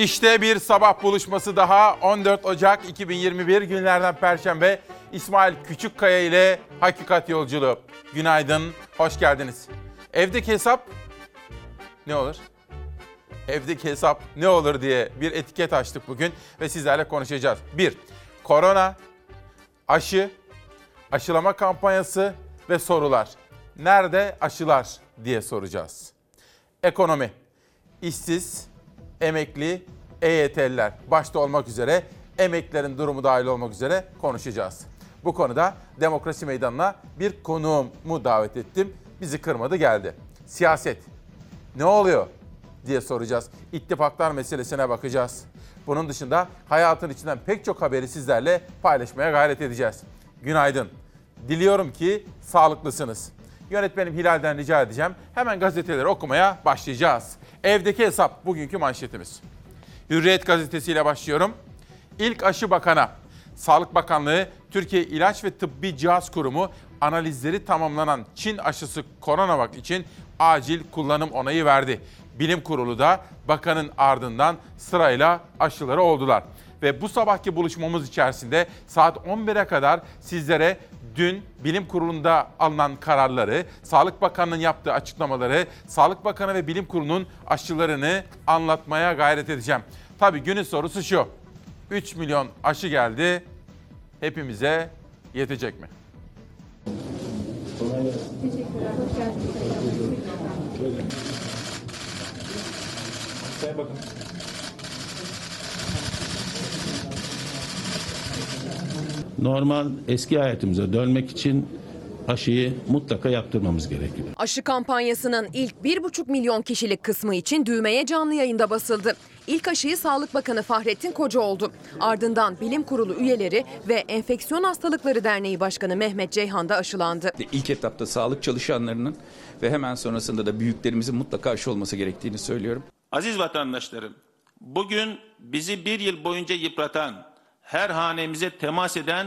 İşte bir sabah buluşması daha 14 Ocak 2021 günlerden Perşembe İsmail Küçükkaya ile Hakikat Yolculuğu. Günaydın, hoş geldiniz. Evdeki hesap ne olur? Evdeki hesap ne olur diye bir etiket açtık bugün ve sizlerle konuşacağız. Bir, korona, aşı, aşılama kampanyası ve sorular. Nerede aşılar diye soracağız. Ekonomi, işsiz, emekli, EYT'liler başta olmak üzere emeklilerin durumu dahil olmak üzere konuşacağız. Bu konuda demokrasi meydanına bir konuğumu davet ettim. Bizi kırmadı geldi. Siyaset. Ne oluyor diye soracağız. İttifaklar meselesine bakacağız. Bunun dışında hayatın içinden pek çok haberi sizlerle paylaşmaya gayret edeceğiz. Günaydın. Diliyorum ki sağlıklısınız. Yönetmenim Hilal'den rica edeceğim. Hemen gazeteleri okumaya başlayacağız. Evdeki hesap bugünkü manşetimiz. Hürriyet gazetesiyle başlıyorum. İlk aşı bakana. Sağlık Bakanlığı, Türkiye İlaç ve Tıbbi Cihaz Kurumu analizleri tamamlanan Çin aşısı Coronavac için acil kullanım onayı verdi. Bilim Kurulu da bakanın ardından sırayla aşıları oldular. Ve bu sabahki buluşmamız içerisinde saat 11'e kadar sizlere dün bilim kurulunda alınan kararları, Sağlık Bakanı'nın yaptığı açıklamaları, Sağlık Bakanı ve bilim kurulunun aşılarını anlatmaya gayret edeceğim. Tabii günün sorusu şu. 3 milyon aşı geldi. Hepimize yetecek mi? Normal eski hayatımıza dönmek için aşıyı mutlaka yaptırmamız gerekiyor. Aşı kampanyasının ilk 1,5 milyon kişilik kısmı için düğmeye canlı yayında basıldı. İlk aşıyı Sağlık Bakanı Fahrettin Koca oldu. Ardından Bilim Kurulu üyeleri ve Enfeksiyon Hastalıkları Derneği Başkanı Mehmet Ceyhan da aşılandı. İlk etapta sağlık çalışanlarının ve hemen sonrasında da büyüklerimizin mutlaka aşı olması gerektiğini söylüyorum. Aziz vatandaşlarım, bugün bizi bir yıl boyunca yıpratan, her hanemize temas eden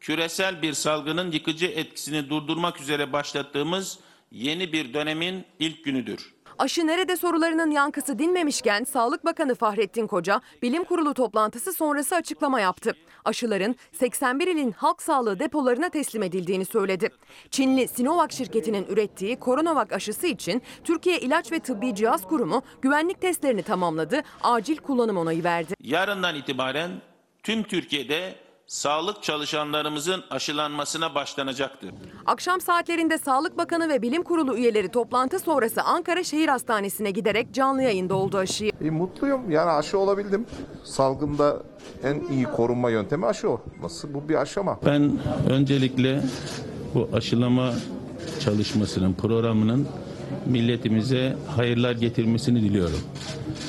küresel bir salgının yıkıcı etkisini durdurmak üzere başlattığımız yeni bir dönemin ilk günüdür. Aşı nerede sorularının yankısı dinmemişken Sağlık Bakanı Fahrettin Koca bilim kurulu toplantısı sonrası açıklama yaptı. Aşıların 81 ilin halk sağlığı depolarına teslim edildiğini söyledi. Çinli Sinovac şirketinin ürettiği Coronavac aşısı için Türkiye İlaç ve Tıbbi Cihaz Kurumu güvenlik testlerini tamamladı, acil kullanım onayı verdi. Yarından itibaren tüm Türkiye'de sağlık çalışanlarımızın aşılanmasına başlanacaktır. Akşam saatlerinde Sağlık Bakanı ve Bilim Kurulu üyeleri toplantı sonrası Ankara Şehir Hastanesi'ne giderek canlı yayında oldu aşıyı. E, mutluyum yani aşı olabildim. Salgında en iyi korunma yöntemi aşı olması. Bu bir aşama. Ben öncelikle bu aşılama çalışmasının, programının milletimize hayırlar getirmesini diliyorum.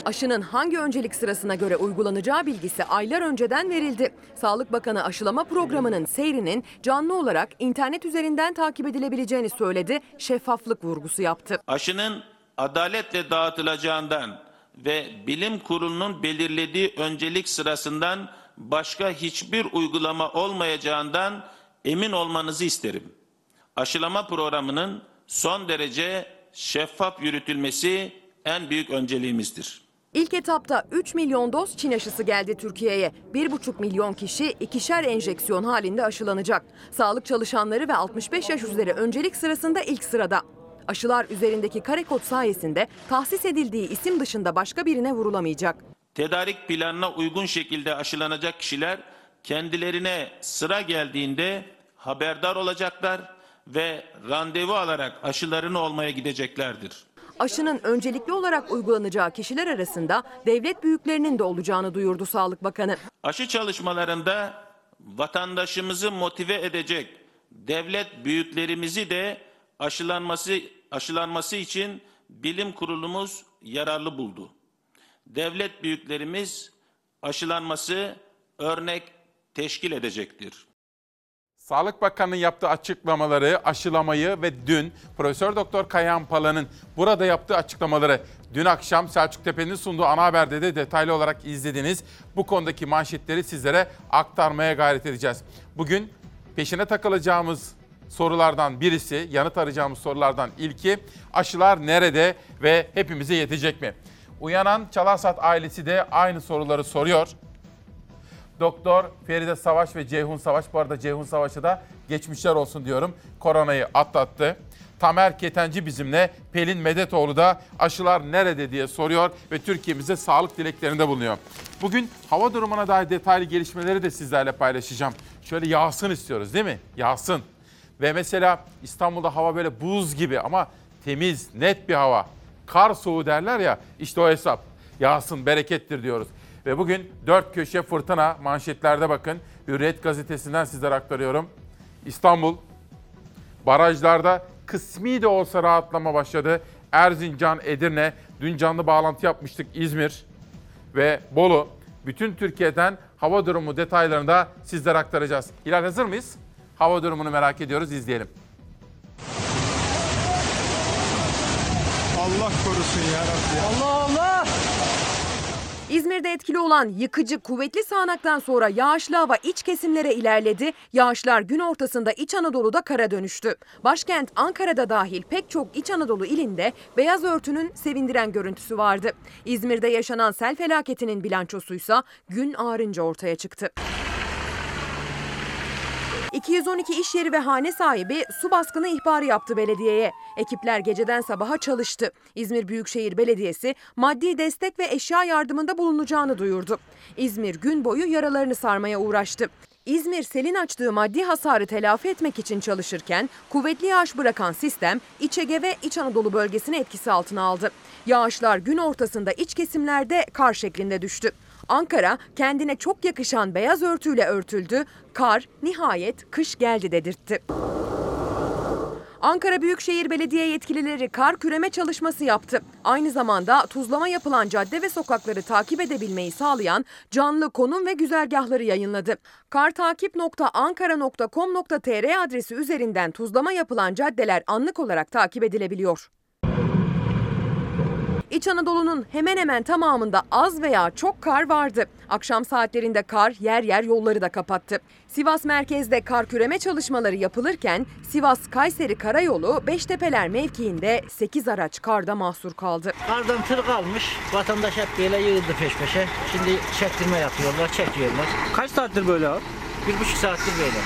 Aşının hangi öncelik sırasına göre uygulanacağı bilgisi aylar önceden verildi. Sağlık Bakanı aşılama programının seyrinin canlı olarak internet üzerinden takip edilebileceğini söyledi, şeffaflık vurgusu yaptı. Aşının adaletle dağıtılacağından ve bilim kurulunun belirlediği öncelik sırasından başka hiçbir uygulama olmayacağından emin olmanızı isterim. Aşılama programının son derece şeffaf yürütülmesi en büyük önceliğimizdir. İlk etapta 3 milyon doz Çin aşısı geldi Türkiye'ye. 1,5 milyon kişi ikişer enjeksiyon halinde aşılanacak. Sağlık çalışanları ve 65 yaş üzeri öncelik sırasında ilk sırada. Aşılar üzerindeki kare kod sayesinde tahsis edildiği isim dışında başka birine vurulamayacak. Tedarik planına uygun şekilde aşılanacak kişiler kendilerine sıra geldiğinde haberdar olacaklar ve randevu alarak aşılarını olmaya gideceklerdir. Aşının öncelikli olarak uygulanacağı kişiler arasında devlet büyüklerinin de olacağını duyurdu Sağlık Bakanı. Aşı çalışmalarında vatandaşımızı motive edecek devlet büyüklerimizi de aşılanması aşılanması için bilim kurulumuz yararlı buldu. Devlet büyüklerimiz aşılanması örnek teşkil edecektir. Sağlık Bakanı'nın yaptığı açıklamaları, aşılamayı ve dün Profesör Doktor Kayhan Pala'nın burada yaptığı açıklamaları dün akşam Selçuk Tepe'nin sunduğu ana haberde de detaylı olarak izlediniz. Bu konudaki manşetleri sizlere aktarmaya gayret edeceğiz. Bugün peşine takılacağımız sorulardan birisi, yanıt arayacağımız sorulardan ilki aşılar nerede ve hepimize yetecek mi? Uyanan Çalasat ailesi de aynı soruları soruyor. Doktor Feride Savaş ve Ceyhun Savaş, bu arada Ceyhun Savaş'a da geçmişler olsun diyorum. Koronayı atlattı. Tamer Ketenci bizimle, Pelin Medetoğlu da aşılar nerede diye soruyor ve Türkiye'mize sağlık dileklerinde bulunuyor. Bugün hava durumuna dair detaylı gelişmeleri de sizlerle paylaşacağım. Şöyle yağsın istiyoruz değil mi? Yağsın. Ve mesela İstanbul'da hava böyle buz gibi ama temiz, net bir hava. Kar soğuğu derler ya işte o hesap. Yağsın, berekettir diyoruz. Ve bugün dört köşe fırtına manşetlerde bakın. Hürriyet gazetesinden sizlere aktarıyorum. İstanbul barajlarda kısmi de olsa rahatlama başladı. Erzincan, Edirne, dün canlı bağlantı yapmıştık İzmir ve Bolu. Bütün Türkiye'den hava durumu detaylarını da sizlere aktaracağız. Hilal hazır mıyız? Hava durumunu merak ediyoruz, izleyelim. Allah korusun ya Rabbi. İzmir'de etkili olan yıkıcı kuvvetli sağanaktan sonra yağışlı hava iç kesimlere ilerledi. Yağışlar gün ortasında İç Anadolu'da kara dönüştü. Başkent Ankara'da dahil pek çok İç Anadolu ilinde beyaz örtünün sevindiren görüntüsü vardı. İzmir'de yaşanan sel felaketinin bilançosuysa gün ağarınca ortaya çıktı. 212 iş yeri ve hane sahibi su baskını ihbarı yaptı belediyeye. Ekipler geceden sabaha çalıştı. İzmir Büyükşehir Belediyesi maddi destek ve eşya yardımında bulunacağını duyurdu. İzmir gün boyu yaralarını sarmaya uğraştı. İzmir selin açtığı maddi hasarı telafi etmek için çalışırken kuvvetli yağış bırakan sistem İç Ege ve İç Anadolu bölgesini etkisi altına aldı. Yağışlar gün ortasında iç kesimlerde kar şeklinde düştü. Ankara kendine çok yakışan beyaz örtüyle örtüldü. Kar nihayet kış geldi dedirtti. Ankara Büyükşehir Belediye yetkilileri kar küreme çalışması yaptı. Aynı zamanda tuzlama yapılan cadde ve sokakları takip edebilmeyi sağlayan canlı konum ve güzergahları yayınladı. kartakip.ankara.com.tr adresi üzerinden tuzlama yapılan caddeler anlık olarak takip edilebiliyor. İç Anadolu'nun hemen hemen tamamında az veya çok kar vardı. Akşam saatlerinde kar yer yer yolları da kapattı. Sivas merkezde kar küreme çalışmaları yapılırken Sivas-Kayseri Karayolu Beştepeler mevkiinde 8 araç karda mahsur kaldı. Kardan tır kalmış. Vatandaş hep böyle yığıldı peş peşe. Şimdi çektirme yapıyorlar, çekiyorlar. Kaç saattir böyle abi? Bir buçuk saattir böyle.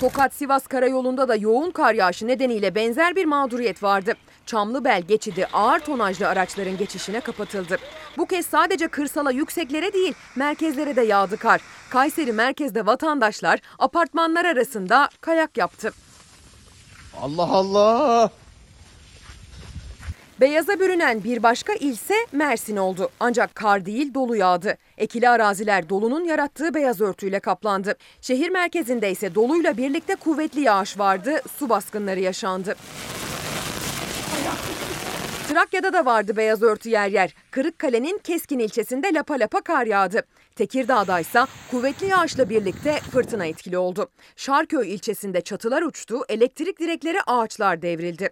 Tokat-Sivas Karayolu'nda da yoğun kar yağışı nedeniyle benzer bir mağduriyet vardı. Çamlıbel geçidi ağır tonajlı araçların geçişine kapatıldı. Bu kez sadece kırsala yükseklere değil merkezlere de yağdı kar. Kayseri merkezde vatandaşlar apartmanlar arasında kayak yaptı. Allah Allah. Beyaza bürünen bir başka ilse Mersin oldu. Ancak kar değil dolu yağdı. Ekili araziler dolunun yarattığı beyaz örtüyle kaplandı. Şehir merkezinde ise doluyla birlikte kuvvetli yağış vardı, su baskınları yaşandı. Trakya'da da vardı beyaz örtü yer yer. Kırıkkale'nin Keskin ilçesinde lapa lapa kar yağdı. Tekirdağ'da ise kuvvetli yağışla birlikte fırtına etkili oldu. Şarköy ilçesinde çatılar uçtu, elektrik direkleri ağaçlar devrildi.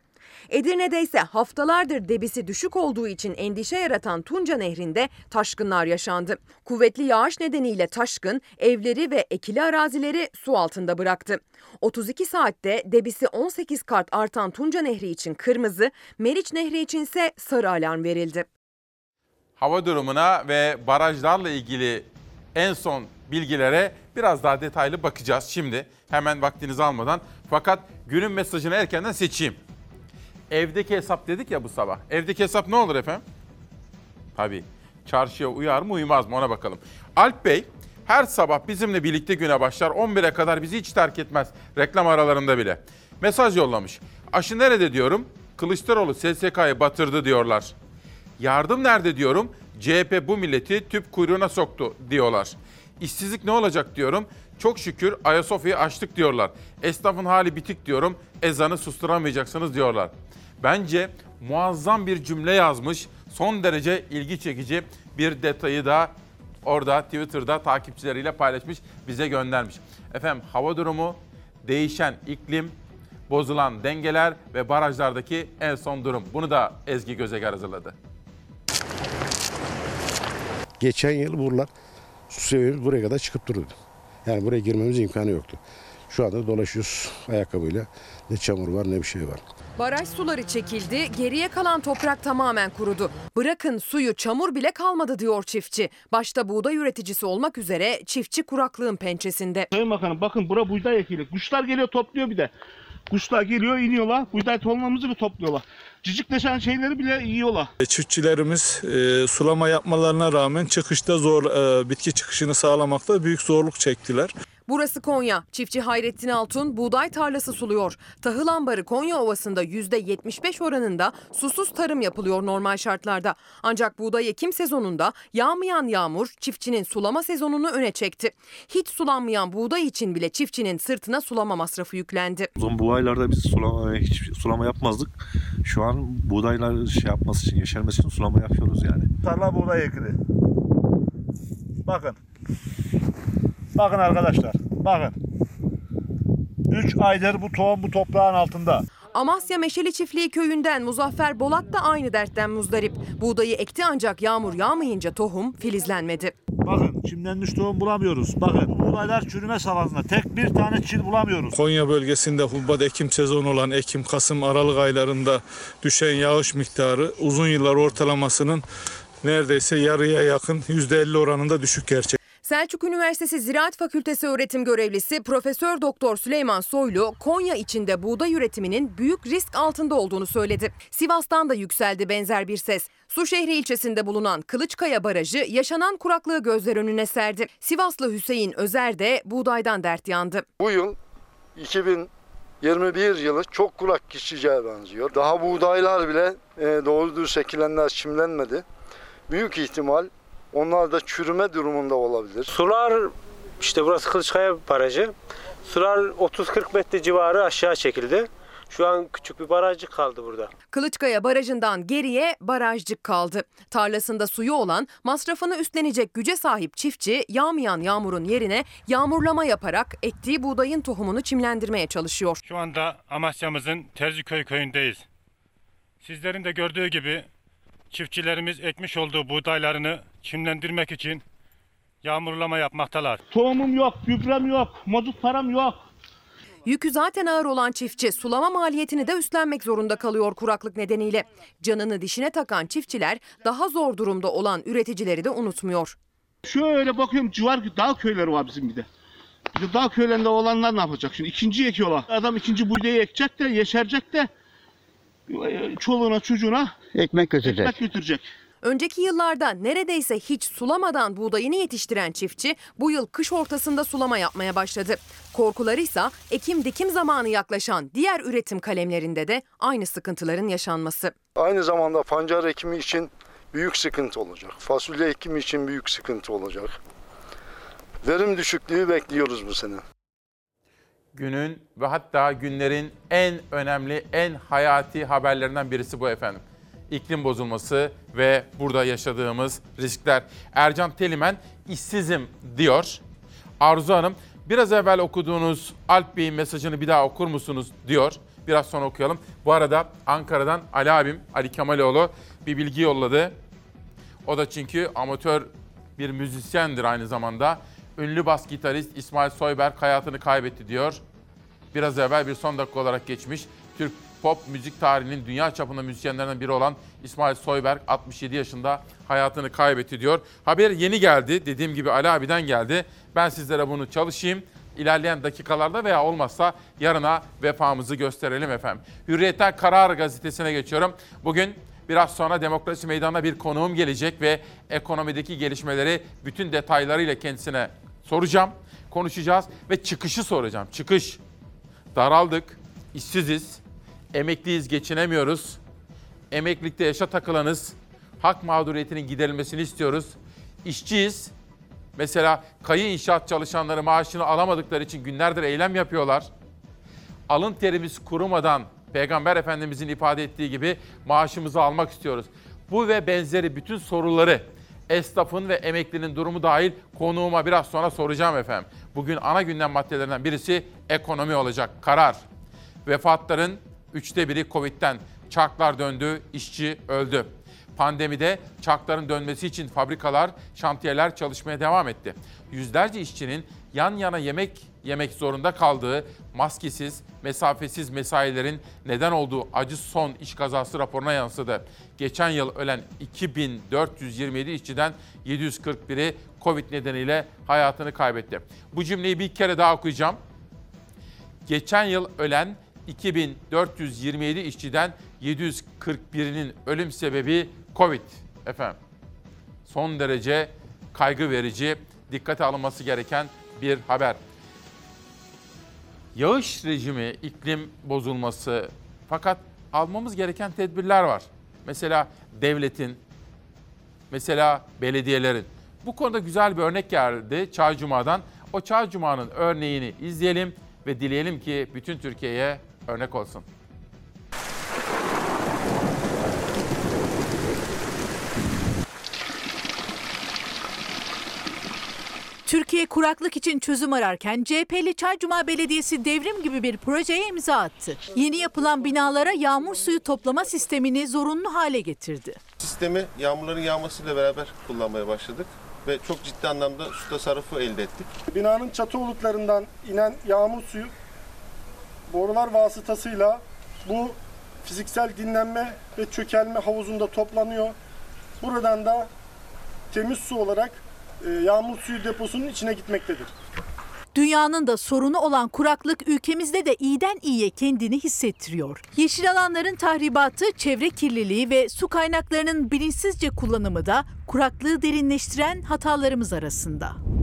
Edirne'de ise haftalardır debisi düşük olduğu için endişe yaratan Tunca Nehri'nde taşkınlar yaşandı. Kuvvetli yağış nedeniyle taşkın evleri ve ekili arazileri su altında bıraktı. 32 saatte debisi 18 kat artan Tunca Nehri için kırmızı, Meriç Nehri içinse sarı alarm verildi. hava durumuna ve barajlarla ilgili en son bilgilere biraz daha detaylı bakacağız şimdi. Hemen vaktinizi almadan. Fakat günün mesajını erkenden seçeyim. Evdeki hesap dedik ya bu sabah. Evdeki hesap ne olur efendim? Tabii. Çarşıya uyar mı uymaz mı ona bakalım. Alp Bey her sabah bizimle birlikte güne başlar. 11'e kadar bizi hiç terk etmez. Reklam aralarında bile. Mesaj yollamış. Aşı nerede diyorum? Kılıçdaroğlu SSK'yı batırdı diyorlar. Yardım nerede diyorum? CHP bu milleti tüp kuyruğuna soktu diyorlar. İşsizlik ne olacak diyorum. Çok şükür Ayasofya'yı açtık diyorlar. Esnafın hali bitik diyorum. Ezanı susturamayacaksınız diyorlar. Bence muazzam bir cümle yazmış. Son derece ilgi çekici bir detayı da orada Twitter'da takipçileriyle paylaşmış, bize göndermiş. Efendim hava durumu, değişen iklim, bozulan dengeler ve barajlardaki en son durum. Bunu da Ezgi Gözeger hazırladı. Geçen yıl buralar su seviyemiz buraya kadar çıkıp duruyordu. Yani buraya girmemiz imkanı yoktu. Şu anda dolaşıyoruz ayakkabıyla. Ne çamur var ne bir şey var. Baraj suları çekildi, geriye kalan toprak tamamen kurudu. Bırakın suyu, çamur bile kalmadı diyor çiftçi. Başta buğday üreticisi olmak üzere çiftçi kuraklığın pençesinde. Sayın Bakanım bakın bura buğday ekili. Kuşlar geliyor topluyor bir de. Kuşlar geliyor iniyorlar. Buğday tohumlarımızı bir topluyorlar. Cicikleşen şeyleri bile yiyorlar. Çiftçilerimiz e, sulama yapmalarına rağmen çıkışta zor e, bitki çıkışını sağlamakta büyük zorluk çektiler. Burası Konya. Çiftçi Hayrettin Altun buğday tarlası suluyor. Tahıl ambarı Konya Ovası'nda %75 oranında susuz tarım yapılıyor normal şartlarda. Ancak buğday ekim sezonunda yağmayan yağmur çiftçinin sulama sezonunu öne çekti. Hiç sulanmayan buğday için bile çiftçinin sırtına sulama masrafı yüklendi. Uzun bu aylarda biz sulama, hiç sulama yapmazdık. Şu an buğdaylar şey yapması için, yeşermesi için sulama yapıyoruz yani. Tarla buğday ekili. Bakın. Bakın arkadaşlar. Bakın. 3 aydır bu tohum bu toprağın altında. Amasya Meşeli Çiftliği köyünden Muzaffer Bolat da aynı dertten muzdarip. Buğdayı ekti ancak yağmur yağmayınca tohum filizlenmedi. Bakın çimlenmiş tohum bulamıyoruz. Bakın buğdaylar çürüme safhasında. Tek bir tane çil bulamıyoruz. Konya bölgesinde hubbad ekim sezonu olan Ekim, Kasım, Aralık aylarında düşen yağış miktarı uzun yıllar ortalamasının neredeyse yarıya yakın %50 oranında düşük gerçek. Selçuk Üniversitesi Ziraat Fakültesi öğretim görevlisi Profesör Doktor Süleyman Soylu, Konya içinde buğday üretiminin büyük risk altında olduğunu söyledi. Sivas'tan da yükseldi benzer bir ses. Suşehri ilçesinde bulunan Kılıçkaya Barajı yaşanan kuraklığı gözler önüne serdi. Sivaslı Hüseyin Özer de buğdaydan dert yandı. Bu yıl 2021 yılı çok kurak geçeceğe benziyor. Daha buğdaylar bile e, doğru dürüst ekilenler çimlenmedi. Büyük ihtimal onlar da çürüme durumunda olabilir. Sular işte burası Kılıçkaya Barajı. Sular 30-40 metre civarı aşağı çekildi. Şu an küçük bir barajcık kaldı burada. Kılıçkaya Barajı'ndan geriye barajcık kaldı. Tarlasında suyu olan, masrafını üstlenecek güce sahip çiftçi yağmayan yağmurun yerine yağmurlama yaparak ektiği buğdayın tohumunu çimlendirmeye çalışıyor. Şu anda Amasya'mızın Terziköy köyündeyiz. Sizlerin de gördüğü gibi çiftçilerimiz ekmiş olduğu buğdaylarını çimlendirmek için yağmurlama yapmaktalar. Tohumum yok, gübrem yok, mazot param yok. Yükü zaten ağır olan çiftçi sulama maliyetini de üstlenmek zorunda kalıyor kuraklık nedeniyle. Canını dişine takan çiftçiler daha zor durumda olan üreticileri de unutmuyor. Şöyle bakıyorum civar dağ köyleri var bizim bir de. Bir de dağ köylerinde olanlar ne yapacak şimdi? İkinci ekiyorlar. Adam ikinci buğdayı ekecek de, yeşerecek de çoluğuna çocuğuna Ekmek götürecek. ekmek götürecek. Önceki yıllarda neredeyse hiç sulamadan buğdayını yetiştiren çiftçi bu yıl kış ortasında sulama yapmaya başladı. Korkuları ise ekim dikim zamanı yaklaşan diğer üretim kalemlerinde de aynı sıkıntıların yaşanması. Aynı zamanda pancar ekimi için büyük sıkıntı olacak. Fasulye ekimi için büyük sıkıntı olacak. Verim düşüklüğü bekliyoruz bu sene. Günün ve hatta günlerin en önemli, en hayati haberlerinden birisi bu efendim. İklim bozulması ve burada yaşadığımız riskler. Ercan Telimen işsizim diyor. Arzu Hanım biraz evvel okuduğunuz Alp Bey'in mesajını bir daha okur musunuz diyor. Biraz sonra okuyalım. Bu arada Ankara'dan Ali abim Ali Kemaloğlu bir bilgi yolladı. O da çünkü amatör bir müzisyendir aynı zamanda. Ünlü bas gitarist İsmail Soyberg hayatını kaybetti diyor. Biraz evvel bir son dakika olarak geçmiş. Türk pop müzik tarihinin dünya çapında müzisyenlerden biri olan İsmail Soyberg 67 yaşında hayatını kaybetti diyor. Haber yeni geldi. Dediğim gibi Ali abiden geldi. Ben sizlere bunu çalışayım. İlerleyen dakikalarda veya olmazsa yarına vefamızı gösterelim efendim. Hürriyetten Karar Gazetesi'ne geçiyorum. Bugün Biraz sonra Demokrasi Meydanı'na bir konuğum gelecek ve ekonomideki gelişmeleri bütün detaylarıyla kendisine soracağım, konuşacağız ve çıkışı soracağım. Çıkış. Daraldık, işsiziz, emekliyiz, geçinemiyoruz. Emeklilikte yaşa takılanız, hak mağduriyetinin giderilmesini istiyoruz. İşçiyiz. Mesela kayı inşaat çalışanları maaşını alamadıkları için günlerdir eylem yapıyorlar. Alın terimiz kurumadan Peygamber Efendimizin ifade ettiği gibi maaşımızı almak istiyoruz. Bu ve benzeri bütün soruları esnafın ve emeklinin durumu dahil konuğuma biraz sonra soracağım efendim. Bugün ana gündem maddelerinden birisi ekonomi olacak. Karar. Vefatların üçte biri Covid'den. Çarklar döndü, işçi öldü. Pandemide çarkların dönmesi için fabrikalar, şantiyeler çalışmaya devam etti. Yüzlerce işçinin yan yana yemek yemek zorunda kaldığı maskesiz, mesafesiz mesailerin neden olduğu acı son iş kazası raporuna yansıdı. Geçen yıl ölen 2427 işçiden 741'i Covid nedeniyle hayatını kaybetti. Bu cümleyi bir kere daha okuyacağım. Geçen yıl ölen 2427 işçiden 741'inin ölüm sebebi Covid efendim. Son derece kaygı verici, dikkate alınması gereken bir haber. Yağış rejimi, iklim bozulması fakat almamız gereken tedbirler var. Mesela devletin, mesela belediyelerin. Bu konuda güzel bir örnek geldi Çay Cuma'dan. O Çay Cuma'nın örneğini izleyelim ve dileyelim ki bütün Türkiye'ye örnek olsun. Türkiye kuraklık için çözüm ararken CHP'li Çaycuma Belediyesi devrim gibi bir projeye imza attı. Yeni yapılan binalara yağmur suyu toplama sistemini zorunlu hale getirdi. Sistemi yağmurların yağmasıyla beraber kullanmaya başladık ve çok ciddi anlamda su tasarrufu elde ettik. Binanın çatı oluklarından inen yağmur suyu borular vasıtasıyla bu fiziksel dinlenme ve çökelme havuzunda toplanıyor. Buradan da temiz su olarak e, yağmur suyu deposunun içine gitmektedir. Dünyanın da sorunu olan kuraklık ülkemizde de iyiden iyiye kendini hissettiriyor. Yeşil alanların tahribatı, çevre kirliliği ve su kaynaklarının bilinçsizce kullanımı da kuraklığı derinleştiren hatalarımız arasında.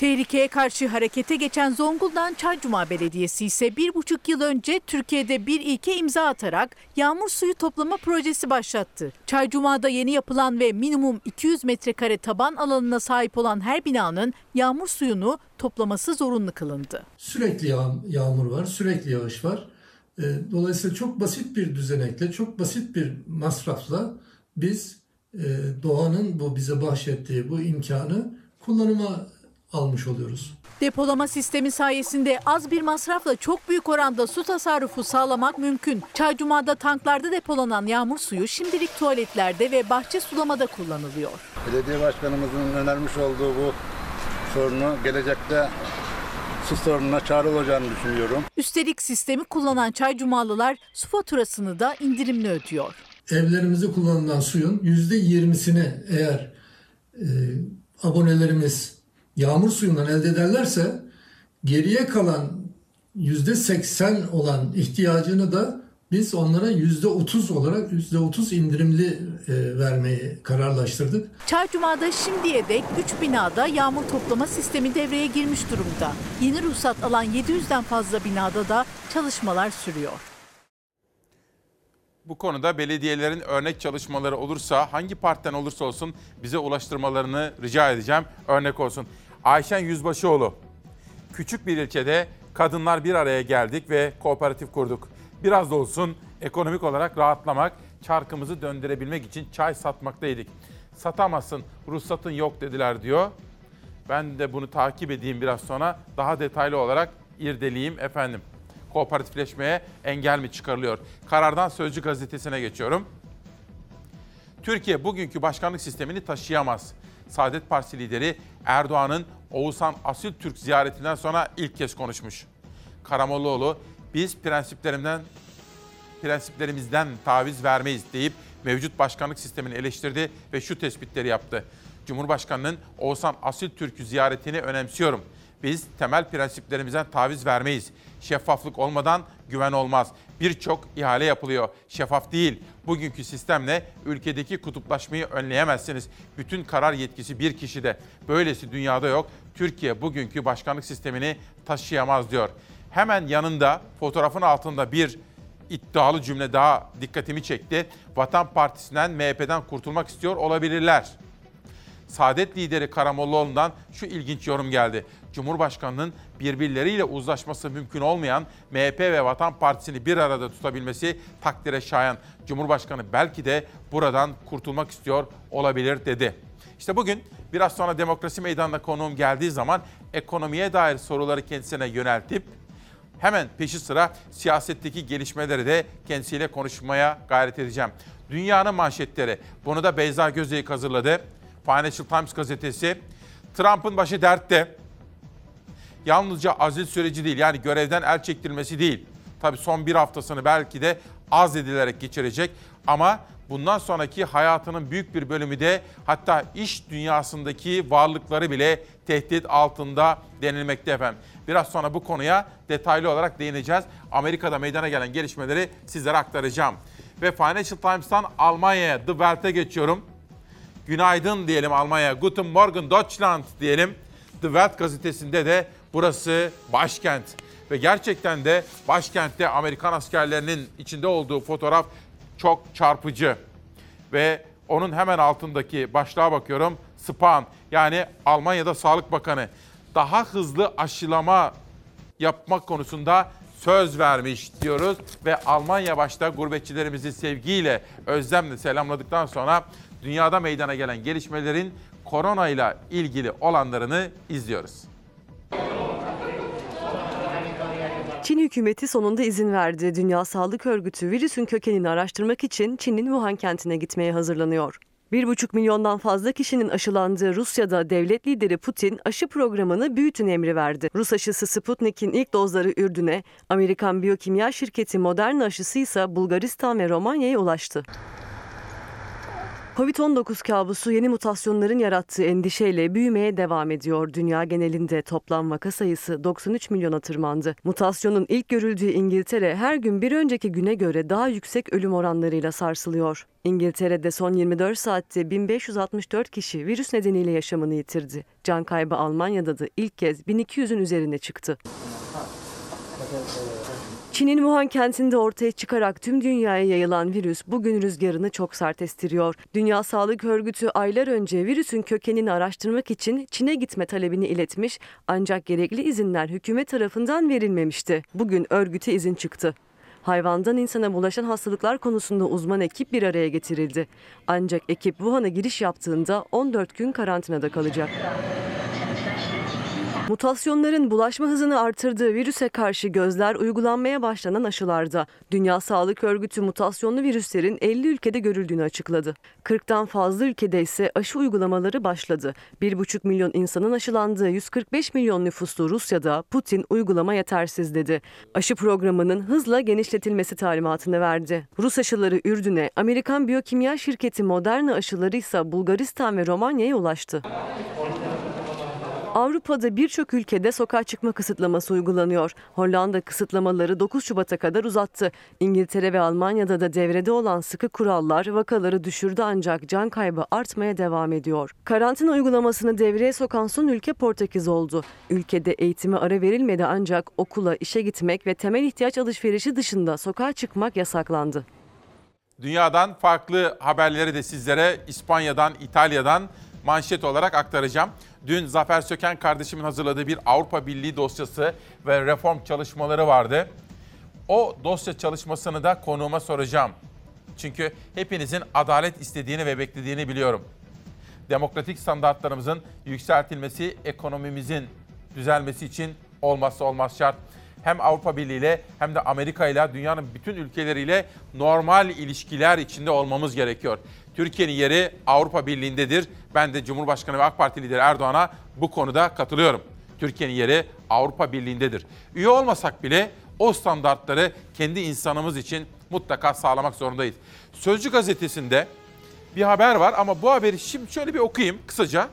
Tehlikeye karşı harekete geçen Zonguldak Çaycuma Belediyesi ise bir buçuk yıl önce Türkiye'de bir ilke imza atarak yağmur suyu toplama projesi başlattı. Çaycuma'da yeni yapılan ve minimum 200 metrekare taban alanına sahip olan her binanın yağmur suyunu toplaması zorunlu kılındı. Sürekli yağ, yağmur var, sürekli yağış var. E, Dolayısıyla çok basit bir düzenekle, çok basit bir masrafla biz e, doğanın bu bize bahşettiği bu imkanı kullanıma almış oluyoruz. Depolama sistemi sayesinde az bir masrafla çok büyük oranda su tasarrufu sağlamak mümkün. Çaycuma'da tanklarda depolanan yağmur suyu şimdilik tuvaletlerde ve bahçe sulamada kullanılıyor. Belediye başkanımızın önermiş olduğu bu sorunu gelecekte su sorununa çare olacağını düşünüyorum. Üstelik sistemi kullanan Çaycumalılar su faturasını da indirimli ödüyor. Evlerimizde kullanılan suyun %20'sini eğer e, abonelerimiz yağmur suyundan elde ederlerse geriye kalan %80 olan ihtiyacını da biz onlara %30 olarak %30 indirimli e, vermeyi kararlaştırdık. Çaycuma'da şimdiye dek 3 binada yağmur toplama sistemi devreye girmiş durumda. Yeni ruhsat alan 700'den fazla binada da çalışmalar sürüyor. Bu konuda belediyelerin örnek çalışmaları olursa hangi partiden olursa olsun bize ulaştırmalarını rica edeceğim. Örnek olsun. Ayşen Yüzbaşıoğlu. Küçük bir ilçede kadınlar bir araya geldik ve kooperatif kurduk. Biraz da olsun ekonomik olarak rahatlamak, çarkımızı döndürebilmek için çay satmaktaydık. Satamazsın, ruhsatın yok dediler diyor. Ben de bunu takip edeyim biraz sonra. Daha detaylı olarak irdeleyeyim efendim. Kooperatifleşmeye engel mi çıkarılıyor? Karardan Sözcü gazetesine geçiyorum. Türkiye bugünkü başkanlık sistemini taşıyamaz. Saadet Partisi lideri Erdoğan'ın Oğuzhan Asil Türk ziyaretinden sonra ilk kez konuşmuş. Karamollaoğlu biz prensiplerimden prensiplerimizden taviz vermeyiz deyip mevcut başkanlık sistemini eleştirdi ve şu tespitleri yaptı. Cumhurbaşkanının Oğuzhan Asil Türk'ü ziyaretini önemsiyorum. Biz temel prensiplerimizden taviz vermeyiz. Şeffaflık olmadan güven olmaz. Birçok ihale yapılıyor. Şeffaf değil. Bugünkü sistemle ülkedeki kutuplaşmayı önleyemezsiniz. Bütün karar yetkisi bir kişide. Böylesi dünyada yok. Türkiye bugünkü başkanlık sistemini taşıyamaz diyor. Hemen yanında fotoğrafın altında bir iddialı cümle daha dikkatimi çekti. Vatan Partisi'nden MHP'den kurtulmak istiyor olabilirler. Saadet lideri Karamollaoğlu'ndan şu ilginç yorum geldi. Cumhurbaşkanının birbirleriyle uzlaşması mümkün olmayan MHP ve Vatan Partisi'ni bir arada tutabilmesi takdire şayan. Cumhurbaşkanı belki de buradan kurtulmak istiyor olabilir dedi. İşte bugün biraz sonra demokrasi meydanına konuğum geldiği zaman ekonomiye dair soruları kendisine yöneltip hemen peşi sıra siyasetteki gelişmeleri de kendisiyle konuşmaya gayret edeceğim. Dünyanın manşetleri. Bunu da Beyza Gözeyik hazırladı. Financial Times gazetesi. Trump'ın başı dertte. yalnızca azil süreci değil yani görevden el çektirmesi değil. Tabii son bir haftasını belki de az edilerek geçirecek ama bundan sonraki hayatının büyük bir bölümü de hatta iş dünyasındaki varlıkları bile tehdit altında denilmekte efendim. Biraz sonra bu konuya detaylı olarak değineceğiz. Amerika'da meydana gelen gelişmeleri sizlere aktaracağım. Ve Financial Times'tan Almanya'ya The Welt'e geçiyorum. Günaydın diyelim Almanya. Guten Morgen Deutschland diyelim. The Welt gazetesinde de burası başkent. Ve gerçekten de başkentte Amerikan askerlerinin içinde olduğu fotoğraf çok çarpıcı. Ve onun hemen altındaki başlığa bakıyorum. Spahn yani Almanya'da Sağlık Bakanı daha hızlı aşılama yapmak konusunda söz vermiş diyoruz ve Almanya başta gurbetçilerimizi sevgiyle, özlemle selamladıktan sonra dünyada meydana gelen gelişmelerin korona ile ilgili olanlarını izliyoruz. Çin hükümeti sonunda izin verdi. Dünya Sağlık Örgütü virüsün kökenini araştırmak için Çin'in Wuhan kentine gitmeye hazırlanıyor. 1,5 milyondan fazla kişinin aşılandığı Rusya'da devlet lideri Putin aşı programını büyütün emri verdi. Rus aşısı Sputnik'in ilk dozları Ürdün'e, Amerikan biyokimya şirketi Moderna aşısı ise Bulgaristan ve Romanya'ya ulaştı. Covid-19 kabusu yeni mutasyonların yarattığı endişeyle büyümeye devam ediyor. Dünya genelinde toplam vaka sayısı 93 milyona tırmandı. Mutasyonun ilk görüldüğü İngiltere her gün bir önceki güne göre daha yüksek ölüm oranlarıyla sarsılıyor. İngiltere'de son 24 saatte 1564 kişi virüs nedeniyle yaşamını yitirdi. Can kaybı Almanya'da da ilk kez 1200'ün üzerine çıktı. Çin'in Wuhan kentinde ortaya çıkarak tüm dünyaya yayılan virüs bugün rüzgarını çok sert estiriyor. Dünya Sağlık Örgütü aylar önce virüsün kökenini araştırmak için Çin'e gitme talebini iletmiş ancak gerekli izinler hükümet tarafından verilmemişti. Bugün örgüte izin çıktı. Hayvandan insana bulaşan hastalıklar konusunda uzman ekip bir araya getirildi. Ancak ekip Wuhan'a giriş yaptığında 14 gün karantinada kalacak. Mutasyonların bulaşma hızını artırdığı virüse karşı gözler uygulanmaya başlanan aşılarda. Dünya Sağlık Örgütü mutasyonlu virüslerin 50 ülkede görüldüğünü açıkladı. 40'tan fazla ülkede ise aşı uygulamaları başladı. 1,5 milyon insanın aşılandığı 145 milyon nüfuslu Rusya'da Putin uygulama yetersiz dedi. Aşı programının hızla genişletilmesi talimatını verdi. Rus aşıları Ürdün'e, Amerikan biyokimya şirketi Moderna aşıları ise Bulgaristan ve Romanya'ya ulaştı. Avrupa'da birçok ülkede sokağa çıkma kısıtlaması uygulanıyor. Hollanda kısıtlamaları 9 Şubat'a kadar uzattı. İngiltere ve Almanya'da da devrede olan sıkı kurallar vakaları düşürdü ancak can kaybı artmaya devam ediyor. Karantina uygulamasını devreye sokan son ülke Portekiz oldu. Ülkede eğitime ara verilmedi ancak okula, işe gitmek ve temel ihtiyaç alışverişi dışında sokağa çıkmak yasaklandı. Dünyadan farklı haberleri de sizlere İspanya'dan, İtalya'dan manşet olarak aktaracağım. Dün Zafer Söken kardeşimin hazırladığı bir Avrupa Birliği dosyası ve reform çalışmaları vardı. O dosya çalışmasını da konuğuma soracağım. Çünkü hepinizin adalet istediğini ve beklediğini biliyorum. Demokratik standartlarımızın yükseltilmesi, ekonomimizin düzelmesi için olmazsa olmaz şart. Hem Avrupa Birliği ile hem de Amerika ile dünyanın bütün ülkeleriyle normal ilişkiler içinde olmamız gerekiyor. Türkiye'nin yeri Avrupa Birliği'ndedir. Ben de Cumhurbaşkanı ve AK Parti lideri Erdoğan'a bu konuda katılıyorum. Türkiye'nin yeri Avrupa Birliği'ndedir. Üye olmasak bile o standartları kendi insanımız için mutlaka sağlamak zorundayız. Sözcü gazetesinde bir haber var ama bu haberi şimdi şöyle bir okuyayım kısaca.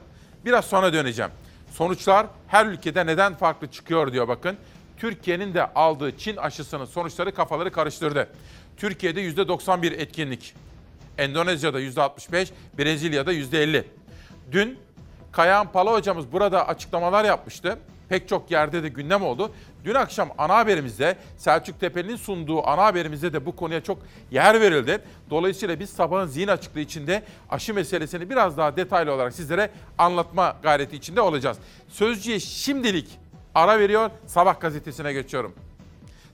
Biraz sonra döneceğim. Sonuçlar her ülkede neden farklı çıkıyor diyor bakın. Türkiye'nin de aldığı Çin aşısının sonuçları kafaları karıştırdı. Türkiye'de %91 etkinlik. Endonezya'da %65, Brezilya'da %50. Dün Kayahan Pala hocamız burada açıklamalar yapmıştı. Pek çok yerde de gündem oldu. Dün akşam ana haberimizde Selçuk Tepeli'nin sunduğu ana haberimizde de bu konuya çok yer verildi. Dolayısıyla biz sabahın zihin açıklığı içinde aşı meselesini biraz daha detaylı olarak sizlere anlatma gayreti içinde olacağız. Sözcüye şimdilik ara veriyor. Sabah gazetesine geçiyorum.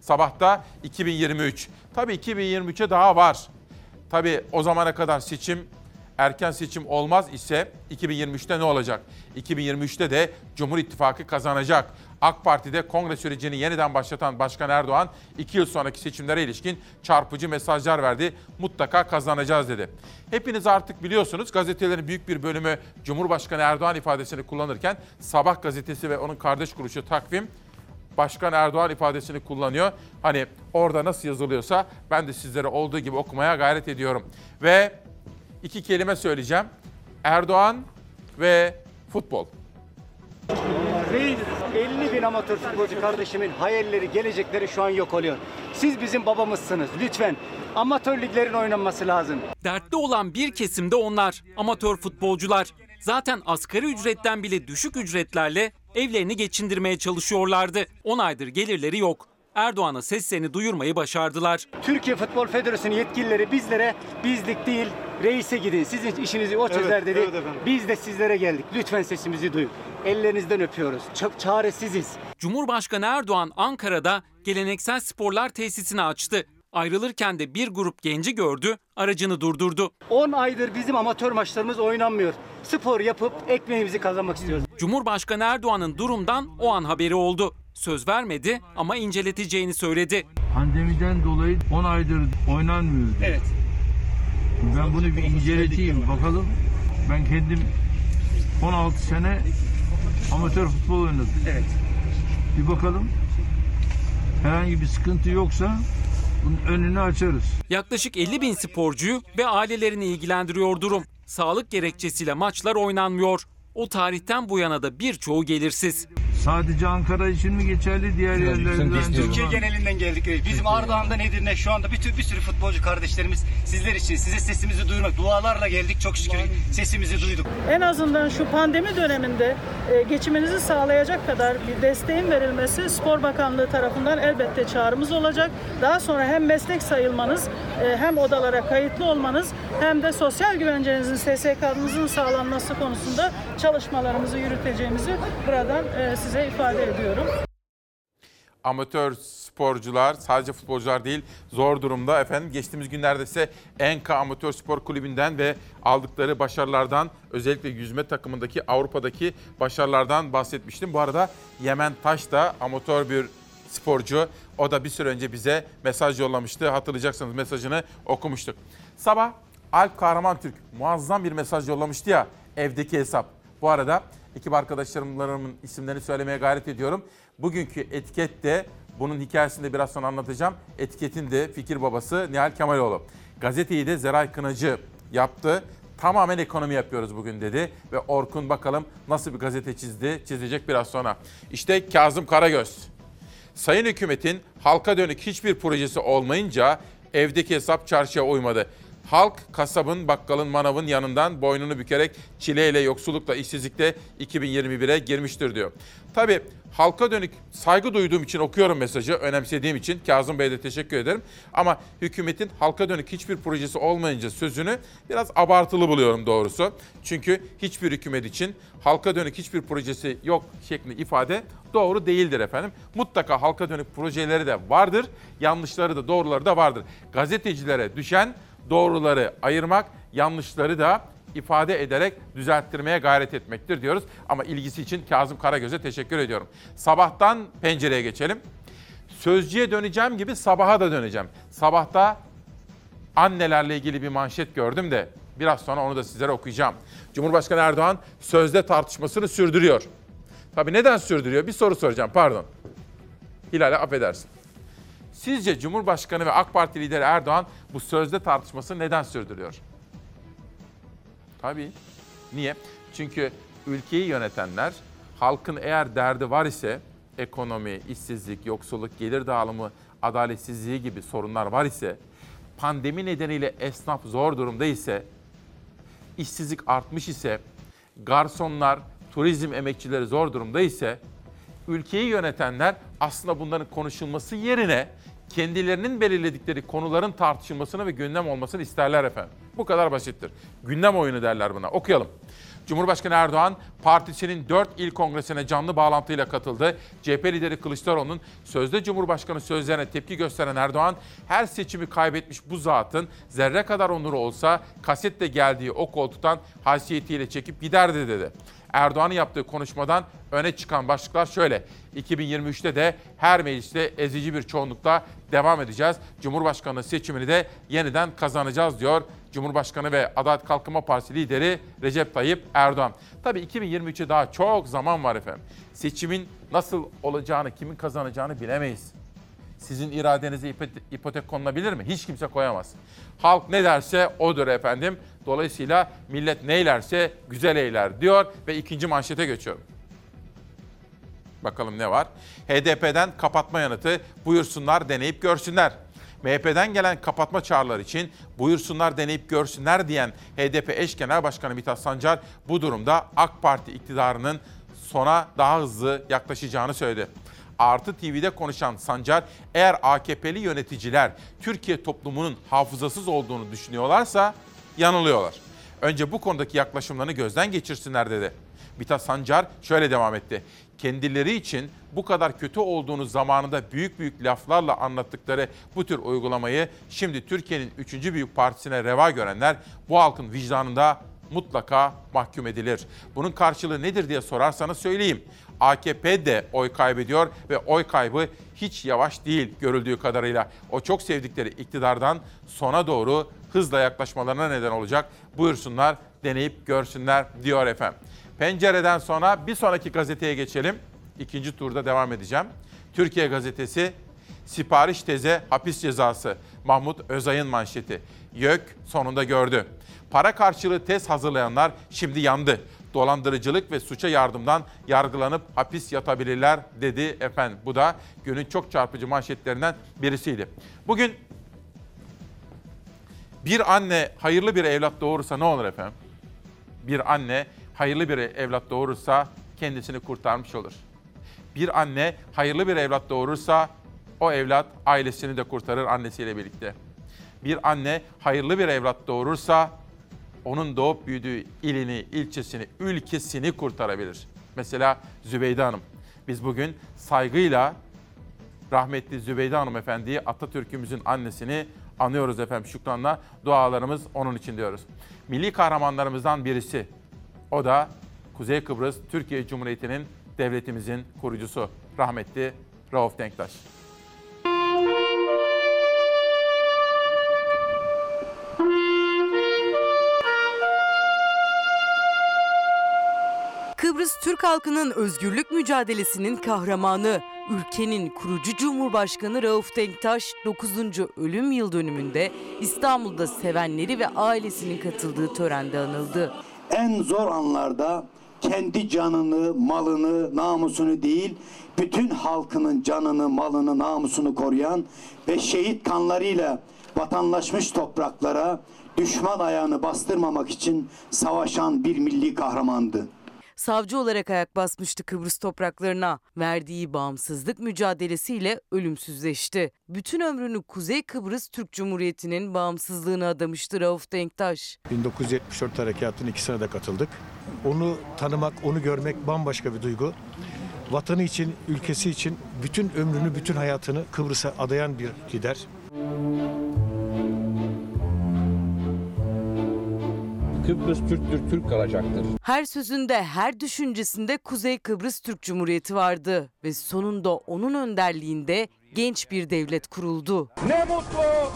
Sabahta 2023. Tabii 2023'e daha var. Tabii o zamana kadar seçim erken seçim olmaz ise 2023'te ne olacak? 2023'te de Cumhur İttifakı kazanacak. AK Parti'de kongre sürecini yeniden başlatan Başkan Erdoğan 2 yıl sonraki seçimlere ilişkin çarpıcı mesajlar verdi. Mutlaka kazanacağız dedi. Hepiniz artık biliyorsunuz gazetelerin büyük bir bölümü Cumhurbaşkanı Erdoğan ifadesini kullanırken Sabah gazetesi ve onun kardeş kuruluşu Takvim Başkan Erdoğan ifadesini kullanıyor. Hani orada nasıl yazılıyorsa ben de sizlere olduğu gibi okumaya gayret ediyorum. Ve iki kelime söyleyeceğim. Erdoğan ve futbol. Reis 50 bin amatör futbolcu kardeşimin hayalleri, gelecekleri şu an yok oluyor. Siz bizim babamızsınız. Lütfen amatör liglerin oynanması lazım. Dertli olan bir kesimde onlar, amatör futbolcular. Zaten asgari ücretten bile düşük ücretlerle evlerini geçindirmeye çalışıyorlardı. 10 aydır gelirleri yok. Erdoğan'a seslerini duyurmayı başardılar. Türkiye Futbol Federasyonu yetkilileri bizlere bizlik değil reise gidin. Sizin işinizi o çözer Evet, dedi. evet efendim. Biz de sizlere geldik. Lütfen sesimizi duyun. Ellerinizden öpüyoruz. Çok çaresiziz. Cumhurbaşkanı Erdoğan Ankara'da geleneksel sporlar tesisini açtı. Ayrılırken de bir grup genci gördü, aracını durdurdu. 10 aydır bizim amatör maçlarımız oynanmıyor. Spor yapıp ekmeğimizi kazanmak istiyoruz. Cumhurbaşkanı Erdoğan'ın durumdan o an haberi oldu. Söz vermedi ama inceleteceğini söyledi. Pandemiden dolayı 10 aydır oynanmıyor. Evet. Ben bunu bir inceleteyim bakalım. Ben kendim 16 sene amatör futbol oynadım. Evet. Bir bakalım. Herhangi bir sıkıntı yoksa bunun önünü açarız. Yaklaşık 50 bin sporcuyu ve ailelerini ilgilendiriyor durum. Sağlık gerekçesiyle maçlar oynanmıyor. O tarihten bu yana da birçoğu gelirsiz. Sadece Ankara için mi geçerli diğer yerlerden? de Türkiye genelinden geldik. Bizim Ardahan'dan Edirne şu anda bütün bir sürü futbolcu kardeşlerimiz sizler için size sesimizi duyurmak dualarla geldik. Çok şükür sesimizi duyduk. En azından şu pandemi döneminde e, geçiminizi sağlayacak kadar bir desteğin verilmesi Spor Bakanlığı tarafından elbette çağrımız olacak. Daha sonra hem meslek sayılmanız e, hem odalara kayıtlı olmanız hem de sosyal güvencenizin SSK'nızın sağlanması konusunda çalışmalarımızı yürüteceğimizi buradan e, size ifade ediyorum. amatör sporcular sadece futbolcular değil zor durumda efendim. Geçtiğimiz günlerde ise Enka Amatör Spor Kulübü'nden ve aldıkları başarılardan özellikle yüzme takımındaki Avrupa'daki başarılardan bahsetmiştim. Bu arada Yemen Taş da amatör bir sporcu. O da bir süre önce bize mesaj yollamıştı. Hatırlayacaksınız mesajını okumuştuk. Sabah Alp Kahraman Türk muazzam bir mesaj yollamıştı ya evdeki hesap. Bu arada ekip arkadaşlarımın isimlerini söylemeye gayret ediyorum. Bugünkü etiket de bunun hikayesini de biraz sonra anlatacağım. Etiketin de fikir babası Nihal Kemaloğlu. Gazeteyi de Zeray Kınacı yaptı. Tamamen ekonomi yapıyoruz bugün dedi. Ve Orkun bakalım nasıl bir gazete çizdi, çizecek biraz sonra. İşte Kazım Karagöz. Sayın hükümetin halka dönük hiçbir projesi olmayınca evdeki hesap çarşıya uymadı. Halk kasabın, bakkalın, manavın yanından boynunu bükerek çileyle, yoksullukla, işsizlikle 2021'e girmiştir diyor. Tabii halka dönük saygı duyduğum için okuyorum mesajı, önemsediğim için Kazım Bey'e de teşekkür ederim. Ama hükümetin halka dönük hiçbir projesi olmayınca sözünü biraz abartılı buluyorum doğrusu. Çünkü hiçbir hükümet için halka dönük hiçbir projesi yok şeklinde ifade doğru değildir efendim. Mutlaka halka dönük projeleri de vardır, yanlışları da doğruları da vardır. Gazetecilere düşen doğruları ayırmak, yanlışları da ifade ederek düzelttirmeye gayret etmektir diyoruz. Ama ilgisi için Kazım Karagöz'e teşekkür ediyorum. Sabahtan pencereye geçelim. Sözcüye döneceğim gibi sabaha da döneceğim. Sabahta annelerle ilgili bir manşet gördüm de biraz sonra onu da sizlere okuyacağım. Cumhurbaşkanı Erdoğan sözde tartışmasını sürdürüyor. Tabii neden sürdürüyor? Bir soru soracağım pardon. Hilal'e affedersin. Sizce Cumhurbaşkanı ve AK Parti lideri Erdoğan bu sözde tartışmasını neden sürdürüyor? Tabii. Niye? Çünkü ülkeyi yönetenler halkın eğer derdi var ise ekonomi, işsizlik, yoksulluk, gelir dağılımı, adaletsizliği gibi sorunlar var ise pandemi nedeniyle esnaf zor durumda ise işsizlik artmış ise garsonlar, turizm emekçileri zor durumda ise ülkeyi yönetenler aslında bunların konuşulması yerine kendilerinin belirledikleri konuların tartışılmasını ve gündem olmasını isterler efendim. Bu kadar basittir. Gündem oyunu derler buna. Okuyalım. Cumhurbaşkanı Erdoğan partisinin 4 il kongresine canlı bağlantıyla katıldı. CHP lideri Kılıçdaroğlu'nun sözde Cumhurbaşkanı sözlerine tepki gösteren Erdoğan, her seçimi kaybetmiş bu zatın zerre kadar onuru olsa kasetle geldiği o koltuktan haysiyetiyle çekip giderdi dedi. Erdoğan'ın yaptığı konuşmadan öne çıkan başlıklar şöyle. 2023'te de her mecliste ezici bir çoğunlukla devam edeceğiz. Cumhurbaşkanlığı seçimini de yeniden kazanacağız diyor Cumhurbaşkanı ve Adalet Kalkınma Partisi lideri Recep Tayyip Erdoğan. Tabii 2023'e daha çok zaman var efendim. Seçimin nasıl olacağını, kimin kazanacağını bilemeyiz. Sizin iradenize ipote- ipotek konulabilir mi? Hiç kimse koyamaz. Halk ne derse odur efendim. Dolayısıyla millet neylerse güzel eyler diyor ve ikinci manşete geçiyorum. Bakalım ne var? HDP'den kapatma yanıtı buyursunlar deneyip görsünler. MHP'den gelen kapatma çağrıları için buyursunlar deneyip görsünler diyen HDP eş genel başkanı Mithat Sancar bu durumda AK Parti iktidarının sona daha hızlı yaklaşacağını söyledi. Artı TV'de konuşan Sancar, eğer AKP'li yöneticiler Türkiye toplumunun hafızasız olduğunu düşünüyorlarsa yanılıyorlar. Önce bu konudaki yaklaşımlarını gözden geçirsinler dedi. Mithat Sancar şöyle devam etti. Kendileri için bu kadar kötü olduğunu zamanında büyük büyük laflarla anlattıkları bu tür uygulamayı şimdi Türkiye'nin 3. büyük partisine reva görenler bu halkın vicdanında mutlaka mahkum edilir. Bunun karşılığı nedir diye sorarsanız söyleyeyim. AKP de oy kaybediyor ve oy kaybı hiç yavaş değil görüldüğü kadarıyla. O çok sevdikleri iktidardan sona doğru hızla yaklaşmalarına neden olacak. Buyursunlar, deneyip görsünler diyor efendim. Pencereden sonra bir sonraki gazeteye geçelim. İkinci turda devam edeceğim. Türkiye Gazetesi sipariş teze hapis cezası. Mahmut Özay'ın manşeti. YÖK sonunda gördü. Para karşılığı tez hazırlayanlar şimdi yandı. Dolandırıcılık ve suça yardımdan yargılanıp hapis yatabilirler dedi efendim. Bu da günün çok çarpıcı manşetlerinden birisiydi. Bugün bir anne hayırlı bir evlat doğurursa ne olur efendim? Bir anne hayırlı bir evlat doğurursa kendisini kurtarmış olur. Bir anne hayırlı bir evlat doğurursa o evlat ailesini de kurtarır annesiyle birlikte. Bir anne hayırlı bir evlat doğurursa onun doğup büyüdüğü ilini, ilçesini, ülkesini kurtarabilir. Mesela Zübeyde Hanım. Biz bugün saygıyla rahmetli Zübeyde Hanım Efendi'yi Atatürk'ümüzün annesini anıyoruz efendim şükranla. Dualarımız onun için diyoruz. Milli kahramanlarımızdan birisi. O da Kuzey Kıbrıs Türkiye Cumhuriyeti'nin devletimizin kurucusu rahmetli Rauf Denktaş. Kıbrıs Türk halkının özgürlük mücadelesinin kahramanı, ülkenin kurucu Cumhurbaşkanı Rauf Denktaş 9. ölüm yıl dönümünde İstanbul'da sevenleri ve ailesinin katıldığı törende anıldı. en zor anlarda kendi canını, malını, namusunu değil, bütün halkının canını, malını, namusunu koruyan ve şehit kanlarıyla vatanlaşmış topraklara düşman ayağını bastırmamak için savaşan bir milli kahramandı. Savcı olarak ayak basmıştı Kıbrıs topraklarına. Verdiği bağımsızlık mücadelesiyle ölümsüzleşti. Bütün ömrünü Kuzey Kıbrıs Türk Cumhuriyeti'nin bağımsızlığına adamıştı Rauf Denktaş. 1974 harekatının ikisine de katıldık. Onu tanımak, onu görmek bambaşka bir duygu. Vatanı için, ülkesi için bütün ömrünü, bütün hayatını Kıbrıs'a adayan bir lider. Kıbrıs Türktür, Türk kalacaktır. Her sözünde, her düşüncesinde Kuzey Kıbrıs Türk Cumhuriyeti vardı ve sonunda onun önderliğinde genç bir devlet kuruldu. Ne mutlu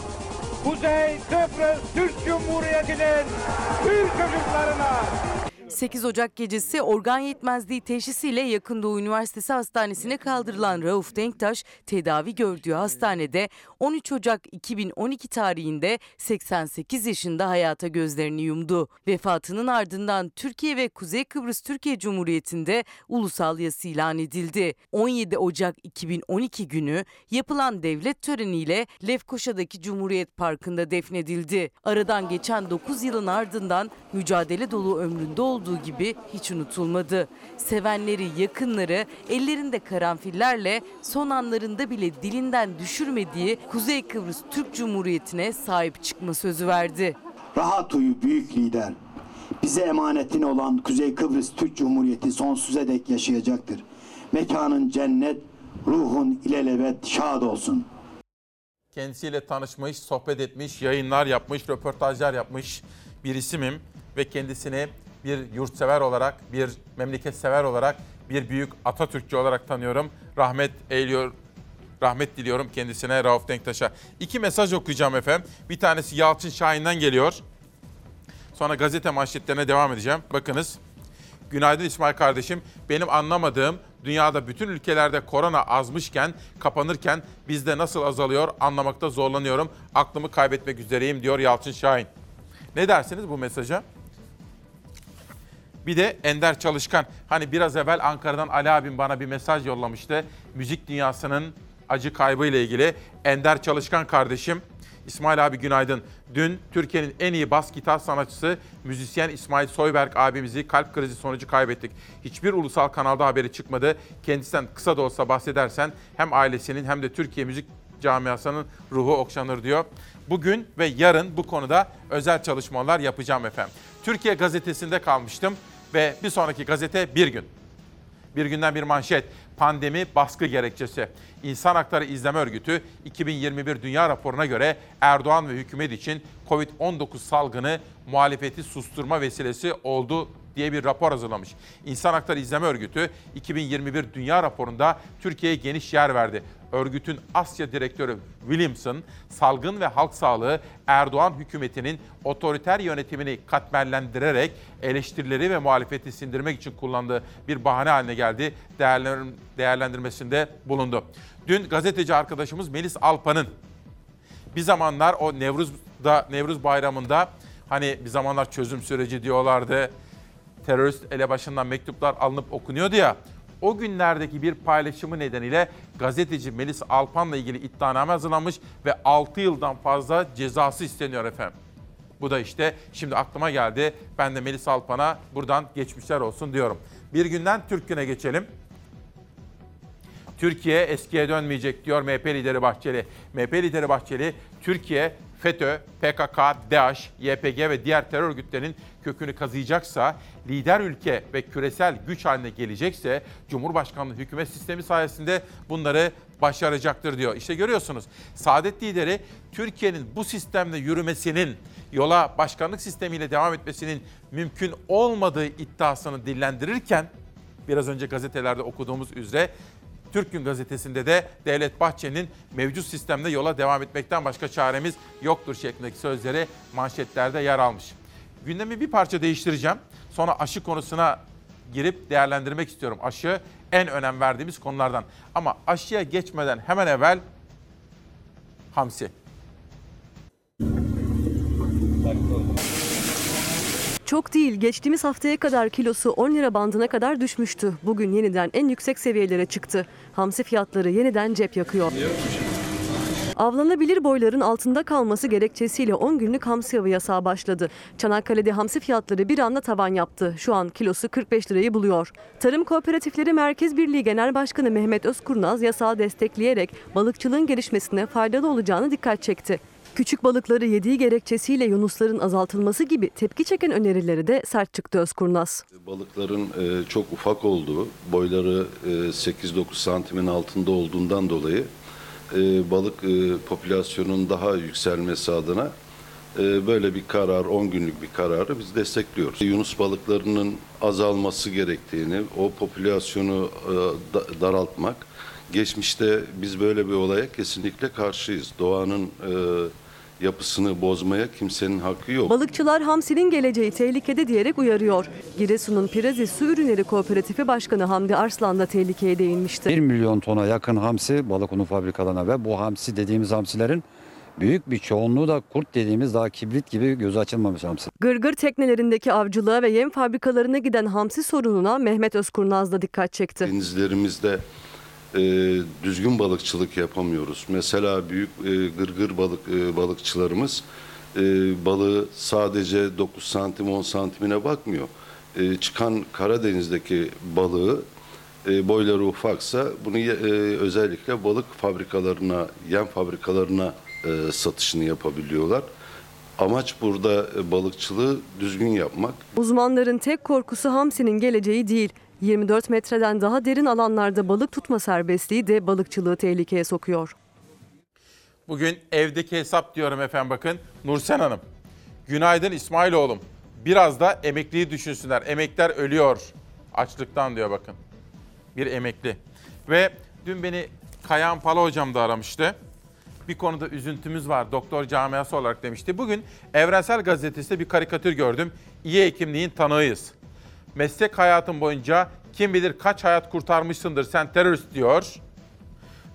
Kuzey Kıbrıs Türk Cumhuriyeti'nin Türk çocuklarına. 8 Ocak gecesi organ yetmezliği teşhisiyle Yakın Doğu Üniversitesi Hastanesi'ne kaldırılan Rauf Denktaş tedavi gördüğü hastanede 13 Ocak 2012 tarihinde 88 yaşında hayata gözlerini yumdu. Vefatının ardından Türkiye ve Kuzey Kıbrıs Türkiye Cumhuriyeti'nde ulusal yas ilan edildi. 17 Ocak 2012 günü yapılan devlet töreniyle Lefkoşa'daki Cumhuriyet Parkı'nda defnedildi. Aradan geçen 9 yılın ardından mücadele dolu ömründe olduğu gibi hiç unutulmadı. Sevenleri, yakınları ellerinde karanfillerle son anlarında bile dilinden düşürmediği Kuzey Kıbrıs Türk Cumhuriyeti'ne sahip çıkma sözü verdi. Rahat uyu büyük lider. Bize emanetini olan Kuzey Kıbrıs Türk Cumhuriyeti sonsuza dek yaşayacaktır. Mekanın cennet, ruhun ilelebet şad olsun. Kendisiyle tanışmış, sohbet etmiş, yayınlar yapmış, röportajlar yapmış bir isimim ve kendisini bir yurtsever olarak, bir memleket sever olarak, bir büyük Atatürkçü olarak tanıyorum. Rahmet eğiliyor, rahmet diliyorum kendisine Rauf Denktaş'a. İki mesaj okuyacağım efendim. Bir tanesi Yalçın Şahin'den geliyor. Sonra gazete manşetlerine devam edeceğim. Bakınız. Günaydın İsmail kardeşim. Benim anlamadığım dünyada bütün ülkelerde korona azmışken, kapanırken bizde nasıl azalıyor anlamakta zorlanıyorum. Aklımı kaybetmek üzereyim diyor Yalçın Şahin. Ne dersiniz bu mesaja? Bir de Ender Çalışkan. Hani biraz evvel Ankara'dan Ali abim bana bir mesaj yollamıştı. Müzik dünyasının acı kaybı ile ilgili. Ender Çalışkan kardeşim. İsmail abi günaydın. Dün Türkiye'nin en iyi bas gitar sanatçısı müzisyen İsmail Soyberk abimizi kalp krizi sonucu kaybettik. Hiçbir ulusal kanalda haberi çıkmadı. Kendisinden kısa da olsa bahsedersen hem ailesinin hem de Türkiye müzik camiasının ruhu okşanır diyor. Bugün ve yarın bu konuda özel çalışmalar yapacağım efendim. Türkiye gazetesinde kalmıştım ve bir sonraki gazete bir gün. Bir günden bir manşet. Pandemi baskı gerekçesi. İnsan Hakları İzleme Örgütü 2021 Dünya raporuna göre Erdoğan ve hükümet için Covid-19 salgını muhalefeti susturma vesilesi oldu diye bir rapor hazırlamış. İnsan Hakları İzleme Örgütü 2021 Dünya raporunda Türkiye'ye geniş yer verdi. Örgütün Asya Direktörü Williamson, salgın ve halk sağlığı Erdoğan hükümetinin otoriter yönetimini katmerlendirerek eleştirileri ve muhalefeti sindirmek için kullandığı bir bahane haline geldi. Değerlendirmesinde bulundu. Dün gazeteci arkadaşımız Melis Alpan'ın bir zamanlar o Nevruz'da Nevruz Bayramı'nda hani bir zamanlar çözüm süreci diyorlardı. Terörist elebaşından mektuplar alınıp okunuyordu ya. O günlerdeki bir paylaşımı nedeniyle gazeteci Melis Alpan'la ilgili iddianame hazırlanmış ve 6 yıldan fazla cezası isteniyor efendim. Bu da işte şimdi aklıma geldi. Ben de Melis Alpan'a buradan geçmişler olsun diyorum. Bir günden Türk Gün'e geçelim. Türkiye eskiye dönmeyecek diyor MHP lideri Bahçeli. MHP lideri Bahçeli, Türkiye FETÖ, PKK, DAEŞ, YPG ve diğer terör örgütlerinin kökünü kazıyacaksa, lider ülke ve küresel güç haline gelecekse Cumhurbaşkanlığı hükümet sistemi sayesinde bunları başaracaktır diyor. İşte görüyorsunuz Saadet lideri Türkiye'nin bu sistemle yürümesinin, yola başkanlık sistemiyle devam etmesinin mümkün olmadığı iddiasını dillendirirken biraz önce gazetelerde okuduğumuz üzere Türk Gün Gazetesi'nde de Devlet Bahçeli'nin mevcut sistemde yola devam etmekten başka çaremiz yoktur şeklindeki sözleri manşetlerde yer almış. Gündemi bir parça değiştireceğim. Sonra aşı konusuna girip değerlendirmek istiyorum. Aşı en önem verdiğimiz konulardan. Ama aşıya geçmeden hemen evvel hamsi. Çok değil, geçtiğimiz haftaya kadar kilosu 10 lira bandına kadar düşmüştü. Bugün yeniden en yüksek seviyelere çıktı. Hamsi fiyatları yeniden cep yakıyor. Avlanabilir boyların altında kalması gerekçesiyle 10 günlük hamsi avı yasağı başladı. Çanakkale'de hamsi fiyatları bir anda tavan yaptı. Şu an kilosu 45 lirayı buluyor. Tarım Kooperatifleri Merkez Birliği Genel Başkanı Mehmet Özkurnaz yasağı destekleyerek balıkçılığın gelişmesine faydalı olacağını dikkat çekti. Küçük balıkları yediği gerekçesiyle yunusların azaltılması gibi tepki çeken önerileri de sert çıktı Özkurnaz. Balıkların e, çok ufak olduğu, boyları e, 8-9 santimin altında olduğundan dolayı e, balık e, popülasyonun daha yükselmesi adına e, böyle bir karar, 10 günlük bir kararı biz destekliyoruz. Yunus balıklarının azalması gerektiğini, o popülasyonu e, da, daraltmak, geçmişte biz böyle bir olaya kesinlikle karşıyız. Doğanın e, yapısını bozmaya kimsenin hakkı yok. Balıkçılar hamsinin geleceği tehlikede diyerek uyarıyor. Giresun'un Pirazi Su Ürünleri Kooperatifi Başkanı Hamdi Arslan da tehlikeye değinmişti. 1 milyon tona yakın hamsi balık unu fabrikalarına ve bu hamsi dediğimiz hamsilerin büyük bir çoğunluğu da kurt dediğimiz daha kibrit gibi gözü açılmamış hamsi. Gırgır teknelerindeki avcılığa ve yem fabrikalarına giden hamsi sorununa Mehmet Özkurnaz da dikkat çekti. Denizlerimizde e, düzgün balıkçılık yapamıyoruz. Mesela büyük e, gırgır balık e, balıkçılarımız e, balığı sadece 9 santim 10 santimine bakmıyor. E, çıkan Karadeniz'deki balığı e, boyları ufaksa bunu e, özellikle balık fabrikalarına, yem fabrikalarına e, satışını yapabiliyorlar. Amaç burada e, balıkçılığı düzgün yapmak. Uzmanların tek korkusu hamsinin geleceği değil. 24 metreden daha derin alanlarda balık tutma serbestliği de balıkçılığı tehlikeye sokuyor. Bugün evdeki hesap diyorum efendim bakın. Nursen Hanım. Günaydın İsmailoğlum. Biraz da emekliyi düşünsünler. Emekler ölüyor açlıktan diyor bakın. Bir emekli. Ve dün beni Kayan Pala hocam da aramıştı. Bir konuda üzüntümüz var doktor camiası olarak demişti. Bugün Evrensel Gazetesi'nde bir karikatür gördüm. İyi hekimliğin tanığıyız. Meslek hayatın boyunca kim bilir kaç hayat kurtarmışsındır sen terörist diyor.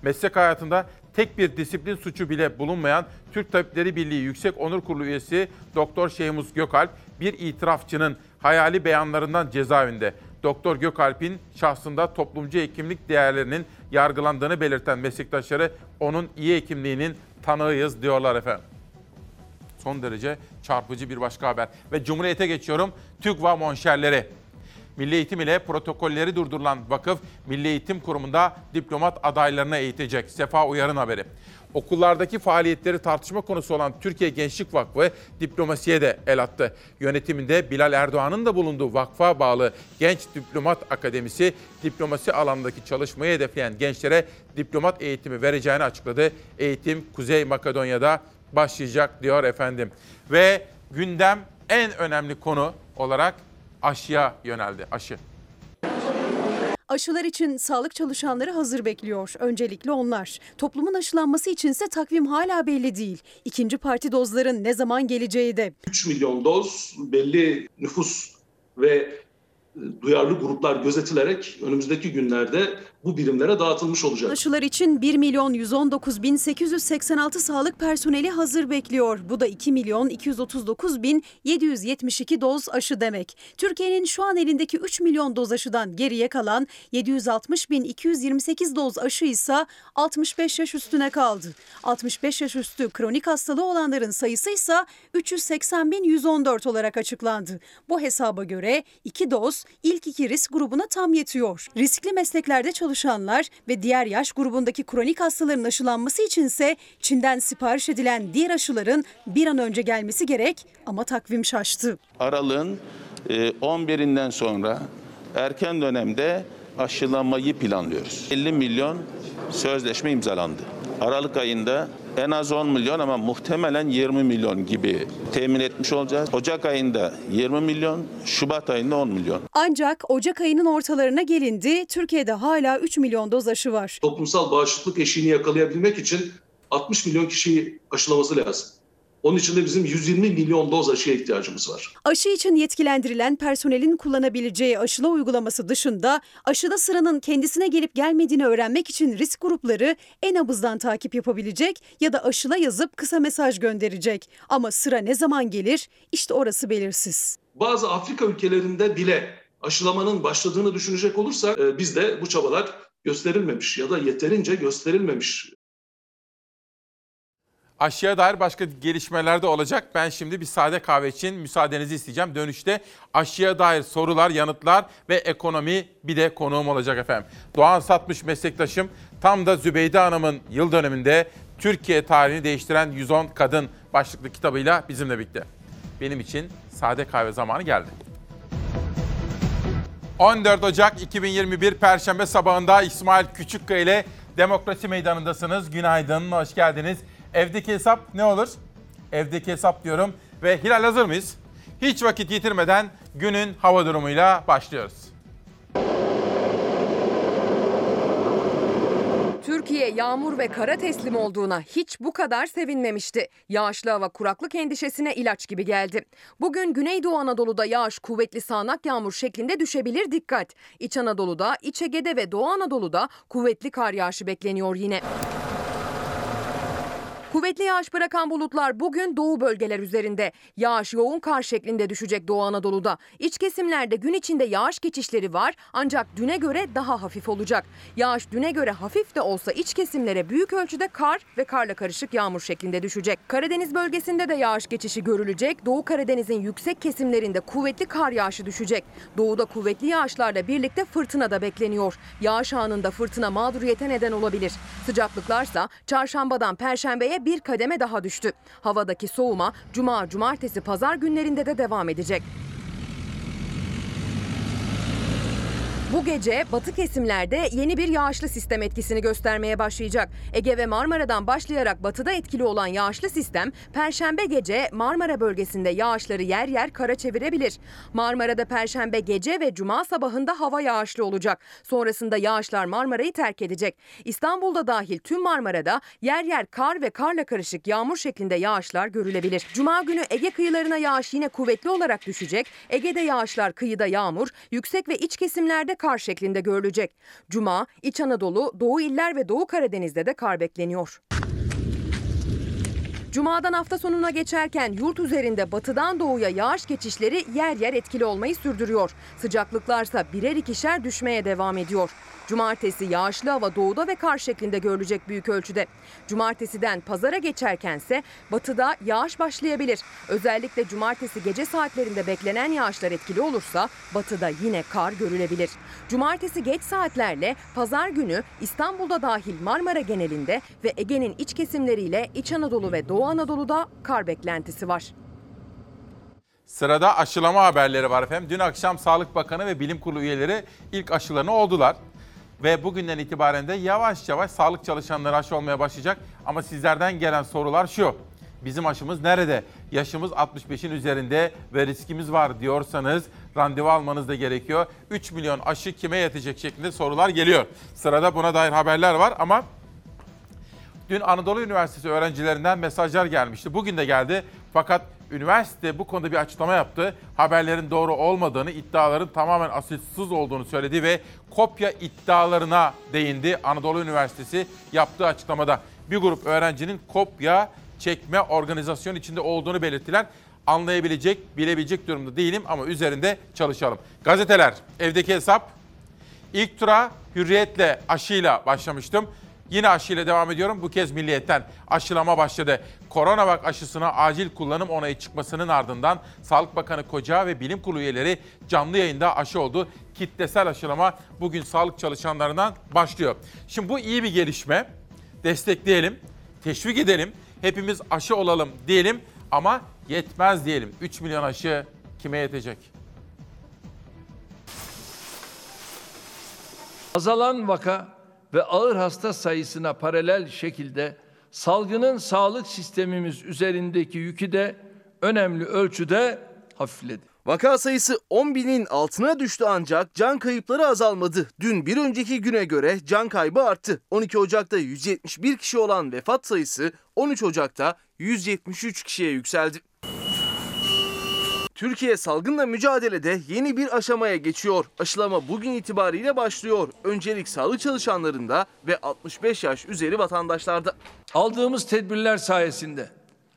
Meslek hayatında tek bir disiplin suçu bile bulunmayan Türk Tabipleri Birliği Yüksek Onur Kurulu üyesi Doktor Şeyhmuz Gökalp bir itirafçının hayali beyanlarından cezaevinde. Doktor Gökalp'in şahsında toplumcu hekimlik değerlerinin yargılandığını belirten meslektaşları onun iyi hekimliğinin tanığıyız diyorlar efendim. Son derece çarpıcı bir başka haber. Ve Cumhuriyet'e geçiyorum. TÜGVA monşerleri. Milli Eğitim ile protokolleri durdurulan vakıf Milli Eğitim Kurumu'nda diplomat adaylarını eğitecek. Sefa Uyar'ın haberi. Okullardaki faaliyetleri tartışma konusu olan Türkiye Gençlik Vakfı diplomasiye de el attı. Yönetiminde Bilal Erdoğan'ın da bulunduğu vakfa bağlı Genç Diplomat Akademisi diplomasi alanındaki çalışmayı hedefleyen gençlere diplomat eğitimi vereceğini açıkladı. Eğitim Kuzey Makedonya'da başlayacak diyor efendim. Ve gündem en önemli konu olarak aşıya yöneldi. Aşı. Aşılar için sağlık çalışanları hazır bekliyor. Öncelikle onlar. Toplumun aşılanması içinse takvim hala belli değil. İkinci parti dozların ne zaman geleceği de. 3 milyon doz belli nüfus ve duyarlı gruplar gözetilerek önümüzdeki günlerde bu birimlere dağıtılmış olacak. Aşılar için 1 milyon 119 bin 886 sağlık personeli hazır bekliyor. Bu da 2 milyon 239 bin 772 doz aşı demek. Türkiye'nin şu an elindeki 3 milyon doz aşıdan geriye kalan 760 bin 228 doz aşı ise 65 yaş üstüne kaldı. 65 yaş üstü kronik hastalığı olanların sayısı ise 380 bin 114 olarak açıklandı. Bu hesaba göre 2 doz ilk iki risk grubuna tam yetiyor. Riskli mesleklerde çalışanlar ve diğer yaş grubundaki kronik hastaların aşılanması içinse Çin'den sipariş edilen diğer aşıların bir an önce gelmesi gerek ama takvim şaştı. Aralığın e, 11'inden sonra erken dönemde aşılamayı planlıyoruz. 50 milyon sözleşme imzalandı. Aralık ayında en az 10 milyon ama muhtemelen 20 milyon gibi temin etmiş olacağız. Ocak ayında 20 milyon, Şubat ayında 10 milyon. Ancak Ocak ayının ortalarına gelindi. Türkiye'de hala 3 milyon doz aşı var. Toplumsal bağışıklık eşiğini yakalayabilmek için 60 milyon kişiyi aşılaması lazım. Onun için de bizim 120 milyon doz aşıya ihtiyacımız var. Aşı için yetkilendirilen personelin kullanabileceği aşıla uygulaması dışında aşıda sıranın kendisine gelip gelmediğini öğrenmek için risk grupları e-nabızdan takip yapabilecek ya da aşıla yazıp kısa mesaj gönderecek. Ama sıra ne zaman gelir işte orası belirsiz. Bazı Afrika ülkelerinde bile aşılamanın başladığını düşünecek olursak e, bizde bu çabalar gösterilmemiş ya da yeterince gösterilmemiş. Aşıya dair başka gelişmeler de olacak. Ben şimdi bir sade kahve için müsaadenizi isteyeceğim. Dönüşte aşıya dair sorular, yanıtlar ve ekonomi bir de konuğum olacak efendim. Doğan Satmış meslektaşım tam da Zübeyde Hanım'ın yıl döneminde Türkiye tarihini değiştiren 110 Kadın başlıklı kitabıyla bizimle birlikte. Benim için sade kahve zamanı geldi. 14 Ocak 2021 Perşembe sabahında İsmail Küçükkaya ile Demokrasi Meydanı'ndasınız. Günaydın, hoş geldiniz. Evdeki hesap ne olur? Evdeki hesap diyorum ve Hilal hazır mıyız? Hiç vakit yitirmeden günün hava durumuyla başlıyoruz. Türkiye yağmur ve kara teslim olduğuna hiç bu kadar sevinmemişti. Yağışlı hava kuraklık endişesine ilaç gibi geldi. Bugün Güneydoğu Anadolu'da yağış kuvvetli sağanak yağmur şeklinde düşebilir dikkat. İç Anadolu'da, İç Ege'de ve Doğu Anadolu'da kuvvetli kar yağışı bekleniyor yine. Kuvvetli yağış bırakan bulutlar bugün doğu bölgeler üzerinde. Yağış yoğun kar şeklinde düşecek Doğu Anadolu'da. İç kesimlerde gün içinde yağış geçişleri var ancak düne göre daha hafif olacak. Yağış düne göre hafif de olsa iç kesimlere büyük ölçüde kar ve karla karışık yağmur şeklinde düşecek. Karadeniz bölgesinde de yağış geçişi görülecek. Doğu Karadeniz'in yüksek kesimlerinde kuvvetli kar yağışı düşecek. Doğuda kuvvetli yağışlarla birlikte fırtına da bekleniyor. Yağış anında fırtına mağduriyete neden olabilir. Sıcaklıklarsa çarşambadan perşembeye bir kademe daha düştü. Havadaki soğuma cuma, cumartesi, pazar günlerinde de devam edecek. Bu gece batı kesimlerde yeni bir yağışlı sistem etkisini göstermeye başlayacak. Ege ve Marmara'dan başlayarak batıda etkili olan yağışlı sistem perşembe gece Marmara bölgesinde yağışları yer yer kara çevirebilir. Marmara'da perşembe gece ve cuma sabahında hava yağışlı olacak. Sonrasında yağışlar Marmara'yı terk edecek. İstanbul'da dahil tüm Marmara'da yer yer kar ve karla karışık yağmur şeklinde yağışlar görülebilir. Cuma günü Ege kıyılarına yağış yine kuvvetli olarak düşecek. Ege'de yağışlar, kıyıda yağmur, yüksek ve iç kesimlerde kar şeklinde görülecek. Cuma, İç Anadolu, Doğu iller ve Doğu Karadeniz'de de kar bekleniyor. Cuma'dan hafta sonuna geçerken yurt üzerinde batıdan doğuya yağış geçişleri yer yer etkili olmayı sürdürüyor. Sıcaklıklarsa birer ikişer düşmeye devam ediyor. Cumartesi yağışlı hava doğuda ve kar şeklinde görülecek büyük ölçüde. Cumartesiden pazara geçerkense batıda yağış başlayabilir. Özellikle cumartesi gece saatlerinde beklenen yağışlar etkili olursa batıda yine kar görülebilir. Cumartesi geç saatlerle pazar günü İstanbul'da dahil Marmara genelinde ve Ege'nin iç kesimleriyle İç Anadolu ve Doğu Anadolu'da kar beklentisi var. Sırada aşılama haberleri var efendim. Dün akşam Sağlık Bakanı ve Bilim Kurulu üyeleri ilk aşılarını oldular. Ve bugünden itibaren de yavaş yavaş sağlık çalışanları aşı olmaya başlayacak. Ama sizlerden gelen sorular şu. Bizim aşımız nerede? Yaşımız 65'in üzerinde ve riskimiz var diyorsanız randevu almanız da gerekiyor. 3 milyon aşı kime yetecek şeklinde sorular geliyor. Sırada buna dair haberler var ama Dün Anadolu Üniversitesi öğrencilerinden mesajlar gelmişti. Bugün de geldi. Fakat üniversite bu konuda bir açıklama yaptı. Haberlerin doğru olmadığını, iddiaların tamamen asılsız olduğunu söyledi ve kopya iddialarına değindi Anadolu Üniversitesi yaptığı açıklamada. Bir grup öğrencinin kopya çekme organizasyon içinde olduğunu belirttiler. Anlayabilecek, bilebilecek durumda değilim ama üzerinde çalışalım. Gazeteler, evdeki hesap. İlk tura hürriyetle, aşıyla başlamıştım. Yine aşıyla devam ediyorum. Bu kez milliyetten aşılama başladı. Koronavak aşısına acil kullanım onayı çıkmasının ardından Sağlık Bakanı Koca ve Bilim Kurulu üyeleri canlı yayında aşı oldu. Kitlesel aşılama bugün sağlık çalışanlarından başlıyor. Şimdi bu iyi bir gelişme. Destekleyelim, teşvik edelim. Hepimiz aşı olalım diyelim ama yetmez diyelim. 3 milyon aşı kime yetecek? Azalan vaka ve ağır hasta sayısına paralel şekilde salgının sağlık sistemimiz üzerindeki yükü de önemli ölçüde hafifledi. Vaka sayısı 10 binin altına düştü ancak can kayıpları azalmadı. Dün bir önceki güne göre can kaybı arttı. 12 Ocak'ta 171 kişi olan vefat sayısı 13 Ocak'ta 173 kişiye yükseldi. Türkiye salgınla mücadelede yeni bir aşamaya geçiyor. Aşılama bugün itibariyle başlıyor. Öncelik sağlık çalışanlarında ve 65 yaş üzeri vatandaşlarda. Aldığımız tedbirler sayesinde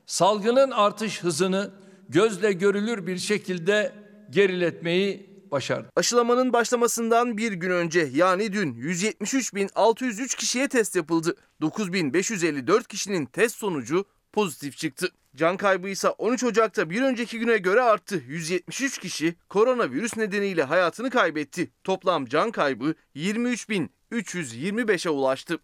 salgının artış hızını gözle görülür bir şekilde geriletmeyi başardık. Aşılamanın başlamasından bir gün önce yani dün 173.603 kişiye test yapıldı. 9.554 kişinin test sonucu pozitif çıktı. Can kaybı ise 13 Ocak'ta bir önceki güne göre arttı. 173 kişi koronavirüs nedeniyle hayatını kaybetti. Toplam can kaybı 23.325'e ulaştı.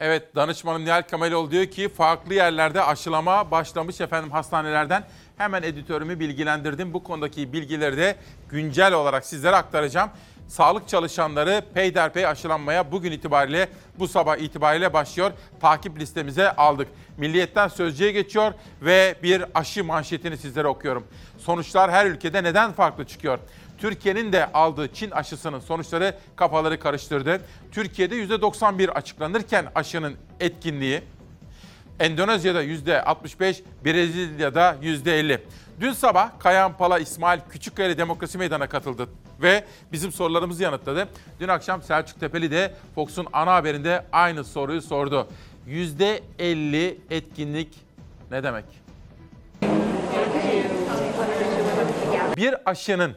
Evet danışmanım Nihal Kameloğlu diyor ki farklı yerlerde aşılama başlamış efendim hastanelerden. Hemen editörümü bilgilendirdim. Bu konudaki bilgileri de güncel olarak sizlere aktaracağım. Sağlık çalışanları peyderpey aşılanmaya bugün itibariyle bu sabah itibariyle başlıyor. Takip listemize aldık. Milliyetten Sözcü'ye geçiyor ve bir aşı manşetini sizlere okuyorum. Sonuçlar her ülkede neden farklı çıkıyor? Türkiye'nin de aldığı Çin aşısının sonuçları kafaları karıştırdı. Türkiye'de %91 açıklanırken aşının etkinliği Endonezya'da %65, Brezilya'da %50. Dün sabah Kayan Pala İsmail Küçükkaya Demokrasi Meydanı'na katıldı ve bizim sorularımızı yanıtladı. Dün akşam Selçuk Tepeli de Fox'un ana haberinde aynı soruyu sordu. %50 etkinlik ne demek? Bir aşının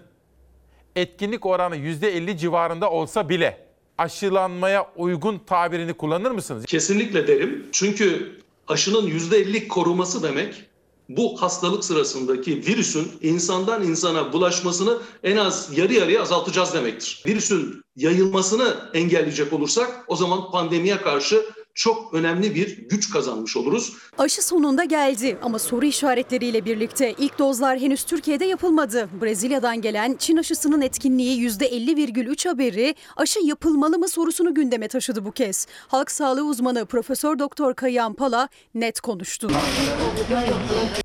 etkinlik oranı %50 civarında olsa bile aşılanmaya uygun tabirini kullanır mısınız? Kesinlikle derim. Çünkü aşının %50 koruması demek bu hastalık sırasındaki virüsün insandan insana bulaşmasını en az yarı yarıya azaltacağız demektir. Virüsün yayılmasını engelleyecek olursak o zaman pandemiye karşı çok önemli bir güç kazanmış oluruz. Aşı sonunda geldi ama soru işaretleriyle birlikte ilk dozlar henüz Türkiye'de yapılmadı. Brezilya'dan gelen Çin aşısının etkinliği %50,3 haberi aşı yapılmalı mı sorusunu gündeme taşıdı bu kez. Halk sağlığı uzmanı Profesör Doktor Kayan Pala net konuştu.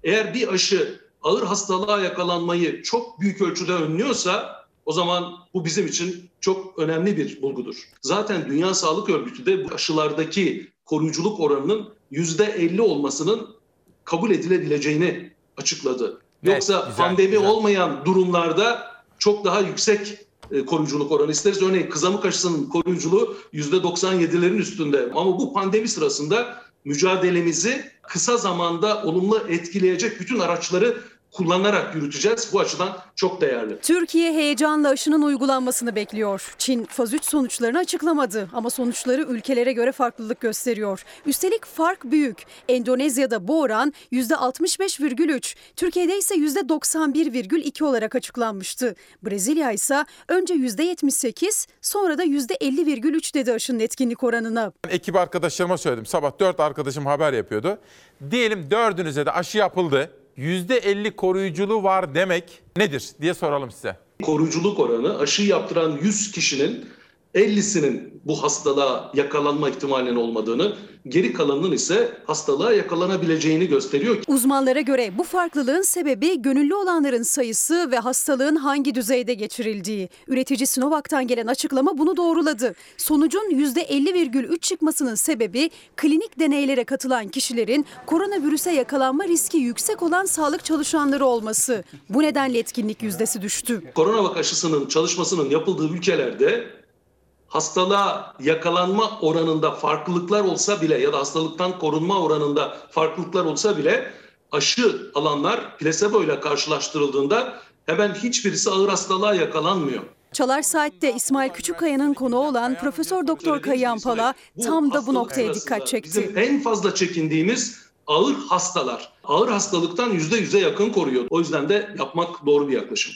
Eğer bir aşı ağır hastalığa yakalanmayı çok büyük ölçüde önlüyorsa o zaman bu bizim için çok önemli bir bulgudur. Zaten Dünya Sağlık Örgütü de bu aşılardaki koruyuculuk oranının %50 olmasının kabul edilebileceğini açıkladı. Evet, Yoksa güzel, pandemi güzel. olmayan durumlarda çok daha yüksek e, koruyuculuk oranı isteriz. Örneğin kızamık aşısının koruyuculuğu %97'lerin üstünde. Ama bu pandemi sırasında mücadelemizi kısa zamanda olumlu etkileyecek bütün araçları kullanarak yürüteceğiz. Bu açıdan çok değerli. Türkiye heyecanla aşının uygulanmasını bekliyor. Çin faz 3 sonuçlarını açıklamadı ama sonuçları ülkelere göre farklılık gösteriyor. Üstelik fark büyük. Endonezya'da bu oran %65,3, Türkiye'de ise %91,2 olarak açıklanmıştı. Brezilya ise önce %78, sonra da %50,3 dedi aşının etkinlik oranına. Ekip arkadaşlarıma söyledim. Sabah 4 arkadaşım haber yapıyordu. Diyelim dördünüze de aşı yapıldı. %50 koruyuculuğu var demek nedir diye soralım size. Koruyuculuk oranı aşı yaptıran 100 kişinin 50'sinin bu hastalığa yakalanma ihtimalinin olmadığını, geri kalanının ise hastalığa yakalanabileceğini gösteriyor. Uzmanlara göre bu farklılığın sebebi gönüllü olanların sayısı ve hastalığın hangi düzeyde geçirildiği. Üretici Sinovac'tan gelen açıklama bunu doğruladı. Sonucun %50,3 çıkmasının sebebi klinik deneylere katılan kişilerin koronavirüse yakalanma riski yüksek olan sağlık çalışanları olması. Bu nedenle etkinlik yüzdesi düştü. Koronavak aşısının çalışmasının yapıldığı ülkelerde hastalığa yakalanma oranında farklılıklar olsa bile ya da hastalıktan korunma oranında farklılıklar olsa bile aşı alanlar plasebo ile karşılaştırıldığında hemen hiçbirisi ağır hastalığa yakalanmıyor. Çalar Saat'te İsmail Küçükkaya'nın konu olan Profesör Doktor Kayan Pala tam da bu noktaya dikkat çekti. Bizim en fazla çekindiğimiz ağır hastalar. Ağır hastalıktan yüzde yüze yakın koruyor. O yüzden de yapmak doğru bir yaklaşım.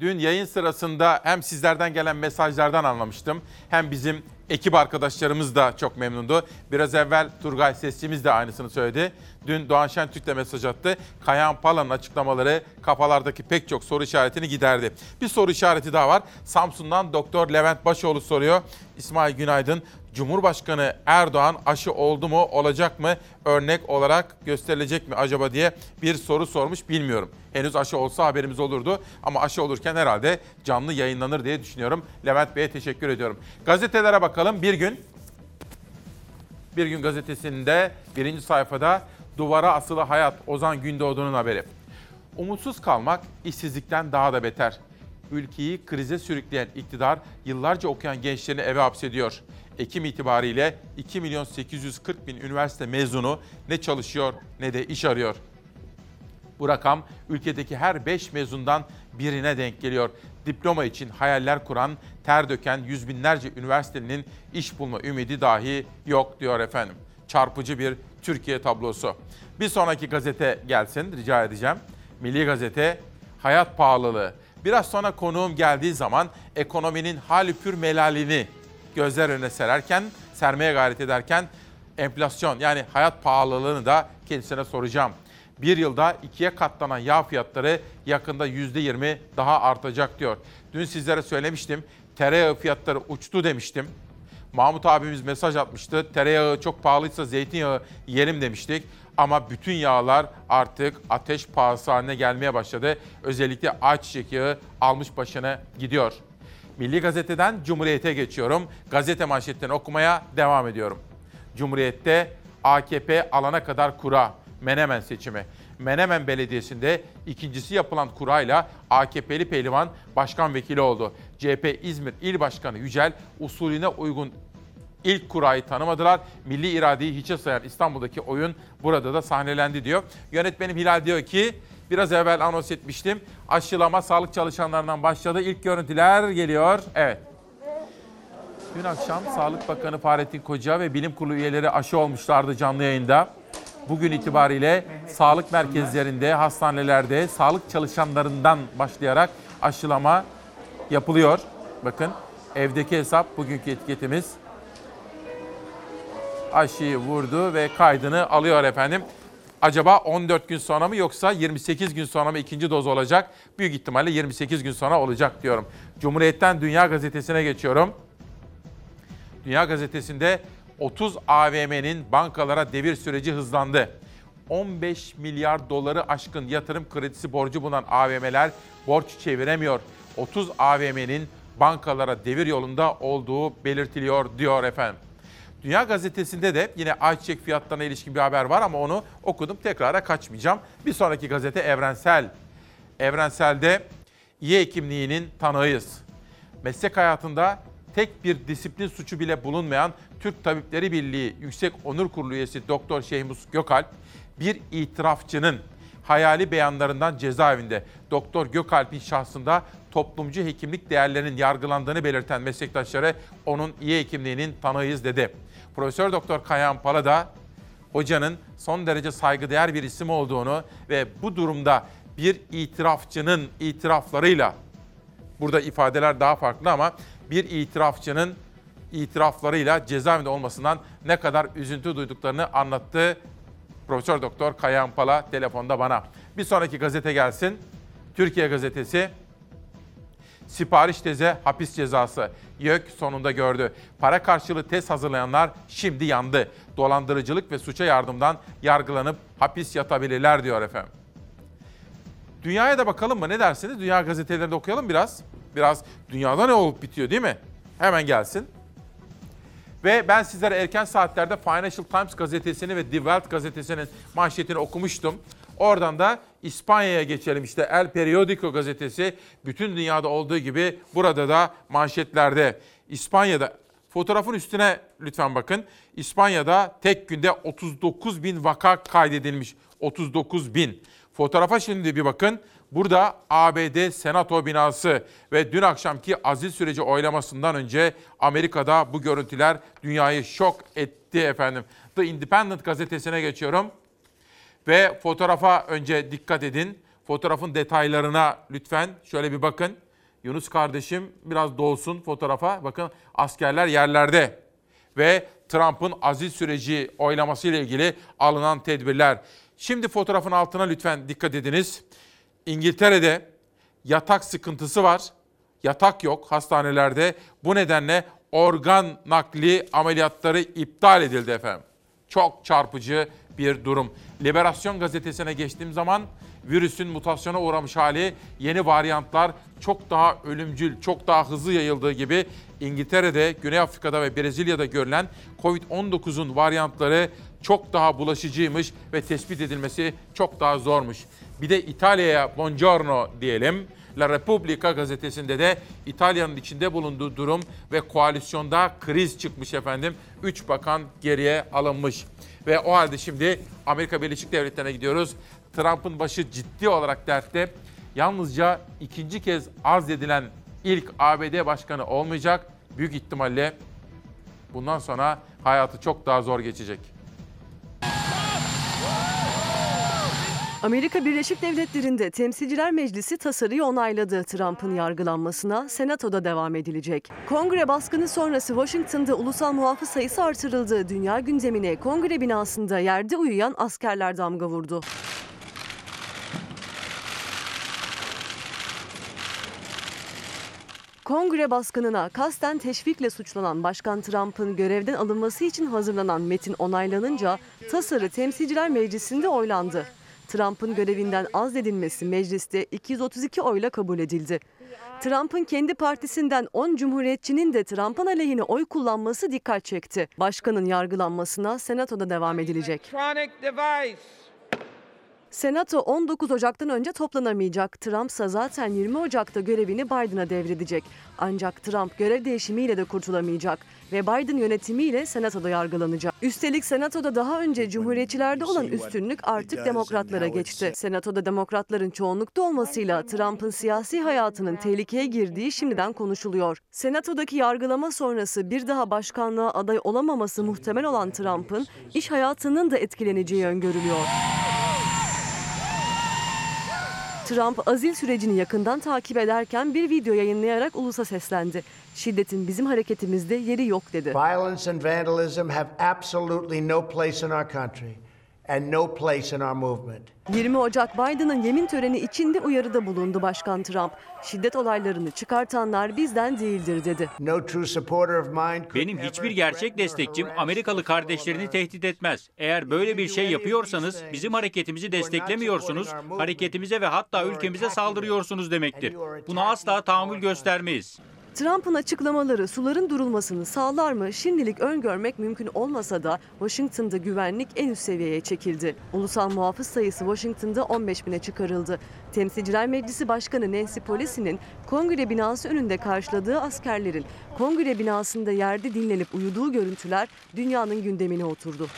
Dün yayın sırasında hem sizlerden gelen mesajlardan anlamıştım hem bizim ekip arkadaşlarımız da çok memnundu. Biraz evvel Turgay Sesçimiz de aynısını söyledi. Dün Doğan Şentürk de mesaj attı. Kayan Pala'nın açıklamaları kafalardaki pek çok soru işaretini giderdi. Bir soru işareti daha var. Samsun'dan Doktor Levent Başoğlu soruyor. İsmail Günaydın, Cumhurbaşkanı Erdoğan aşı oldu mu, olacak mı, örnek olarak gösterilecek mi acaba diye bir soru sormuş bilmiyorum. Henüz aşı olsa haberimiz olurdu ama aşı olurken herhalde canlı yayınlanır diye düşünüyorum. Levent Bey'e teşekkür ediyorum. Gazetelere bakalım. Bir gün bir gün gazetesinde birinci sayfada duvara asılı hayat Ozan Gündoğdu'nun haberi. Umutsuz kalmak işsizlikten daha da beter. Ülkeyi krize sürükleyen iktidar yıllarca okuyan gençlerini eve hapsediyor. Ekim itibariyle 2 milyon 840 bin üniversite mezunu ne çalışıyor ne de iş arıyor. Bu rakam ülkedeki her 5 mezundan birine denk geliyor. Diploma için hayaller kuran, ter döken yüz binlerce üniversitenin iş bulma ümidi dahi yok diyor efendim. Çarpıcı bir Türkiye tablosu. Bir sonraki gazete gelsin rica edeceğim. Milli Gazete hayat pahalılığı. Biraz sonra konuğum geldiği zaman ekonominin hali pür melalini gözler önüne sererken, sermeye gayret ederken enflasyon yani hayat pahalılığını da kendisine soracağım. Bir yılda ikiye katlanan yağ fiyatları yakında yüzde yirmi daha artacak diyor. Dün sizlere söylemiştim tereyağı fiyatları uçtu demiştim. Mahmut abimiz mesaj atmıştı. Tereyağı çok pahalıysa zeytinyağı yiyelim demiştik. Ama bütün yağlar artık ateş pahası haline gelmeye başladı. Özellikle ayçiçek yağı almış başına gidiyor. Milli Gazete'den Cumhuriyet'e geçiyorum. Gazete manşetlerini okumaya devam ediyorum. Cumhuriyet'te AKP alana kadar kura, Menemen seçimi. Menemen Belediyesi'nde ikincisi yapılan kurayla AKP'li pehlivan başkan vekili oldu. CHP İzmir İl Başkanı Yücel usulüne uygun ilk kurayı tanımadılar. Milli iradeyi hiçe sayan İstanbul'daki oyun burada da sahnelendi diyor. Yönetmenim Hilal diyor ki biraz evvel anons etmiştim. Aşılama sağlık çalışanlarından başladı. İlk görüntüler geliyor. Evet. Dün akşam Sağlık Bakanı Fahrettin Koca ve bilim kurulu üyeleri aşı olmuşlardı canlı yayında. Bugün itibariyle sağlık merkezlerinde, hastanelerde sağlık çalışanlarından başlayarak aşılama yapılıyor. Bakın evdeki hesap bugünkü etiketimiz. aşıyı vurdu ve kaydını alıyor efendim. Acaba 14 gün sonra mı yoksa 28 gün sonra mı ikinci doz olacak? Büyük ihtimalle 28 gün sonra olacak diyorum. Cumhuriyet'ten Dünya Gazetesi'ne geçiyorum. Dünya Gazetesi'nde 30 AVM'nin bankalara devir süreci hızlandı. 15 milyar doları aşkın yatırım kredisi borcu bulunan AVM'ler borç çeviremiyor. 30 AVM'nin bankalara devir yolunda olduğu belirtiliyor diyor efendim. Dünya Gazetesi'nde de yine ayçiçek fiyatlarına ilişkin bir haber var ama onu okudum tekrara kaçmayacağım. Bir sonraki gazete Evrensel. Evrensel'de iyi hekimliğinin tanığıyız. Meslek hayatında tek bir disiplin suçu bile bulunmayan Türk Tabipleri Birliği Yüksek Onur Kurulu üyesi Doktor Şehmus Gökalp bir itirafçının hayali beyanlarından cezaevinde. Doktor Gökalp'in şahsında toplumcu hekimlik değerlerinin yargılandığını belirten meslektaşları onun iyi hekimliğinin tanığıyız dedi. Profesör Doktor Kayan Pala da hocanın son derece saygıdeğer bir isim olduğunu ve bu durumda bir itirafçının itiraflarıyla burada ifadeler daha farklı ama bir itirafçının itiraflarıyla cezaevinde olmasından ne kadar üzüntü duyduklarını anlattı Profesör Doktor Kayan Pala telefonda bana. Bir sonraki gazete gelsin. Türkiye Gazetesi Sipariş teze hapis cezası. YÖK sonunda gördü. Para karşılığı test hazırlayanlar şimdi yandı. Dolandırıcılık ve suça yardımdan yargılanıp hapis yatabilirler diyor efendim. Dünyaya da bakalım mı? Ne dersiniz? Dünya gazetelerinde okuyalım biraz. Biraz dünyada ne olup bitiyor değil mi? Hemen gelsin. Ve ben sizlere erken saatlerde Financial Times gazetesini ve Die Welt gazetesinin manşetini okumuştum. Oradan da İspanya'ya geçelim. İşte El Periodico gazetesi bütün dünyada olduğu gibi burada da manşetlerde. İspanya'da fotoğrafın üstüne lütfen bakın. İspanya'da tek günde 39 bin vaka kaydedilmiş. 39 bin. Fotoğrafa şimdi bir bakın. Burada ABD Senato binası ve dün akşamki azil süreci oylamasından önce Amerika'da bu görüntüler dünyayı şok etti efendim. The Independent gazetesine geçiyorum. Ve fotoğrafa önce dikkat edin. Fotoğrafın detaylarına lütfen şöyle bir bakın. Yunus kardeşim biraz dolsun fotoğrafa. Bakın askerler yerlerde. Ve Trump'ın azil süreci oylaması ile ilgili alınan tedbirler. Şimdi fotoğrafın altına lütfen dikkat ediniz. İngiltere'de yatak sıkıntısı var. Yatak yok hastanelerde. Bu nedenle organ nakli ameliyatları iptal edildi efendim. Çok çarpıcı bir durum. Liberasyon gazetesine geçtiğim zaman virüsün mutasyona uğramış hali, yeni varyantlar çok daha ölümcül, çok daha hızlı yayıldığı gibi İngiltere'de, Güney Afrika'da ve Brezilya'da görülen Covid-19'un varyantları çok daha bulaşıcıymış ve tespit edilmesi çok daha zormuş. Bir de İtalya'ya buongiorno diyelim. La Repubblica gazetesinde de İtalya'nın içinde bulunduğu durum ve koalisyonda kriz çıkmış efendim. Üç bakan geriye alınmış. Ve o halde şimdi Amerika Birleşik Devletleri'ne gidiyoruz. Trump'ın başı ciddi olarak dertte. Yalnızca ikinci kez arz edilen ilk ABD başkanı olmayacak. Büyük ihtimalle bundan sonra hayatı çok daha zor geçecek. Amerika Birleşik Devletleri'nde Temsilciler Meclisi tasarıyı onayladı. Trump'ın yargılanmasına Senato'da devam edilecek. Kongre baskını sonrası Washington'da ulusal muhafız sayısı artırıldı. Dünya gündemine kongre binasında yerde uyuyan askerler damga vurdu. Kongre baskınına kasten teşvikle suçlanan Başkan Trump'ın görevden alınması için hazırlanan metin onaylanınca tasarı Temsilciler Meclisi'nde oylandı. Trump'ın görevinden azledilmesi mecliste 232 oyla kabul edildi. Trump'ın kendi partisinden 10 cumhuriyetçinin de Trump'ın aleyhine oy kullanması dikkat çekti. Başkanın yargılanmasına Senato'da devam edilecek. Senato 19 Ocak'tan önce toplanamayacak. Trump ise zaten 20 Ocak'ta görevini Biden'a devredecek. Ancak Trump görev değişimiyle de kurtulamayacak ve Biden yönetimiyle Senato'da yargılanacak. Üstelik Senato'da daha önce Cumhuriyetçilerde olan üstünlük artık Demokratlara geçti. Senato'da Demokratların çoğunlukta olmasıyla Trump'ın siyasi hayatının tehlikeye girdiği şimdiden konuşuluyor. Senato'daki yargılama sonrası bir daha başkanlığa aday olamaması muhtemel olan Trump'ın iş hayatının da etkileneceği öngörülüyor. Trump azil sürecini yakından takip ederken bir video yayınlayarak ulusa seslendi. Şiddetin bizim hareketimizde yeri yok dedi. Violence and vandalism have absolutely no place in our country and no place in our movement. 20 Ocak Biden'ın yemin töreni içinde uyarıda bulundu Başkan Trump. Şiddet olaylarını çıkartanlar bizden değildir dedi. No true supporter of mine could Benim hiçbir gerçek destekçim Amerikalı kardeşlerini tehdit etmez. Eğer böyle bir şey yapıyorsanız bizim hareketimizi desteklemiyorsunuz, hareketimize ve hatta ülkemize saldırıyorsunuz demektir. Buna asla tahammül göstermeyiz. Trump'ın açıklamaları suların durulmasını sağlar mı şimdilik öngörmek mümkün olmasa da Washington'da güvenlik en üst seviyeye çekildi. Ulusal muhafız sayısı Washington'da 15 bine çıkarıldı. Temsilciler Meclisi Başkanı Nancy Pelosi'nin kongre binası önünde karşıladığı askerlerin kongre binasında yerde dinlenip uyuduğu görüntüler dünyanın gündemine oturdu.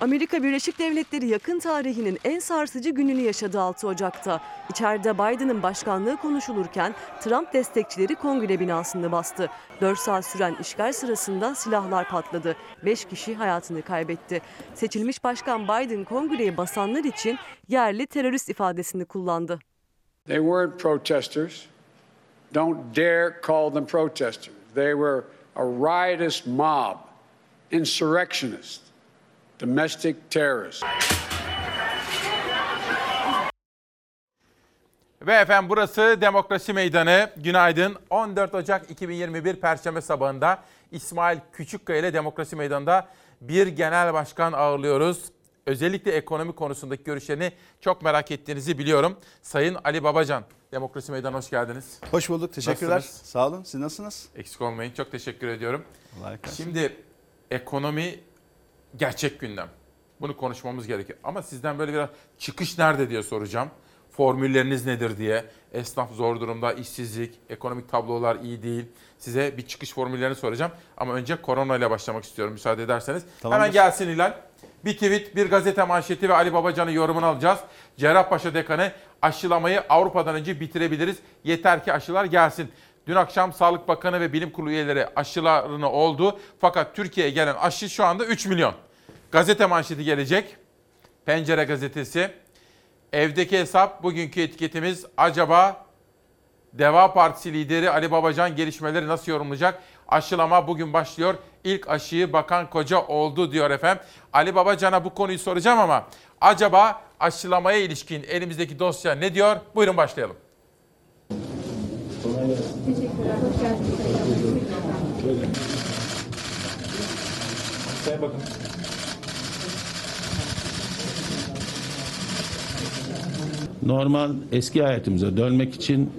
Amerika Birleşik Devletleri yakın tarihinin en sarsıcı gününü yaşadı 6 Ocak'ta. İçeride Biden'ın başkanlığı konuşulurken Trump destekçileri kongre binasını bastı. 4 saat süren işgal sırasında silahlar patladı. 5 kişi hayatını kaybetti. Seçilmiş başkan Biden kongreye basanlar için yerli terörist ifadesini kullandı. They weren't protesters. Don't dare call them protesters. They were a riotous mob, insurrectionists, domestic terrorists. Ve efendim burası Demokrasi Meydanı. Günaydın. 14 Ocak 2021 Perşembe sabahında İsmail Küçükkaya ile Demokrasi Meydanı'nda bir genel başkan ağırlıyoruz. Özellikle ekonomi konusundaki görüşlerini çok merak ettiğinizi biliyorum. Sayın Ali Babacan, Demokrasi Meydanı hoş geldiniz. Hoş bulduk, teşekkürler. Nasılsınız? Sağ olun, siz nasılsınız? Eksik olmayın, çok teşekkür ediyorum. Şimdi ekonomi gerçek gündem. Bunu konuşmamız gerekiyor. Ama sizden böyle biraz çıkış nerede diye soracağım. Formülleriniz nedir diye. Esnaf zor durumda, işsizlik, ekonomik tablolar iyi değil. Size bir çıkış formüllerini soracağım. Ama önce korona ile başlamak istiyorum müsaade ederseniz. Tamamdır. Hemen gelsin Hilal. Bir tweet, bir gazete manşeti ve Ali Babacan'ın yorumunu alacağız. Cerrahpaşa Dekanı aşılamayı Avrupa'dan önce bitirebiliriz. Yeter ki aşılar gelsin. Dün akşam Sağlık Bakanı ve bilim kurulu üyeleri aşılarını oldu. Fakat Türkiye'ye gelen aşı şu anda 3 milyon. Gazete manşeti gelecek. Pencere gazetesi. Evdeki hesap bugünkü etiketimiz acaba Deva Partisi lideri Ali Babacan gelişmeleri nasıl yorumlayacak? Aşılama bugün başlıyor. İlk aşıyı Bakan Koca oldu diyor efendim. Ali Babacan'a bu konuyu soracağım ama acaba aşılamaya ilişkin elimizdeki dosya ne diyor? Buyurun başlayalım. Normal eski hayatımıza dönmek için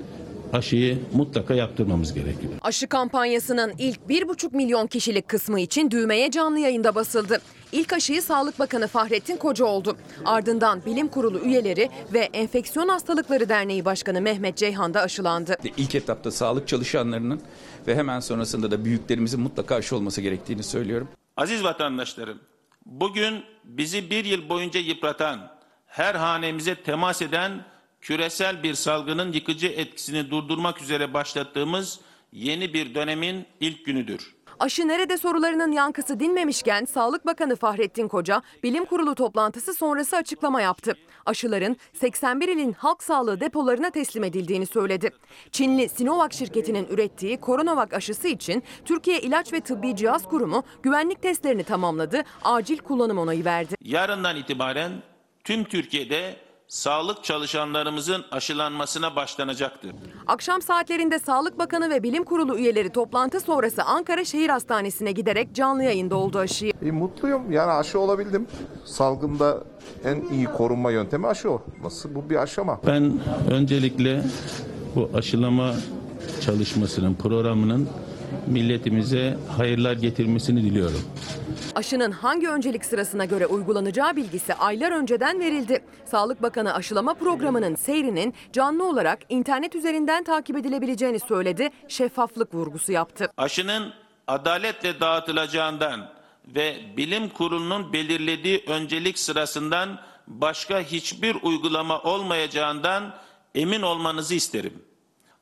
aşıyı mutlaka yaptırmamız gerekiyor. Aşı kampanyasının ilk 1,5 milyon kişilik kısmı için düğmeye canlı yayında basıldı. İlk aşıyı Sağlık Bakanı Fahrettin Koca oldu. Ardından Bilim Kurulu üyeleri ve Enfeksiyon Hastalıkları Derneği Başkanı Mehmet Ceyhan da aşılandı. İlk etapta sağlık çalışanlarının ve hemen sonrasında da büyüklerimizin mutlaka aşı olması gerektiğini söylüyorum. Aziz vatandaşlarım, bugün bizi bir yıl boyunca yıpratan, her hanemize temas eden küresel bir salgının yıkıcı etkisini durdurmak üzere başlattığımız yeni bir dönemin ilk günüdür. Aşı nerede sorularının yankısı dinmemişken Sağlık Bakanı Fahrettin Koca bilim kurulu toplantısı sonrası açıklama yaptı. Aşıların 81 ilin halk sağlığı depolarına teslim edildiğini söyledi. Çinli Sinovac şirketinin ürettiği Coronavac aşısı için Türkiye İlaç ve Tıbbi Cihaz Kurumu güvenlik testlerini tamamladı, acil kullanım onayı verdi. Yarından itibaren tüm Türkiye'de sağlık çalışanlarımızın aşılanmasına başlanacaktır. Akşam saatlerinde Sağlık Bakanı ve Bilim Kurulu üyeleri toplantı sonrası Ankara Şehir Hastanesi'ne giderek canlı yayında oldu aşıyı. E, mutluyum. Yani aşı olabildim. Salgında en iyi korunma yöntemi aşı olması. Bu bir aşama. Ben öncelikle bu aşılama çalışmasının, programının milletimize hayırlar getirmesini diliyorum. Aşının hangi öncelik sırasına göre uygulanacağı bilgisi aylar önceden verildi. Sağlık Bakanı aşılama programının seyrinin canlı olarak internet üzerinden takip edilebileceğini söyledi, şeffaflık vurgusu yaptı. Aşının adaletle dağıtılacağından ve bilim kurulunun belirlediği öncelik sırasından başka hiçbir uygulama olmayacağından emin olmanızı isterim.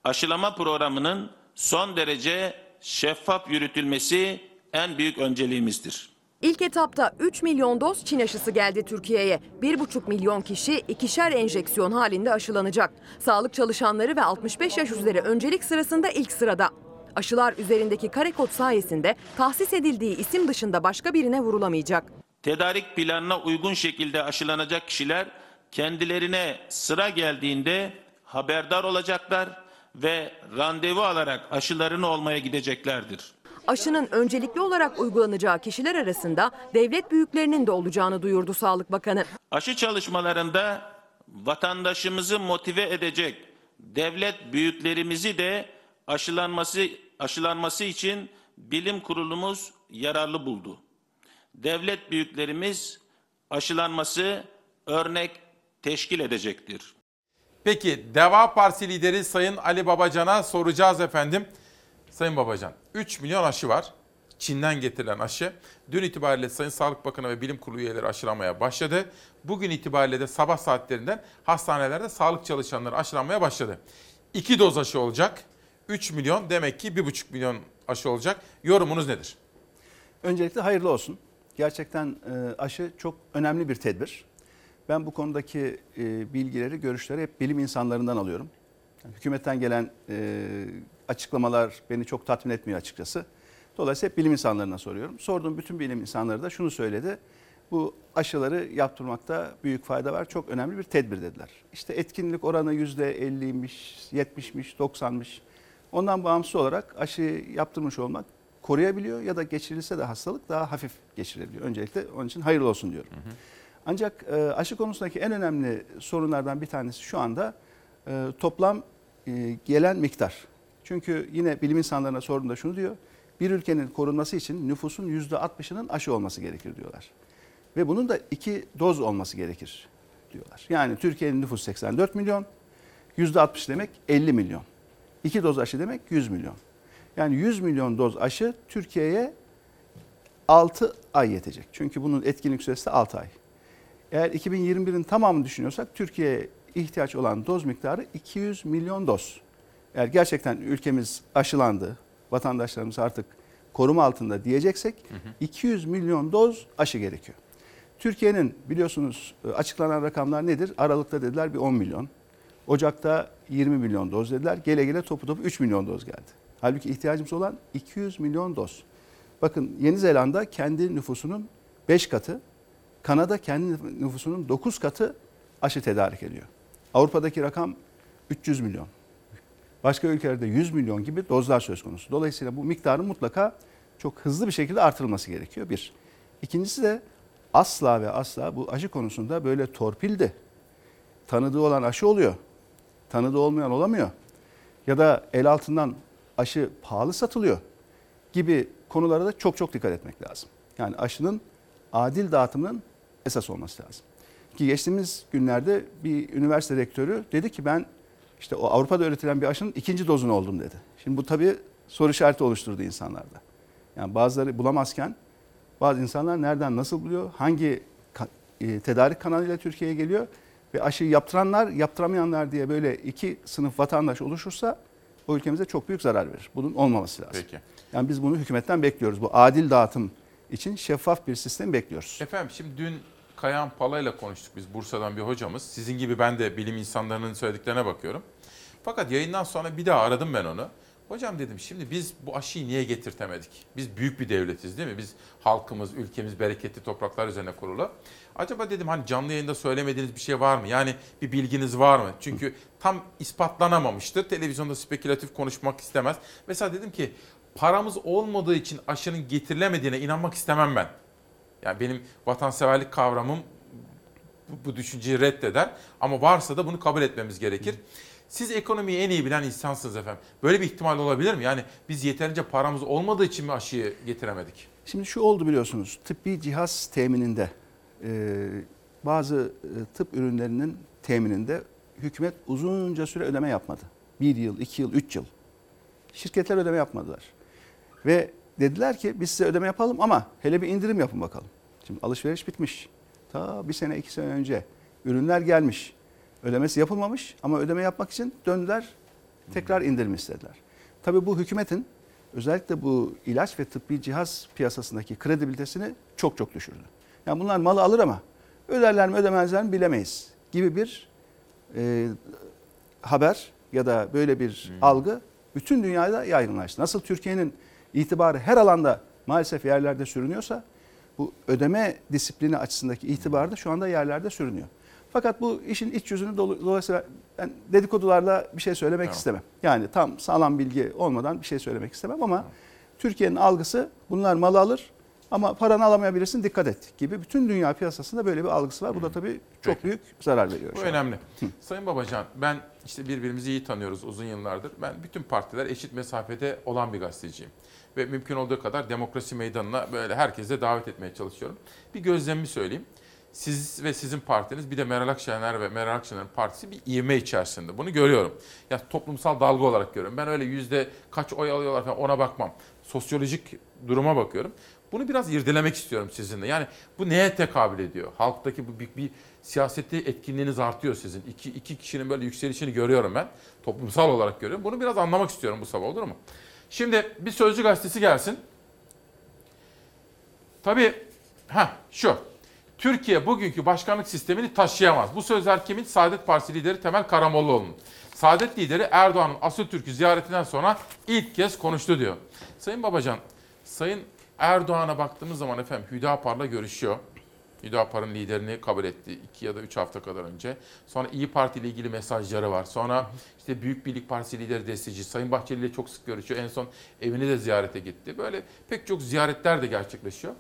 Aşılama programının son derece şeffaf yürütülmesi en büyük önceliğimizdir. İlk etapta 3 milyon doz Çin aşısı geldi Türkiye'ye. 1,5 milyon kişi ikişer enjeksiyon halinde aşılanacak. Sağlık çalışanları ve 65 yaş üzeri öncelik sırasında ilk sırada. Aşılar üzerindeki kare kod sayesinde tahsis edildiği isim dışında başka birine vurulamayacak. Tedarik planına uygun şekilde aşılanacak kişiler kendilerine sıra geldiğinde haberdar olacaklar ve randevu alarak aşılarını olmaya gideceklerdir. Aşının öncelikli olarak uygulanacağı kişiler arasında devlet büyüklerinin de olacağını duyurdu Sağlık Bakanı. Aşı çalışmalarında vatandaşımızı motive edecek devlet büyüklerimizi de aşılanması aşılanması için bilim kurulumuz yararlı buldu. Devlet büyüklerimiz aşılanması örnek teşkil edecektir. Peki Deva Partisi lideri Sayın Ali Babacan'a soracağız efendim. Sayın Babacan 3 milyon aşı var. Çin'den getirilen aşı. Dün itibariyle Sayın Sağlık Bakanı ve Bilim Kurulu üyeleri aşılamaya başladı. Bugün itibariyle de sabah saatlerinden hastanelerde sağlık çalışanları aşılanmaya başladı. 2 doz aşı olacak. 3 milyon demek ki 1,5 milyon aşı olacak. Yorumunuz nedir? Öncelikle hayırlı olsun. Gerçekten e, aşı çok önemli bir tedbir. Ben bu konudaki e, bilgileri, görüşleri hep bilim insanlarından alıyorum. Hükümetten gelen e, açıklamalar beni çok tatmin etmiyor açıkçası. Dolayısıyla hep bilim insanlarına soruyorum. Sorduğum bütün bilim insanları da şunu söyledi. Bu aşıları yaptırmakta büyük fayda var. Çok önemli bir tedbir dediler. İşte etkinlik oranı %50'ymiş, 70'miş, 90'mış. Ondan bağımsız olarak aşı yaptırmış olmak koruyabiliyor ya da geçirilse de hastalık daha hafif geçirebiliyor. Öncelikle onun için hayırlı olsun diyorum. Ancak e, aşı konusundaki en önemli sorunlardan bir tanesi şu anda e, toplam e, gelen miktar. Çünkü yine bilim insanlarına sorduğumda şunu diyor. Bir ülkenin korunması için nüfusun %60'ının aşı olması gerekir diyorlar. Ve bunun da iki doz olması gerekir diyorlar. Yani Türkiye'nin nüfusu 84 milyon, %60 demek 50 milyon. İki doz aşı demek 100 milyon. Yani 100 milyon doz aşı Türkiye'ye 6 ay yetecek. Çünkü bunun etkinlik süresi de 6 ay. Eğer 2021'in tamamını düşünüyorsak Türkiye'ye ihtiyaç olan doz miktarı 200 milyon doz. Eğer gerçekten ülkemiz aşılandı, vatandaşlarımız artık koruma altında diyeceksek 200 milyon doz aşı gerekiyor. Türkiye'nin biliyorsunuz e, açıklanan rakamlar nedir? Aralıkta dediler bir 10 milyon. Ocak'ta 20 milyon doz dediler. Gele gele topu topu 3 milyon doz geldi. Halbuki ihtiyacımız olan 200 milyon doz. Bakın Yeni Zelanda kendi nüfusunun 5 katı, Kanada kendi nüfusunun 9 katı aşı tedarik ediyor. Avrupa'daki rakam 300 milyon. Başka ülkelerde 100 milyon gibi dozlar söz konusu. Dolayısıyla bu miktarın mutlaka çok hızlı bir şekilde artırılması gerekiyor. Bir. İkincisi de asla ve asla bu aşı konusunda böyle torpildi. Tanıdığı olan aşı oluyor. Tanıdığı olmayan olamıyor. Ya da el altından aşı pahalı satılıyor gibi konulara da çok çok dikkat etmek lazım. Yani aşının adil dağıtımının esas olması lazım. Ki geçtiğimiz günlerde bir üniversite rektörü dedi ki ben işte o Avrupa'da üretilen bir aşının ikinci dozunu oldum dedi. Şimdi bu tabii soru işareti oluşturdu insanlarda. Yani bazıları bulamazken bazı insanlar nereden nasıl buluyor, hangi e, tedarik kanalıyla Türkiye'ye geliyor ve aşıyı yaptıranlar, yaptıramayanlar diye böyle iki sınıf vatandaş oluşursa o ülkemize çok büyük zarar verir. Bunun olmaması lazım. Peki. Yani biz bunu hükümetten bekliyoruz. Bu adil dağıtım için şeffaf bir sistem bekliyoruz. Efendim şimdi dün Kayan Pala'yla konuştuk biz Bursa'dan bir hocamız. Sizin gibi ben de bilim insanlarının söylediklerine bakıyorum. Fakat yayından sonra bir daha aradım ben onu. Hocam dedim şimdi biz bu aşıyı niye getirtemedik? Biz büyük bir devletiz değil mi? Biz halkımız, ülkemiz bereketli topraklar üzerine kurulu. Acaba dedim hani canlı yayında söylemediğiniz bir şey var mı? Yani bir bilginiz var mı? Çünkü tam ispatlanamamıştır. Televizyonda spekülatif konuşmak istemez. Mesela dedim ki paramız olmadığı için aşının getirilemediğine inanmak istemem ben. Yani benim vatanseverlik kavramım bu, bu düşünceyi reddeder. Ama varsa da bunu kabul etmemiz gerekir. Siz ekonomiyi en iyi bilen insansınız efendim. Böyle bir ihtimal olabilir mi? Yani biz yeterince paramız olmadığı için mi aşıyı getiremedik? Şimdi şu oldu biliyorsunuz tıbbi cihaz temininde e, bazı e, tıp ürünlerinin temininde hükümet uzunca süre ödeme yapmadı. Bir yıl, iki yıl, üç yıl. Şirketler ödeme yapmadılar. Ve dediler ki biz size ödeme yapalım ama hele bir indirim yapın bakalım. Şimdi alışveriş bitmiş. Ta bir sene iki sene önce ürünler gelmiş. Ödemesi yapılmamış ama ödeme yapmak için döndüler tekrar indirim istediler. Tabii bu hükümetin özellikle bu ilaç ve tıbbi cihaz piyasasındaki kredibilitesini çok çok düşürdü. Yani bunlar malı alır ama öderler mi ödemezler mi bilemeyiz gibi bir e, haber ya da böyle bir algı bütün dünyada yaygınlaştı. Nasıl Türkiye'nin itibarı her alanda maalesef yerlerde sürünüyorsa bu ödeme disiplini açısındaki itibarı da şu anda yerlerde sürünüyor. Fakat bu işin iç yüzünü dolu- dolayısıyla ben dedikodularla bir şey söylemek Tamam. istemem. Yani tam sağlam bilgi olmadan bir şey söylemek istemem ama Türkiye'nin algısı bunlar malı alır ama paranı alamayabilirsin dikkat et gibi bütün dünya piyasasında böyle bir algısı var. Bu da tabii çok büyük zarar veriyor. Bu önemli. Sayın Babacan ben işte birbirimizi iyi tanıyoruz uzun yıllardır. Ben bütün partiler eşit mesafede olan bir gazeteciyim. Ve mümkün olduğu kadar demokrasi meydanına böyle herkese davet etmeye çalışıyorum. Bir gözlemimi söyleyeyim. Siz ve sizin partiniz bir de Meral Akşener ve Meral Akşener'in partisi bir ivme içerisinde. Bunu görüyorum. Ya toplumsal dalga olarak görüyorum. Ben öyle yüzde kaç oy alıyorlar falan ona bakmam. Sosyolojik duruma bakıyorum. Bunu biraz irdelemek istiyorum sizinle. Yani bu neye tekabül ediyor? Halktaki bu bir, bir siyaseti etkinliğiniz artıyor sizin. İki, iki kişinin böyle yükselişini görüyorum ben. Toplumsal olarak görüyorum. Bunu biraz anlamak istiyorum bu sabah olur mu? Şimdi bir Sözcü gazetesi gelsin. Tabii ha şu. Türkiye bugünkü başkanlık sistemini taşıyamaz. Bu sözler kimin? Saadet Partisi lideri Temel Karamollaoğlu'nun. Saadet lideri Erdoğan'ın Atatürk'ü ziyaretinden sonra ilk kez konuştu diyor. Sayın Babacan, Sayın Erdoğan'a baktığımız zaman efendim Hüdapar'la görüşüyor. Hüdapar'ın liderini kabul etti iki ya da üç hafta kadar önce. Sonra İyi Parti ile ilgili mesajları var. Sonra işte Büyük Birlik Partisi lideri desteci Sayın Bahçeli ile çok sık görüşüyor. En son evini de ziyarete gitti. Böyle pek çok ziyaretler de gerçekleşiyor.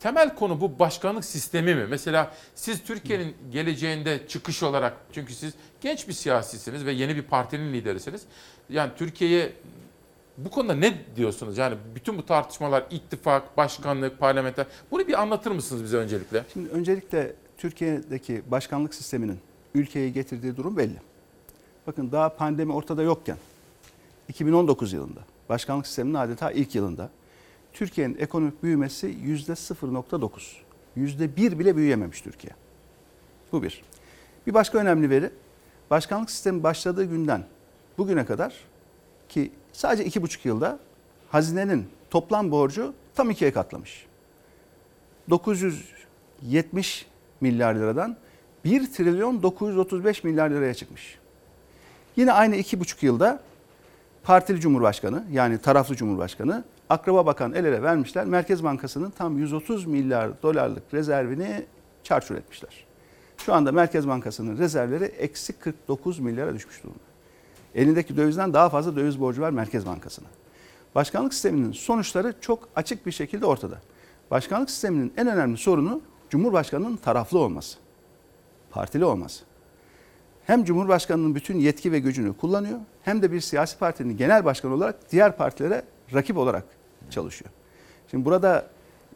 Temel konu bu başkanlık sistemi mi? Mesela siz Türkiye'nin geleceğinde çıkış olarak çünkü siz genç bir siyasisiniz ve yeni bir partinin liderisiniz. Yani Türkiye'ye bu konuda ne diyorsunuz? Yani bütün bu tartışmalar ittifak, başkanlık, parlamenter bunu bir anlatır mısınız bize öncelikle? Şimdi öncelikle Türkiye'deki başkanlık sisteminin ülkeyi getirdiği durum belli. Bakın daha pandemi ortada yokken 2019 yılında başkanlık sisteminin adeta ilk yılında Türkiye'nin ekonomik büyümesi yüzde 0.9. Yüzde bir bile büyüyememiş Türkiye. Bu bir. Bir başka önemli veri başkanlık sistemi başladığı günden bugüne kadar ki sadece iki buçuk yılda hazinenin toplam borcu tam ikiye katlamış. 970 milyar liradan 1 trilyon 935 milyar liraya çıkmış. Yine aynı iki buçuk yılda partili cumhurbaşkanı yani taraflı cumhurbaşkanı akraba bakan el ele vermişler. Merkez Bankası'nın tam 130 milyar dolarlık rezervini çarçur etmişler. Şu anda Merkez Bankası'nın rezervleri eksi 49 milyara düşmüş durumda. Elindeki dövizden daha fazla döviz borcu var Merkez Bankası'na. Başkanlık sisteminin sonuçları çok açık bir şekilde ortada. Başkanlık sisteminin en önemli sorunu Cumhurbaşkanı'nın taraflı olması. Partili olması. Hem Cumhurbaşkanı'nın bütün yetki ve gücünü kullanıyor hem de bir siyasi partinin genel başkanı olarak diğer partilere rakip olarak çalışıyor. Şimdi burada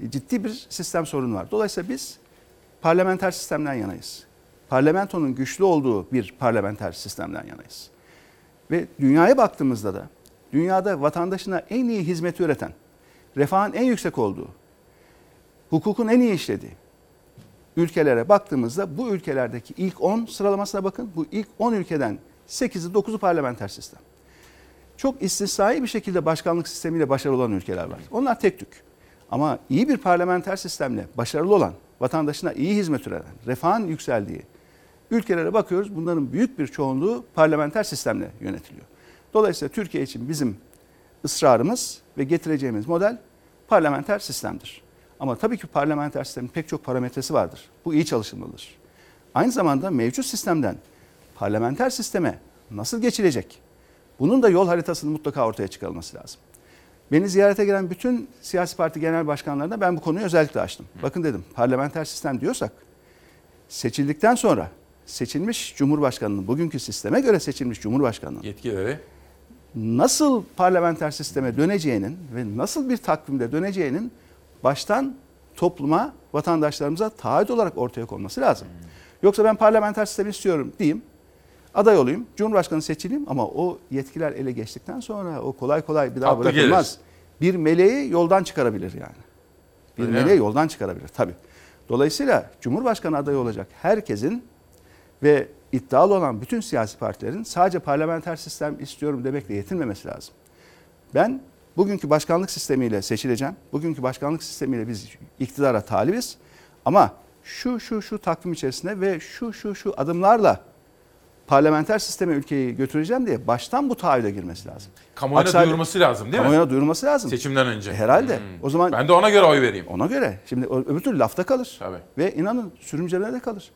ciddi bir sistem sorunu var. Dolayısıyla biz parlamenter sistemden yanayız. Parlamentonun güçlü olduğu bir parlamenter sistemden yanayız. Ve dünyaya baktığımızda da dünyada vatandaşına en iyi hizmeti üreten, refahın en yüksek olduğu, hukukun en iyi işlediği ülkelere baktığımızda bu ülkelerdeki ilk 10 sıralamasına bakın. Bu ilk 10 ülkeden 8'i 9'u parlamenter sistem. Çok istisnai bir şekilde başkanlık sistemiyle başarılı olan ülkeler var. Onlar tek tük. Ama iyi bir parlamenter sistemle başarılı olan, vatandaşına iyi hizmet üreten, refahın yükseldiği ülkelere bakıyoruz. Bunların büyük bir çoğunluğu parlamenter sistemle yönetiliyor. Dolayısıyla Türkiye için bizim ısrarımız ve getireceğimiz model parlamenter sistemdir. Ama tabii ki parlamenter sistemin pek çok parametresi vardır. Bu iyi çalışılmalıdır. Aynı zamanda mevcut sistemden parlamenter sisteme nasıl geçilecek? Bunun da yol haritasının mutlaka ortaya çıkarılması lazım. Beni ziyarete gelen bütün siyasi parti genel başkanlarına ben bu konuyu özellikle açtım. Bakın dedim parlamenter sistem diyorsak seçildikten sonra seçilmiş Cumhurbaşkanı'nın bugünkü sisteme göre seçilmiş Cumhurbaşkanı'nın Yetkileri. nasıl parlamenter sisteme döneceğinin ve nasıl bir takvimde döneceğinin baştan topluma, vatandaşlarımıza taahhüt olarak ortaya konması lazım. Yoksa ben parlamenter sistemi istiyorum diyeyim, aday olayım, Cumhurbaşkanı seçileyim ama o yetkiler ele geçtikten sonra o kolay kolay bir daha Aklı bırakılmaz. Bir meleği yoldan çıkarabilir yani. Bir Öyle meleği mi? yoldan çıkarabilir tabii. Dolayısıyla Cumhurbaşkanı adayı olacak herkesin ve iddialı olan bütün siyasi partilerin sadece parlamenter sistem istiyorum demekle yetinmemesi lazım. Ben bugünkü başkanlık sistemiyle seçileceğim. Bugünkü başkanlık sistemiyle biz iktidara talibiz. Ama şu şu şu takvim içerisinde ve şu şu şu adımlarla parlamenter sisteme ülkeyi götüreceğim diye baştan bu taahhüde girmesi lazım. Kamuoyuna Aksi halde- duyurması lazım değil mi? Kamuoyuna duyurması lazım. Seçimden önce. E, herhalde. Hmm. O zaman Ben de ona göre oy vereyim. ona göre. Şimdi öbür türlü lafta kalır. Tabii. Ve inanın sürümcelerde kalır.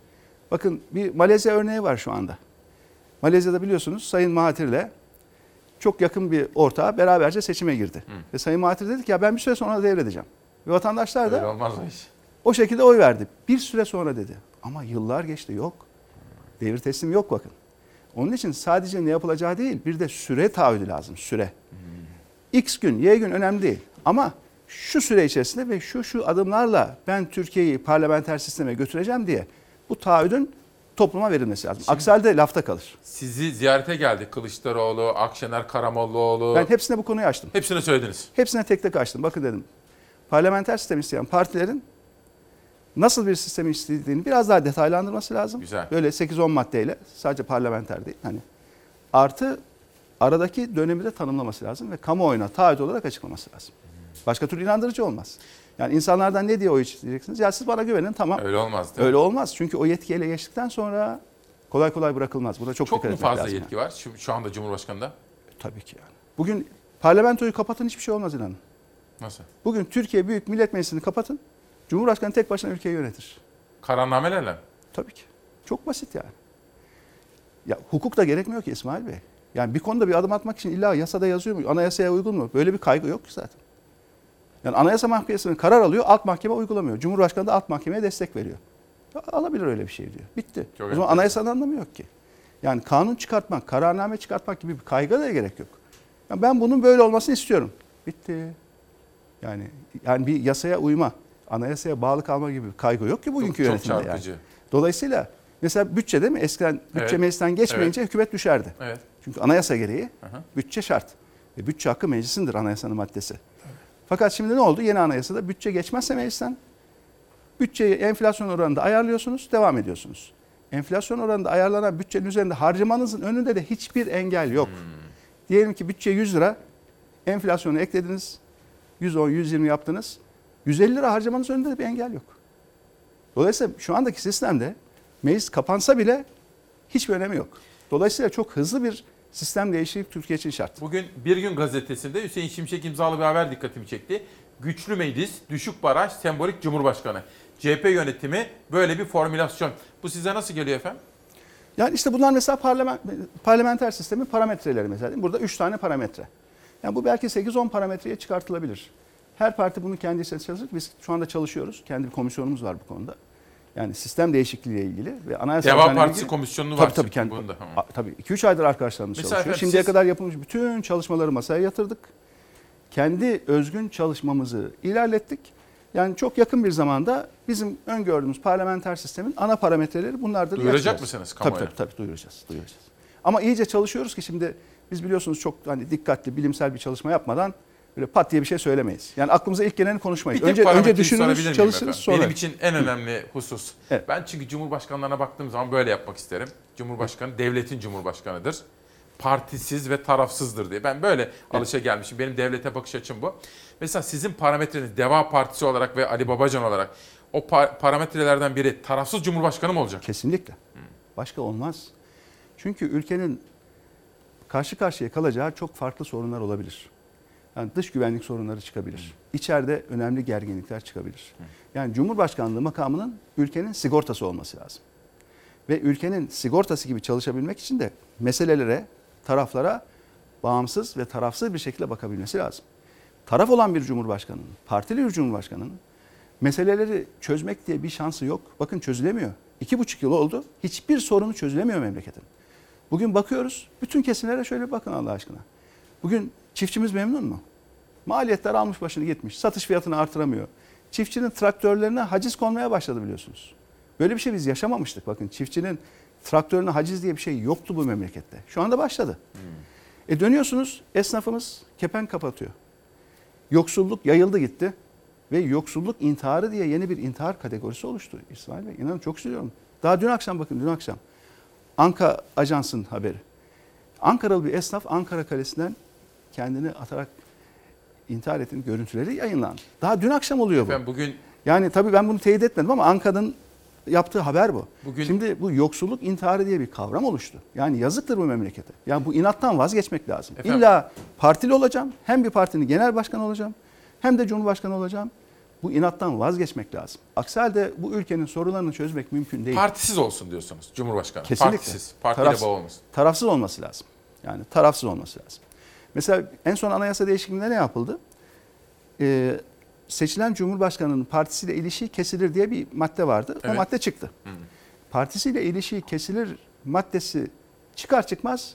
Bakın bir Malezya örneği var şu anda. Malezya'da biliyorsunuz Sayın Mahathir'le çok yakın bir ortağı beraberce seçime girdi. Ve Sayın Mahathir dedi ki ya ben bir süre sonra devredeceğim. Ve vatandaşlar Öyle da olmaz o iş. o şekilde oy verdi. Bir süre sonra dedi. Ama yıllar geçti yok. Devir teslim yok bakın. Onun için sadece ne yapılacağı değil bir de süre taahhüdü lazım süre. X gün, Y gün önemli değil. Ama şu süre içerisinde ve şu şu adımlarla ben Türkiye'yi parlamenter sisteme götüreceğim diye bu taahhüdün topluma verilmesi lazım. Aksi halde lafta kalır. Sizi ziyarete geldi Kılıçdaroğlu, Akşener Karamollaoğlu. Ben hepsine bu konuyu açtım. Hepsini söylediniz. Hepsine tek tek açtım. Bakın dedim. Parlamenter sistem isteyen partilerin nasıl bir sistemi istediğini biraz daha detaylandırması lazım. Güzel. Böyle 8-10 maddeyle sadece parlamenter değil. Hani artı aradaki dönemi de tanımlaması lazım ve kamuoyuna taahhüt olarak açıklaması lazım. Başka türlü inandırıcı olmaz. Yani insanlardan ne diye oy isteyeceksiniz? Ya siz bana güvenin tamam. Öyle olmaz? Öyle olmaz. Çünkü o yetki ele geçtikten sonra kolay kolay bırakılmaz. Burada çok, Çok dikkat mu etmek fazla lazım. yetki var şu, şu anda Cumhurbaşkanı'nda? Tabii ki yani. Bugün parlamentoyu kapatın hiçbir şey olmaz inanın. Nasıl? Bugün Türkiye Büyük Millet Meclisi'ni kapatın. Cumhurbaşkanı tek başına ülkeyi yönetir. Kararnamelerle? Tabii ki. Çok basit yani. Ya hukuk da gerekmiyor ki İsmail Bey. Yani bir konuda bir adım atmak için illa yasada yazıyor mu? Anayasaya uygun mu? Böyle bir kaygı yok ki zaten. Yani Anayasa Mahkemesi'nin karar alıyor, alt mahkeme uygulamıyor. Cumhurbaşkanı da alt mahkemeye destek veriyor. Ya Alabilir öyle bir şey diyor. Bitti. Çok o zaman anayasanın anlamı yok ki. Yani kanun çıkartmak, kararname çıkartmak gibi bir kaygı da gerek yok. Ya ben bunun böyle olmasını istiyorum. Bitti. Yani yani bir yasaya uyma, anayasaya bağlı kalma gibi bir kaygı yok ki bugünkü çok yönetimde yani. çarpıcı. Dolayısıyla mesela bütçe değil mi? Eskiden bütçe Evet. meclisten geçmeyince hükümet düşerdi. Evet. Çünkü anayasa gereği Aha. bütçe şart. Ve bütçe hakkı meclisindir anayasanın maddesi. Fakat şimdi ne oldu? Yeni anayasada bütçe geçmezse meclisten bütçeyi enflasyon oranında ayarlıyorsunuz, devam ediyorsunuz. Enflasyon oranında ayarlanan bütçenin üzerinde harcamanızın önünde de hiçbir engel yok. Diyelim ki bütçe 100 lira, enflasyonu eklediniz, 110, 120 yaptınız. 150 lira harcamanız önünde de bir engel yok. Dolayısıyla şu andaki sistemde meclis kapansa bile hiçbir önemi yok. Dolayısıyla çok hızlı bir sistem değişikliği Türkiye için şart. Bugün Bir Gün Gazetesi'nde Hüseyin Şimşek imzalı bir haber dikkatimi çekti. Güçlü meclis, düşük baraj, sembolik cumhurbaşkanı. CHP yönetimi böyle bir formülasyon. Bu size nasıl geliyor efendim? Yani işte bunlar mesela parlament, parlamenter sistemin parametreleri mesela. Burada 3 tane parametre. Yani bu belki 8-10 parametreye çıkartılabilir. Her parti bunu kendi içerisinde çalışır. Biz şu anda çalışıyoruz. Kendi bir komisyonumuz var bu konuda. Yani sistem değişikliğiyle ilgili ve anayasa Deva Partisi ilgili- komisyonu var tabii, tabii, çünkü kendi, bunda. A- Tabii 2-3 aydır arkadaşlarımız Mesela çalışıyor. Şimdiye siz- kadar yapılmış bütün çalışmaları masaya yatırdık. Kendi özgün çalışmamızı ilerlettik. Yani çok yakın bir zamanda bizim öngördüğümüz parlamenter sistemin ana parametreleri bunlardır. Duyuracak yapacağız. mısınız Tabii kamuoyuna? tabii, tabii duyuracağız, duyuracağız. Ama iyice çalışıyoruz ki şimdi biz biliyorsunuz çok hani dikkatli bilimsel bir çalışma yapmadan böyle pat diye bir şey söylemeyiz. Yani aklımıza ilk geleni konuşmayız. Bir Önce önce düşünürüz, çalışırız sonra. Benim için en önemli husus. Evet. Ben çünkü cumhurbaşkanlarına baktığım zaman böyle yapmak isterim. Cumhurbaşkanı devletin cumhurbaşkanıdır. Partisiz ve tarafsızdır diye. Ben böyle alışa gelmişim. Benim devlete bakış açım bu. Mesela sizin parametreniz Deva Partisi olarak ve Ali Babacan olarak o pa- parametrelerden biri tarafsız cumhurbaşkanı mı olacak? Kesinlikle. Başka olmaz. Çünkü ülkenin karşı karşıya kalacağı çok farklı sorunlar olabilir. Yani dış güvenlik sorunları çıkabilir. İçeride önemli gerginlikler çıkabilir. Yani Cumhurbaşkanlığı makamının ülkenin sigortası olması lazım. Ve ülkenin sigortası gibi çalışabilmek için de meselelere, taraflara bağımsız ve tarafsız bir şekilde bakabilmesi lazım. Taraf olan bir cumhurbaşkanının, partili bir cumhurbaşkanının meseleleri çözmek diye bir şansı yok. Bakın çözülemiyor. İki buçuk yıl oldu. Hiçbir sorunu çözülemiyor memleketin. Bugün bakıyoruz. Bütün kesimlere şöyle bakın Allah aşkına. Bugün çiftçimiz memnun mu? Maliyetler almış başını gitmiş. Satış fiyatını artıramıyor. Çiftçinin traktörlerine haciz konmaya başladı biliyorsunuz. Böyle bir şey biz yaşamamıştık. Bakın çiftçinin traktörüne haciz diye bir şey yoktu bu memlekette. Şu anda başladı. E dönüyorsunuz esnafımız kepenk kapatıyor. Yoksulluk yayıldı gitti. Ve yoksulluk intiharı diye yeni bir intihar kategorisi oluştu İsmail Bey. İnanın çok üzülüyorum. Daha dün akşam bakın dün akşam. Anka Ajans'ın haberi. Ankaralı bir esnaf Ankara Kalesi'nden kendini atarak intihar ettiğinin görüntüleri yayınlandı. Daha dün akşam oluyor bu. Efendim bugün Yani tabii ben bunu teyit etmedim ama Anka'nın yaptığı haber bu. Bugün- Şimdi bu yoksulluk intiharı diye bir kavram oluştu. Yani yazıktır bu memlekete. Yani bu inattan vazgeçmek lazım. Efendim? İlla partili olacağım. Hem bir partinin genel başkanı olacağım. Hem de cumhurbaşkanı olacağım. Bu inattan vazgeçmek lazım. Aksi halde bu ülkenin sorunlarını çözmek mümkün değil. partisiz olsun diyorsunuz Cumhurbaşkanı. Kesinlikle. Partisiz. Partiyle Tarafsız- bağ olmasın. Tarafsız olması lazım. Yani tarafsız olması lazım. Mesela en son anayasa değişikliğinde ne yapıldı? Ee, seçilen Cumhurbaşkanı'nın partisiyle ilişiği kesilir diye bir madde vardı. O Evet. madde çıktı. Partisiyle ilişiği kesilir maddesi çıkar çıkmaz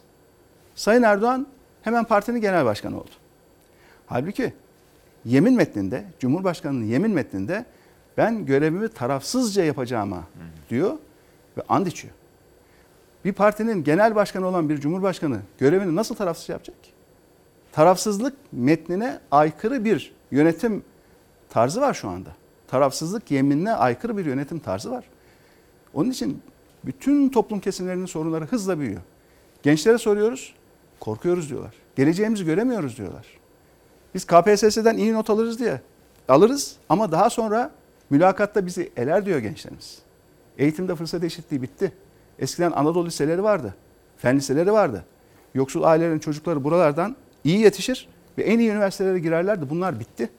Sayın Erdoğan hemen partinin genel başkanı oldu. Halbuki yemin metninde, Cumhurbaşkanı'nın yemin metninde ben görevimi tarafsızca yapacağıma diyor ve and içiyor. Bir partinin genel başkanı olan bir cumhurbaşkanı görevini nasıl tarafsız yapacak ki? Tarafsızlık metnine aykırı bir yönetim tarzı var şu anda. Tarafsızlık yeminine aykırı bir yönetim tarzı var. Onun için bütün toplum kesimlerinin sorunları hızla büyüyor. Gençlere soruyoruz, korkuyoruz diyorlar. Geleceğimizi göremiyoruz diyorlar. Biz KPSS'den iyi not alırız diye alırız ama daha sonra mülakatta bizi eler diyor gençlerimiz. Eğitimde fırsat eşitliği bitti. Eskiden Anadolu liseleri vardı. Fen liseleri vardı. Yoksul ailelerin çocukları buralardan iyi yetişir ve en iyi üniversitelere girerlerdi. Bunlar bitti.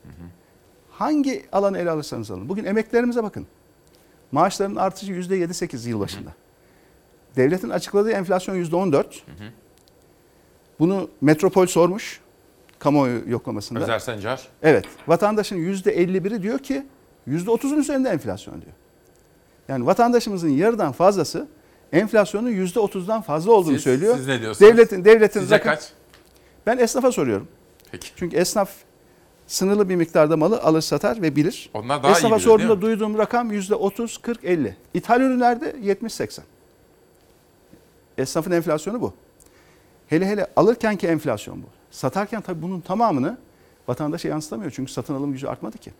Hangi alanı ele alırsanız alın. Bugün emeklerimize bakın. Maaşların artışı %7-8 yıl başında. Devletin açıkladığı enflasyon %14. Bunu Metropol sormuş kamuoyu yoklamasında. Özer Sencar. Evet. Vatandaşın %51'i diyor ki %30'un üzerinde enflasyon diyor. Yani vatandaşımızın yarıdan fazlası enflasyonun %30'dan fazla olduğunu Siz- söylüyor. siz ne diyorsunuz? Devletin devletin Sizce rakam- kaç? Ben esnafa soruyorum. Peki. Çünkü esnaf sınırlı bir miktarda malı alır satar ve bilir. Onlar daha iyi Esnafa bilir, değil sorduğumda duyduğum rakam %30, 40, 50. İthal ürünlerde 70-80. Esnafın enflasyonu bu. Hele hele alırkenki enflasyon bu. Satarken tabii bunun tamamını vatandaşa yansıtamıyor. Çünkü satın alım gücü artmadı ki.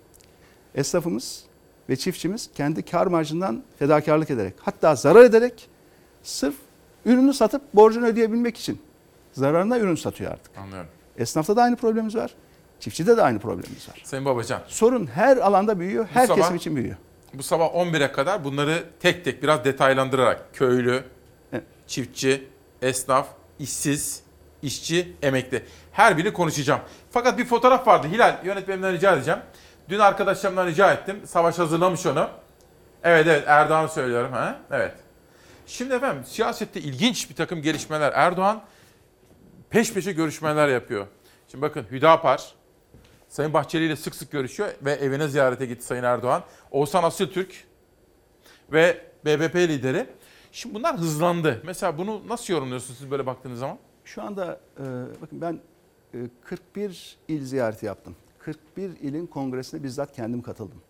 Esnafımız ve çiftçimiz kendi kar marjından fedakarlık ederek hatta zarar ederek sırf ürünü satıp borcunu ödeyebilmek için zararına ürün satıyor artık. Anlıyorum. Esnafta da aynı problemimiz var. Çiftçide de aynı problemimiz var. Sayın Babacan. Sorun her alanda büyüyor, her sabah- kesim için büyüyor. Bu sabah 11'e kadar bunları tek tek biraz detaylandırarak köylü, çiftçi, esnaf, işsiz, işçi, emekli her biri konuşacağım. Fakat bir fotoğraf vardı. Hilal yönetmenimden rica edeceğim. Dün arkadaşlarımdan rica ettim. Savaş hazırlamış onu. Evet evet Erdoğan söylüyorum. Ha? Evet. Şimdi efendim siyasette ilginç bir takım gelişmeler. Erdoğan peş peşe görüşmeler yapıyor. Şimdi bakın Hüdapar, Sayın Bahçeli ile sık sık görüşüyor ve evine ziyarete gitti Sayın Erdoğan. Oğuzhan Asıltürk ve BBP lideri. Şimdi bunlar hızlandı. Mesela bunu nasıl yorumluyorsunuz siz böyle baktığınız zaman? Şu anda e, bakın ben e, 41 il ziyareti yaptım. 41 ilin kongresine bizzat kendim katıldım.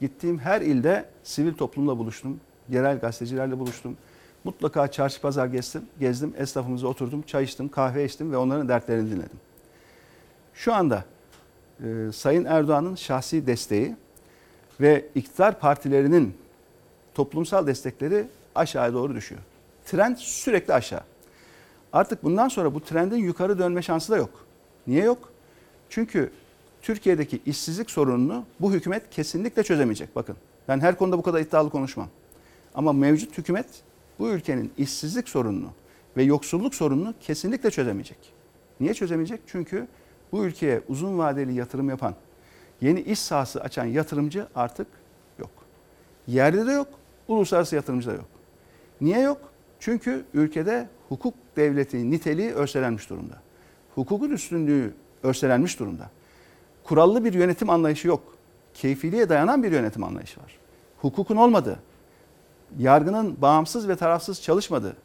Gittiğim her ilde sivil toplumla buluştum. Yerel gazetecilerle buluştum. Mutlaka çarşı pazar gezdim. Gezdim, esnafımıza oturdum, çay içtim, kahve içtim ve onların dertlerini dinledim. Şu anda e, Sayın Erdoğan'ın şahsi desteği ve iktidar partilerinin toplumsal destekleri aşağıya doğru düşüyor. Trend sürekli aşağı. Artık bundan sonra bu trendin yukarı dönme şansı da yok. Niye yok? Çünkü Türkiye'deki işsizlik sorununu bu hükümet kesinlikle çözemeyecek. Bakın ben her konuda bu kadar iddialı konuşmam. Ama mevcut hükümet bu ülkenin işsizlik sorununu ve yoksulluk sorununu kesinlikle çözemeyecek. Niye çözemeyecek? Çünkü bu ülkeye uzun vadeli yatırım yapan, yeni iş sahası açan yatırımcı artık yok. Yerde de yok, uluslararası yatırımcı da yok. Niye yok? Çünkü ülkede hukuk devleti niteliği örselenmiş durumda. Hukukun üstünlüğü örselenmiş durumda. Kurallı bir yönetim anlayışı yok. Keyfiliğe dayanan bir yönetim anlayışı var. Hukukun olmadığı, yargının bağımsız ve tarafsız çalışmadığı,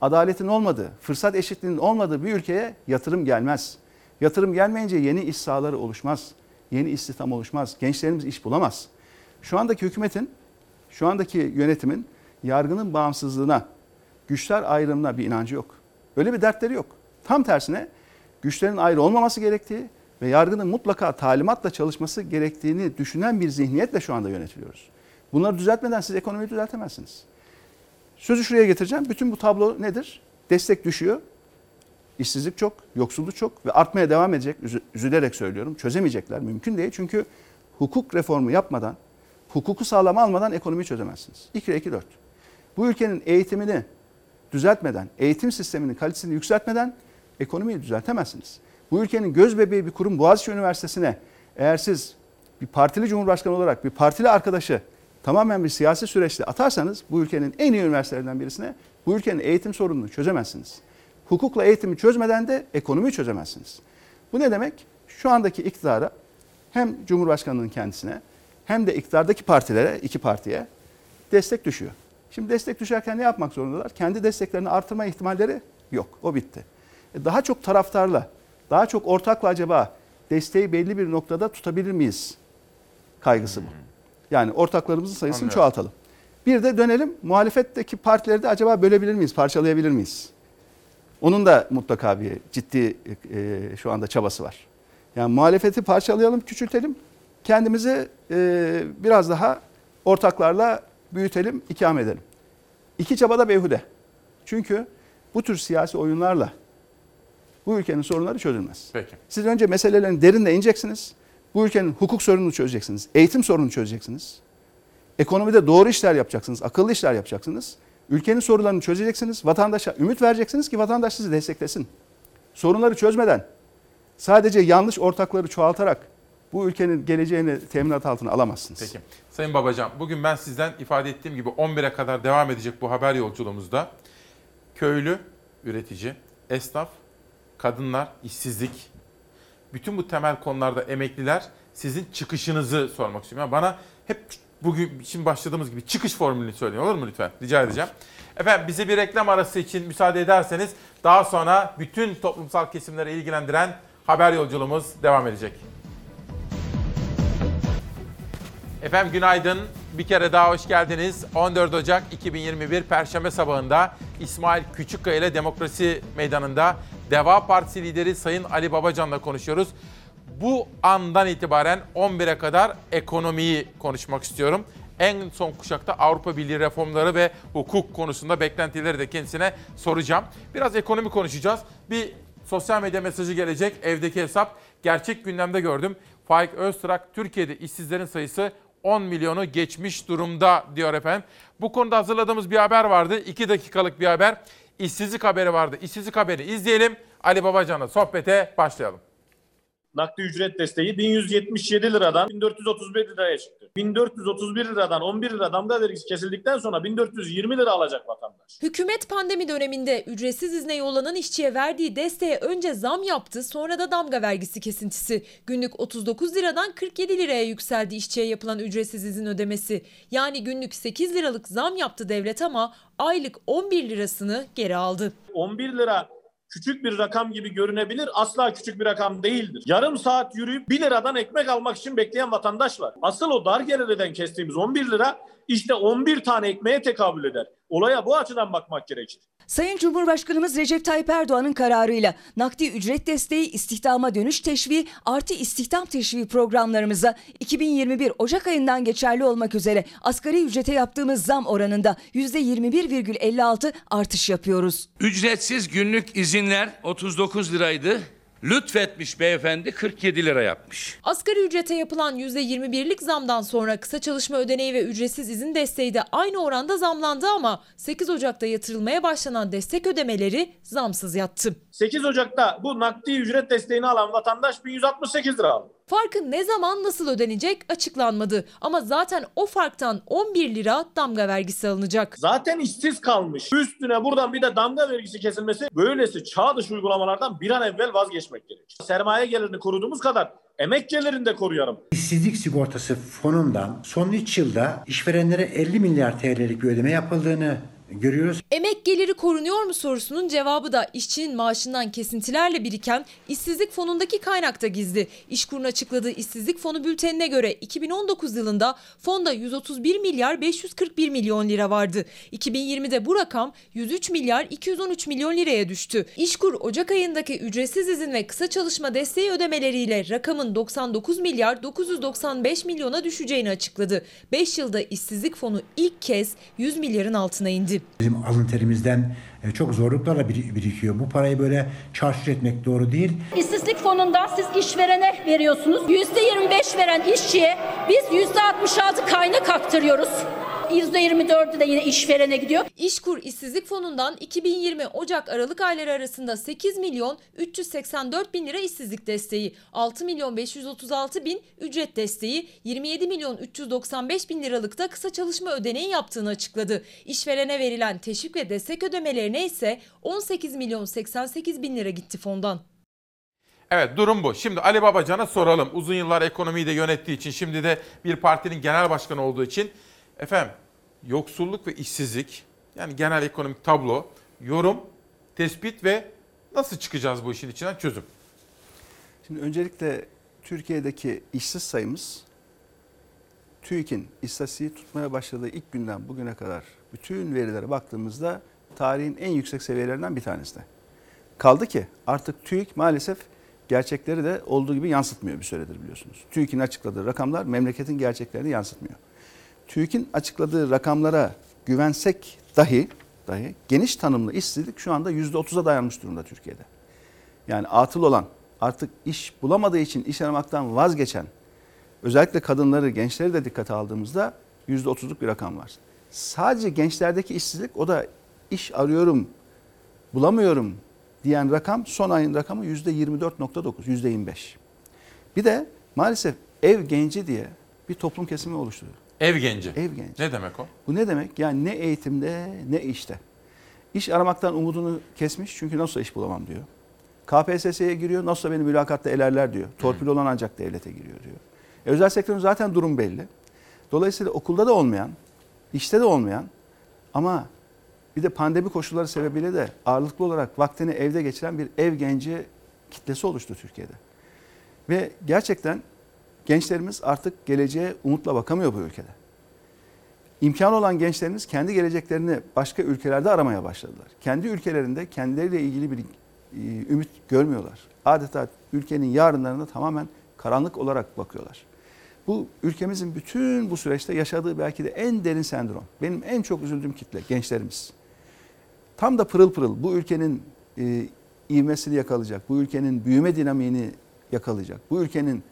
adaletin olmadığı, fırsat eşitliğinin olmadığı bir ülkeye yatırım gelmez. Yatırım gelmeyince yeni iş sahaları oluşmaz. Yeni istihdam oluşmaz. Gençlerimiz iş bulamaz. Şu andaki hükümetin, şu andaki yönetimin yargının bağımsızlığına, güçler ayrımına bir inancı yok. Öyle bir dertleri yok. Tam tersine güçlerin ayrı olmaması gerektiği ve yargının mutlaka talimatla çalışması gerektiğini düşünen bir zihniyetle şu anda yönetiliyoruz. Bunları düzeltmeden siz ekonomiyi düzeltemezsiniz. Sözü şuraya getireceğim. Bütün bu tablo nedir? Destek düşüyor. İşsizlik çok, yoksulluk çok ve artmaya devam edecek. Üzü- Üzülerek söylüyorum. Çözemeyecekler. Mümkün değil. Çünkü hukuk reformu yapmadan, hukuku sağlama almadan ekonomiyi çözemezsiniz. 2'ye 2 4. Bu ülkenin eğitimini düzeltmeden, eğitim sisteminin kalitesini yükseltmeden ekonomiyi düzeltemezsiniz. Bu ülkenin göz bebeği bir kurum Boğaziçi Üniversitesi'ne eğer siz bir partili cumhurbaşkanı olarak bir partili arkadaşı tamamen bir siyasi süreçte atarsanız bu ülkenin en iyi üniversitelerinden birisine bu ülkenin eğitim sorununu çözemezsiniz. Hukukla eğitimi çözmeden de ekonomiyi çözemezsiniz. Bu ne demek? Şu andaki iktidara hem Cumhurbaşkanı'nın kendisine hem de iktidardaki partilere, iki partiye destek düşüyor. Şimdi destek düşerken ne yapmak zorundalar? Kendi desteklerini artırma ihtimalleri yok. O bitti. E, Daha çok taraftarla, daha çok ortakla acaba desteği belli bir noktada tutabilir miyiz? Kaygısı bu. Yani ortaklarımızın sayısını Anlıyorum. çoğaltalım. Bir de dönelim muhalefetteki partileri de acaba bölebilir miyiz, parçalayabilir miyiz? Onun da mutlaka bir ciddi e, şu anda çabası var. Yani muhalefeti parçalayalım, küçültelim. Kendimizi e, biraz daha ortaklarla büyütelim, ikame edelim. İki çaba da beyhude. Çünkü bu tür siyasi oyunlarla bu ülkenin sorunları çözülmez. Peki. Siz önce meselelerin derinle ineceksiniz. Bu ülkenin hukuk sorununu çözeceksiniz. Eğitim sorununu çözeceksiniz. Ekonomide doğru işler yapacaksınız. Akıllı işler yapacaksınız. Ülkenin sorunlarını çözeceksiniz. Vatandaşa ümit vereceksiniz ki vatandaş sizi desteklesin. Sorunları çözmeden sadece yanlış ortakları çoğaltarak bu ülkenin geleceğini teminat altına alamazsınız. Peki. Sayın Babacan, bugün ben sizden ifade ettiğim gibi 11'e kadar devam edecek bu haber yolculuğumuzda köylü, üretici, esnaf, kadınlar, işsizlik, bütün bu temel konularda emekliler sizin çıkışınızı sormak istiyorum. Yani bana hep bugün şimdi başladığımız gibi çıkış formülünü söyleyin olur mu lütfen? Rica edeceğim. Efendim bize bir reklam arası için müsaade ederseniz daha sonra bütün toplumsal kesimleri ilgilendiren haber yolculuğumuz devam edecek. Efendim günaydın. Bir kere daha hoş geldiniz. 14 Ocak 2021 Perşembe sabahında İsmail Küçükkaya ile Demokrasi Meydanı'nda Deva Partisi lideri Sayın Ali Babacan'la konuşuyoruz. Bu andan itibaren 11'e kadar ekonomiyi konuşmak istiyorum. En son kuşakta Avrupa Birliği reformları ve hukuk konusunda beklentileri de kendisine soracağım. Biraz ekonomi konuşacağız. Bir sosyal medya mesajı gelecek. Evdeki hesap gerçek gündemde gördüm. Faik Öztrak Türkiye'de işsizlerin sayısı 10 milyonu geçmiş durumda diyor efendim. Bu konuda hazırladığımız bir haber vardı. 2 dakikalık bir haber. İşsizlik haberi vardı. İşsizlik haberi izleyelim. Ali Babacan'la sohbete başlayalım. Nakdi ücret desteği 1177 liradan 1431 liraya çıktı. 1431 liradan 11 lira damga vergisi kesildikten sonra 1420 lira alacak vatandaş. Hükümet pandemi döneminde ücretsiz izne yollanan işçiye verdiği desteğe önce zam yaptı sonra da damga vergisi kesintisi. Günlük 39 liradan 47 liraya yükseldi işçiye yapılan ücretsiz izin ödemesi. Yani günlük 8 liralık zam yaptı devlet ama aylık 11 lirasını geri aldı. 11 lira küçük bir rakam gibi görünebilir. Asla küçük bir rakam değildir. Yarım saat yürüyüp 1 liradan ekmek almak için bekleyen vatandaş var. Asıl o dar gelirden kestiğimiz 11 lira işte 11 tane ekmeğe tekabül eder. Olaya bu açıdan bakmak gerekir. Sayın Cumhurbaşkanımız Recep Tayyip Erdoğan'ın kararıyla nakdi ücret desteği, istihdama dönüş teşviği artı istihdam teşviği programlarımıza 2021 Ocak ayından geçerli olmak üzere asgari ücrete yaptığımız zam oranında %21,56 artış yapıyoruz. Ücretsiz günlük izinler 39 liraydı. Lütfetmiş beyefendi 47 lira yapmış. Asgari ücrete yapılan %21'lik zamdan sonra kısa çalışma ödeneği ve ücretsiz izin desteği de aynı oranda zamlandı ama 8 Ocak'ta yatırılmaya başlanan destek ödemeleri zamsız yattı. 8 Ocak'ta bu nakdi ücret desteğini alan vatandaş 1168 lira aldı. Farkın ne zaman nasıl ödenecek açıklanmadı ama zaten o farktan 11 lira damga vergisi alınacak. Zaten işsiz kalmış. Üstüne buradan bir de damga vergisi kesilmesi böylesi çağ dışı uygulamalardan bir an evvel vazgeçmek gerekir. Sermaye gelirini koruduğumuz kadar emek gelirini de koruyalım. İşsizlik sigortası fonundan son 3 yılda işverenlere 50 milyar TL'lik bir ödeme yapıldığını görüyoruz. Emek geliri korunuyor mu sorusunun cevabı da işçinin maaşından kesintilerle biriken işsizlik fonundaki kaynakta gizli. İşkur'un açıkladığı işsizlik fonu bültenine göre 2019 yılında fonda 131 milyar 541 milyon lira vardı. 2020'de bu rakam 103 milyar 213 milyon liraya düştü. İşkur Ocak ayındaki ücretsiz izin ve kısa çalışma desteği ödemeleriyle rakamın 99 milyar 995 milyona düşeceğini açıkladı. 5 yılda işsizlik fonu ilk kez 100 milyarın altına indi. Bizim alın terimizden e, çok zorluklarla bir- birikiyor. Bu parayı böyle çarçur etmek doğru değil. İşsizlik fonundan siz işverene veriyorsunuz. %25 veren işçiye biz %66 kaynak aktarıyoruz. %24'ü de yine işverene gidiyor. İşkur İşsizlik Fonu'ndan 2020 Ocak-Aralık ayları arasında 8 milyon 384 bin lira işsizlik desteği, 6 milyon 536 bin ücret desteği, 27 milyon 395 bin liralık da kısa çalışma ödeneği yaptığını açıkladı. İşverene verilen teşvik ve destek ödemelerine ise 18 milyon 88 bin lira gitti fondan. Evet durum bu. Şimdi Ali Babacan'a soralım. Uzun yıllar ekonomiyi de yönettiği için şimdi de bir partinin genel başkanı olduğu için efendim yoksulluk ve işsizlik yani genel ekonomik tablo, yorum, tespit ve nasıl çıkacağız bu işin içinden çözüm. Şimdi öncelikle Türkiye'deki işsiz sayımız TÜİK'in istatistiği tutmaya başladığı ilk günden bugüne kadar bütün verilere baktığımızda tarihin en yüksek seviyelerinden bir tanesi. Kaldı ki artık TÜİK maalesef gerçekleri de olduğu gibi yansıtmıyor bir süredir biliyorsunuz. TÜİK'in açıkladığı rakamlar memleketin gerçeklerini yansıtmıyor. TÜİK'in açıkladığı rakamlara güvensek dahi dahi geniş tanımlı işsizlik şu anda %30'a dayanmış durumda Türkiye'de. Yani atıl olan, artık iş bulamadığı için iş aramaktan vazgeçen, özellikle kadınları, gençleri de dikkate aldığımızda %30'luk bir rakam var. Sadece gençlerdeki işsizlik o da iş arıyorum, bulamıyorum diyen rakam son ayın rakamı %24.9, %25. Bir de maalesef ev genci diye bir toplum kesimi oluştu. Ev genci. Ev genci. Ne demek o? Bu ne demek? Yani ne eğitimde ne işte. İş aramaktan umudunu kesmiş çünkü nasıl iş bulamam diyor. KPSS'ye giriyor nasıl beni mülakatta elerler diyor. Torpil olan ancak devlete giriyor diyor. E, özel sektörün zaten durum belli. Dolayısıyla okulda da olmayan, işte de olmayan ama bir de pandemi koşulları sebebiyle de ağırlıklı olarak vaktini evde geçiren bir ev genci kitlesi oluştu Türkiye'de. Ve gerçekten gençlerimiz artık geleceğe umutla bakamıyor bu ülkede. İmkanı olan gençlerimiz kendi geleceklerini başka ülkelerde aramaya başladılar. Kendi ülkelerinde kendileriyle ilgili bir e, ümit görmüyorlar. Adeta ülkenin yarınlarına tamamen karanlık olarak bakıyorlar. Bu ülkemizin bütün bu süreçte yaşadığı belki de en derin sendrom. Benim en çok üzüldüğüm kitle gençlerimiz. Tam da pırıl pırıl bu ülkenin e, ivmesini yakalayacak, bu ülkenin büyüme dinamiğini yakalayacak, bu ülkenin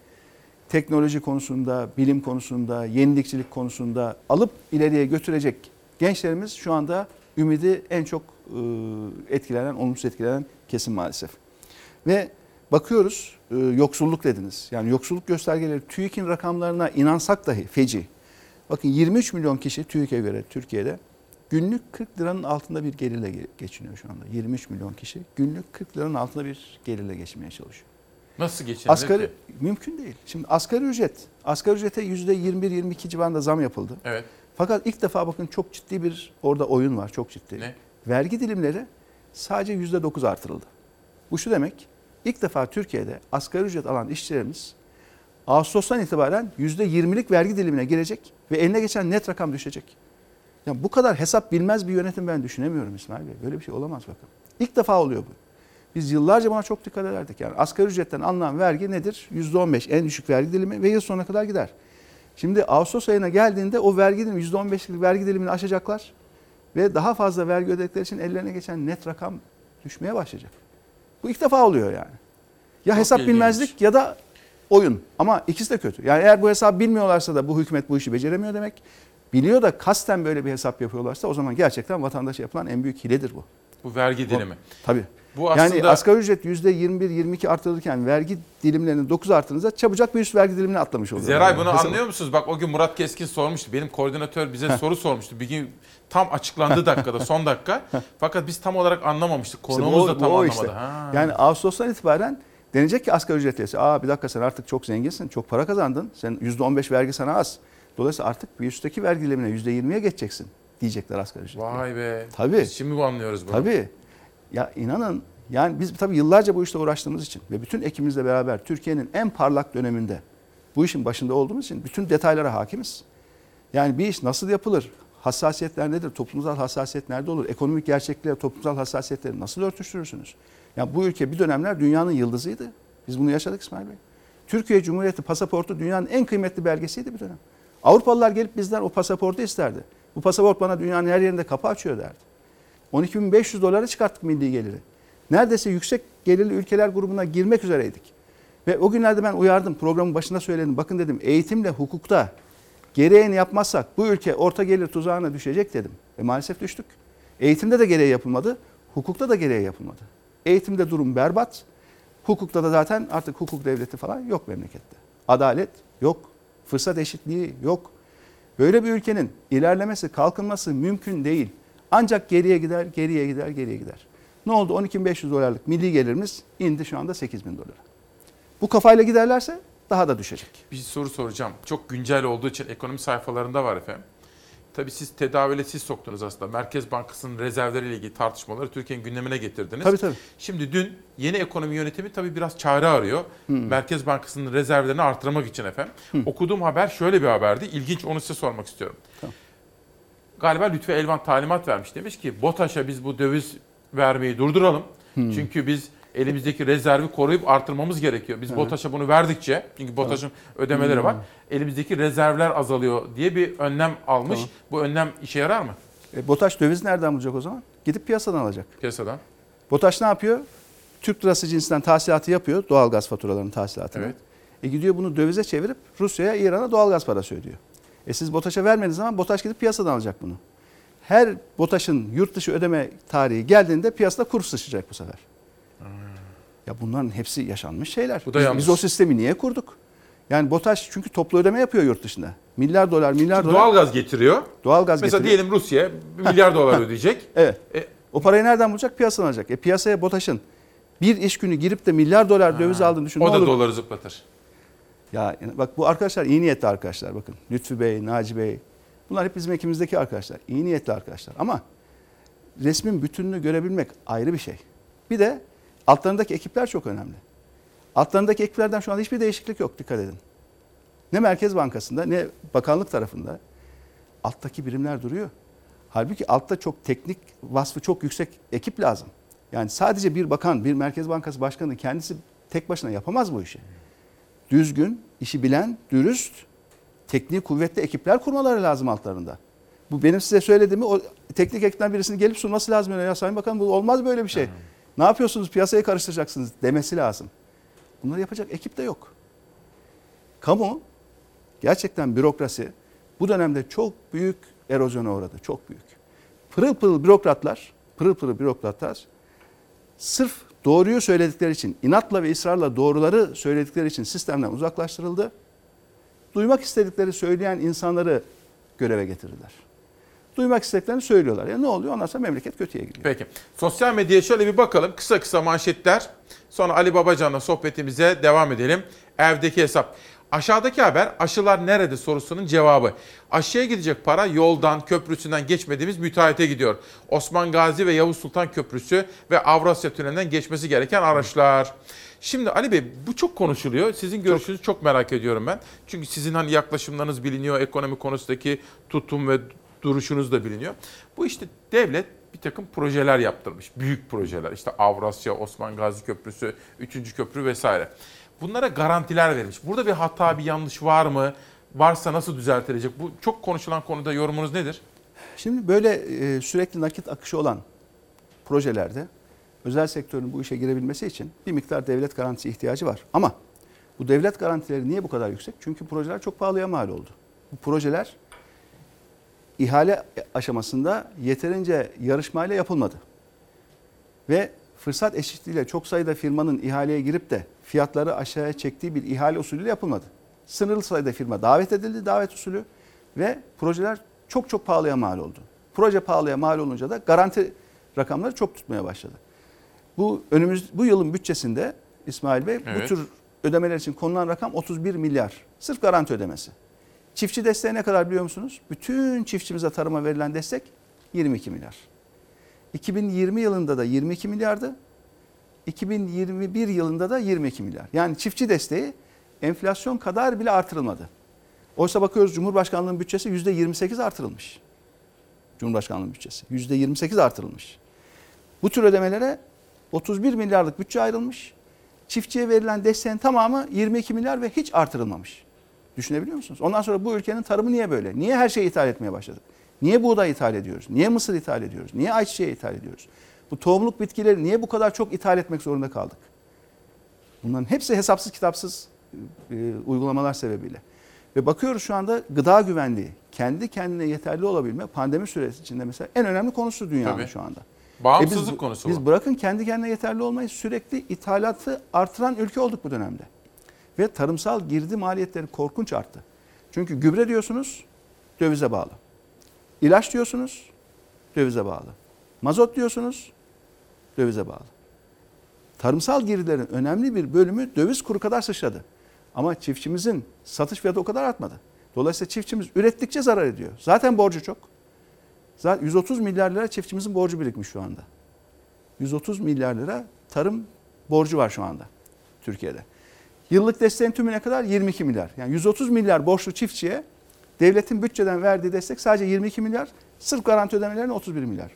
teknoloji konusunda, bilim konusunda, yenilikçilik konusunda alıp ileriye götürecek gençlerimiz şu anda ümidi en çok e, etkilenen, olumsuz etkilenen kesim maalesef. Ve bakıyoruz e, yoksulluk dediniz. Yani yoksulluk göstergeleri TÜİK'in rakamlarına inansak dahi feci. Bakın 23 milyon kişi TÜİK'e göre Türkiye'de günlük 40 liranın altında bir gelirle ge- geçiniyor şu anda. 23 milyon kişi günlük 40 liranın altında bir gelirle geçmeye çalışıyor. Nasıl geçinilir Asgari ki? mümkün değil. Şimdi asgari ücret, asgari ücrete yüzde 21-22 civarında zam yapıldı. Evet. Fakat ilk defa bakın çok ciddi bir orada oyun var, çok ciddi. Ne? Vergi dilimleri sadece yüzde 9 artırıldı. Bu şu demek, ilk defa Türkiye'de asgari ücret alan işçilerimiz Ağustos'tan itibaren yüzde 20'lik vergi dilimine girecek ve eline geçen net rakam düşecek. Ya bu kadar hesap bilmez bir yönetim ben düşünemiyorum İsmail Bey. Böyle bir şey olamaz bakın. İlk defa oluyor bu. Biz yıllarca buna çok dikkat ederdik. Yani asgari ücretten alınan vergi nedir? %15 en düşük vergi dilimi ve yıl sonuna kadar gider. Şimdi Ağustos ayına geldiğinde o vergi dilimi %15'lik vergi dilimini aşacaklar ve daha fazla vergi ödedikleri için ellerine geçen net rakam düşmeye başlayacak. Bu ilk defa oluyor yani. Ya Çok hesap ilginç. bilmezlik ya da oyun. Ama ikisi de kötü. Yani eğer bu hesabı bilmiyorlarsa da bu hükümet bu işi beceremiyor demek. Biliyor da kasten böyle bir hesap yapıyorlarsa o zaman gerçekten vatandaşa yapılan en büyük hiledir bu. Bu vergi dilimi. Tabii. Bu Yani aslında asgari ücret %21-22 artırılırken vergi dilimlerini 9 artırınca çabucak bir üst vergi dilimine atlamış oluyor. Zeray Yani bunu hesap- anlıyor musunuz? Bak o gün Murat Keskin sormuştu. Benim koordinatör bize soru sormuştu. Bir gün tam açıklandığı dakikada, son dakika. Fakat biz tam olarak anlamamıştık. İşte Konuğumuz bu- da bu tam o anlamadı. işte. Ha. Yani Ağustos'tan itibaren denecek ki asgari ücretlisi. Aa bir dakika sen artık çok zenginsin, çok para kazandın. Sen %15 vergi sana az. Dolayısıyla artık bir üstteki vergi dilimine %20'ye geçeceksin diyecekler asgari ücretli. Vay be. Tabii. Biz şimdi bu anlıyoruz bunu. Tabii. Ya inanın yani biz tabii yıllarca bu işte uğraştığımız için ve bütün ekibimizle beraber Türkiye'nin en parlak döneminde bu işin başında olduğumuz için bütün detaylara hakimiz. Yani bir iş nasıl yapılır? Hassasiyetler nedir? Toplumsal hassasiyet nerede olur? Ekonomik gerçeklikle toplumsal hassasiyetleri nasıl örtüştürürsünüz? Ya bu ülke bir dönemler dünyanın yıldızıydı. Biz bunu yaşadık İsmail Bey. Türkiye Cumhuriyeti pasaportu dünyanın en kıymetli belgesiydi bir dönem. Avrupalılar gelip bizden o pasaportu isterdi. Bu pasaport bana dünyanın her yerinde kapı açıyor derdi. 12.500 dolara çıkarttık milli geliri. Neredeyse yüksek gelirli ülkeler grubuna girmek üzereydik. Ve o günlerde ben uyardım. Programın başında söyledim. Bakın dedim eğitimle hukukta gereğini yapmazsak bu ülke orta gelir tuzağına düşecek dedim. Ve maalesef düştük. Eğitimde de gereği yapılmadı. Hukukta da gereği yapılmadı. Eğitimde durum berbat. Hukukta da zaten artık hukuk devleti falan yok memlekette. Adalet yok. Fırsat eşitliği yok. Böyle bir ülkenin ilerlemesi, kalkınması mümkün değil. Ancak geriye gider, geriye gider, geriye gider. Ne oldu? 12.500 dolarlık milli gelirimiz indi şu anda 8.000 dolara. Bu kafayla giderlerse daha da düşecek. Bir soru soracağım. Çok güncel olduğu için ekonomi sayfalarında var efendim. Tabii siz tedavüle siz soktunuz aslında. Merkez Bankası'nın rezervleriyle ilgili tartışmaları Türkiye'nin gündemine getirdiniz. Tabii, tabii. Şimdi dün yeni ekonomi yönetimi tabii biraz çare arıyor. Merkez Bankası'nın rezervlerini artırmak için efendim. Okuduğum haber şöyle bir haberdi. İlginç onu size sormak istiyorum. Galiba Lütfü Elvan talimat vermiş. Demiş ki BOTAŞ'a biz bu döviz vermeyi durduralım. Çünkü biz elimizdeki rezervi koruyup artırmamız gerekiyor. Biz Hı. BOTAŞ'a bunu verdikçe, çünkü BOTAŞ'ın ödemeleri var, elimizdeki rezervler azalıyor diye bir önlem almış. Tamam. Bu önlem işe yarar mı E, BOTAŞ döviz nereden bulacak o zaman? Gidip piyasadan alacak. piyasadan? BOTAŞ ne yapıyor? Türk lirası cinsinden tahsilatı yapıyor. Doğalgaz faturalarının tahsilatını. Evet. E gidiyor bunu dövize çevirip Rusya'ya, İran'a doğalgaz parası ödüyor. E siz BOTAŞ'a vermediğiniz zaman BOTAŞ gidip piyasadan alacak bunu. Her BOTAŞ'ın yurt dışı ödeme tarihi geldiğinde piyasada kur sıçrayacak bu sefer. Ya bunların hepsi yaşanmış şeyler. Bu da biz, yanlış. biz o sistemi niye kurduk? Yani BOTAŞ çünkü toplu ödeme yapıyor yurt dışında. Milyar dolar, milyar dolar. Doğalgaz getiriyor. Doğalgaz Mesela getiriyor. diyelim Rusya milyar dolar ödeyecek. Evet. E, o parayı nereden bulacak? Piyasadan alacak. E piyasaya BOTAŞ'ın bir iş günü girip de milyar dolar döviz aldığını düşün. o da olur? doları zıplatır. Ya bak bu arkadaşlar iyi niyetli arkadaşlar bakın. Lütfü Bey, Naci Bey. Bunlar hep bizim ekibimizdeki arkadaşlar. İyi niyetli arkadaşlar. Ama resmin bütününü görebilmek ayrı bir şey. Bir de altlarındaki ekipler çok önemli. Altlarındaki ekiplerden şu anda hiçbir değişiklik yok dikkat edin. Ne Merkez Bankası'nda ne bakanlık tarafında alttaki birimler duruyor. Halbuki altta çok teknik vasfı çok yüksek ekip lazım. Yani sadece bir bakan, bir Merkez Bankası Başkanı kendisi tek başına yapamaz bu işi. Düzgün, işi bilen, dürüst, tekniği kuvvetli ekipler kurmaları lazım altlarında. Bu benim size söylediğimi o teknik ekipten birisinin gelip sunması lazım. Ya Sayın Bakan bu olmaz böyle bir şey. Ne yapıyorsunuz piyasayı karıştıracaksınız demesi lazım. Bunları yapacak ekip de yok. Kamu gerçekten bürokrasi bu dönemde çok büyük erozyona uğradı. Çok büyük. Pırıl pırıl bürokratlar, pırıl pırıl bürokratlar sırf doğruyu söyledikleri için, inatla ve ısrarla doğruları söyledikleri için sistemden uzaklaştırıldı. Duymak istedikleri söyleyen insanları göreve getirdiler. Duymak istediklerini söylüyorlar. Ya ne oluyor? Ondan sonra memleket kötüye gidiyor. Peki. Sosyal medyaya şöyle bir bakalım. Kısa kısa manşetler. Sonra Ali Babacan'la sohbetimize devam edelim. Evdeki hesap. Aşağıdaki haber aşılar nerede sorusunun cevabı. Aşıya gidecek para yoldan, köprüsünden geçmediğimiz müteahhite gidiyor. Osman Gazi ve Yavuz Sultan Köprüsü ve Avrasya Tüneli'nden geçmesi gereken araçlar. Şimdi Ali Bey bu çok konuşuluyor. Sizin görüşünüzü çok, merak ediyorum ben. Çünkü sizin hani yaklaşımlarınız biliniyor. Ekonomi konusundaki tutum ve duruşunuz da biliniyor. Bu işte devlet bir takım projeler yaptırmış. Büyük projeler. İşte Avrasya, Osman Gazi Köprüsü, 3. Köprü vesaire. Bunlara garantiler verilmiş. Burada bir hata, bir yanlış var mı? Varsa nasıl düzeltilecek? Bu çok konuşulan konuda yorumunuz nedir? Şimdi böyle e, sürekli nakit akışı olan projelerde özel sektörün bu işe girebilmesi için bir miktar devlet garantisi ihtiyacı var. Ama bu devlet garantileri niye bu kadar yüksek? Çünkü projeler çok pahalıya mal oldu. Bu projeler ihale aşamasında yeterince yarışmayla yapılmadı. Ve fırsat eşitliğiyle çok sayıda firmanın ihaleye girip de fiyatları aşağıya çektiği bir ihale usulüyle yapılmadı. Sınırlı sayıda firma davet edildi, davet usulü ve projeler çok çok pahalıya mal oldu. Proje pahalıya mal olunca da garanti rakamları çok tutmaya başladı. Bu önümüz bu yılın bütçesinde İsmail Bey bu Evet. tür ödemeler için konulan rakam 31 milyar. Sırf garanti ödemesi. Çiftçi desteği ne kadar biliyor musunuz? Bütün çiftçimize tarıma verilen destek 22 milyar. 2020 yılında da 22 milyardı. 2021 yılında da 22 milyar. Yani çiftçi desteği enflasyon kadar bile artırılmadı. Oysa bakıyoruz Cumhurbaşkanlığının bütçesi %28 artırılmış. Cumhurbaşkanlığı bütçesi %28 artırılmış. Bu tür ödemelere 31 milyarlık bütçe ayrılmış. Çiftçiye verilen desteğin tamamı 22 milyar ve hiç artırılmamış. Düşünebiliyor musunuz? Ondan sonra bu ülkenin tarımı niye böyle? Niye her şeyi ithal etmeye başladık? Niye buğday ithal ediyoruz? Niye mısır ithal ediyoruz? Niye ayçiçeği ithal ediyoruz? Bu tohumluk bitkileri niye bu kadar çok ithal etmek zorunda kaldık? Bunların hepsi hesapsız kitapsız e, uygulamalar sebebiyle. Ve bakıyoruz şu anda gıda güvenliği, kendi kendine yeterli olabilme pandemi süresi içinde mesela en önemli konusu dünyanın Tabii. şu anda. Bağımsızlık E biz, konusu Biz bu. bırakın kendi kendine yeterli olmayı sürekli ithalatı artıran ülke olduk bu dönemde. Ve tarımsal girdi maliyetleri korkunç arttı. Çünkü gübre diyorsunuz dövize bağlı. İlaç diyorsunuz dövize bağlı. Mazot diyorsunuz dövize bağlı. Tarımsal girdilerin önemli bir bölümü döviz kuru kadar sıçradı. Ama çiftçimizin satış fiyatı o kadar artmadı. Dolayısıyla çiftçimiz ürettikçe zarar ediyor. Zaten borcu çok. Zaten 130 milyar lira çiftçimizin borcu birikmiş şu anda. 130 milyar lira tarım borcu var şu anda Türkiye'de. Yıllık desteğin tümüne kadar 22 milyar. Yani 130 milyar borçlu çiftçiye devletin bütçeden verdiği destek sadece 22 milyar. Sırf garanti ödemelerin 31 milyar.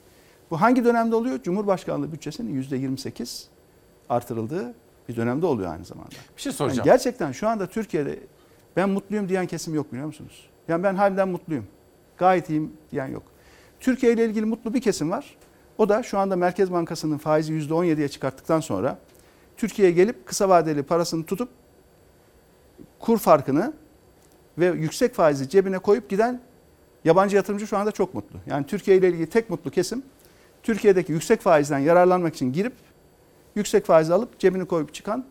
Bu hangi dönemde oluyor? Cumhurbaşkanlığı bütçesinin %28 artırıldığı bir dönemde oluyor aynı zamanda. Bir şey soracağım. Yani gerçekten şu anda Türkiye'de ben mutluyum diyen kesim yok biliyor musunuz? Yani ben halimden mutluyum. Gayet iyiyim diyen yok. Türkiye ile ilgili mutlu bir kesim var. O da şu anda Merkez Bankası'nın faizi %17'ye çıkarttıktan sonra Türkiye'ye gelip kısa vadeli parasını tutup kur farkını ve yüksek faizi cebine koyup giden yabancı yatırımcı şu anda çok mutlu. Yani Türkiye ile ilgili tek mutlu kesim Türkiye'deki yüksek faizden yararlanmak için girip yüksek faiz alıp cebine koyup çıkan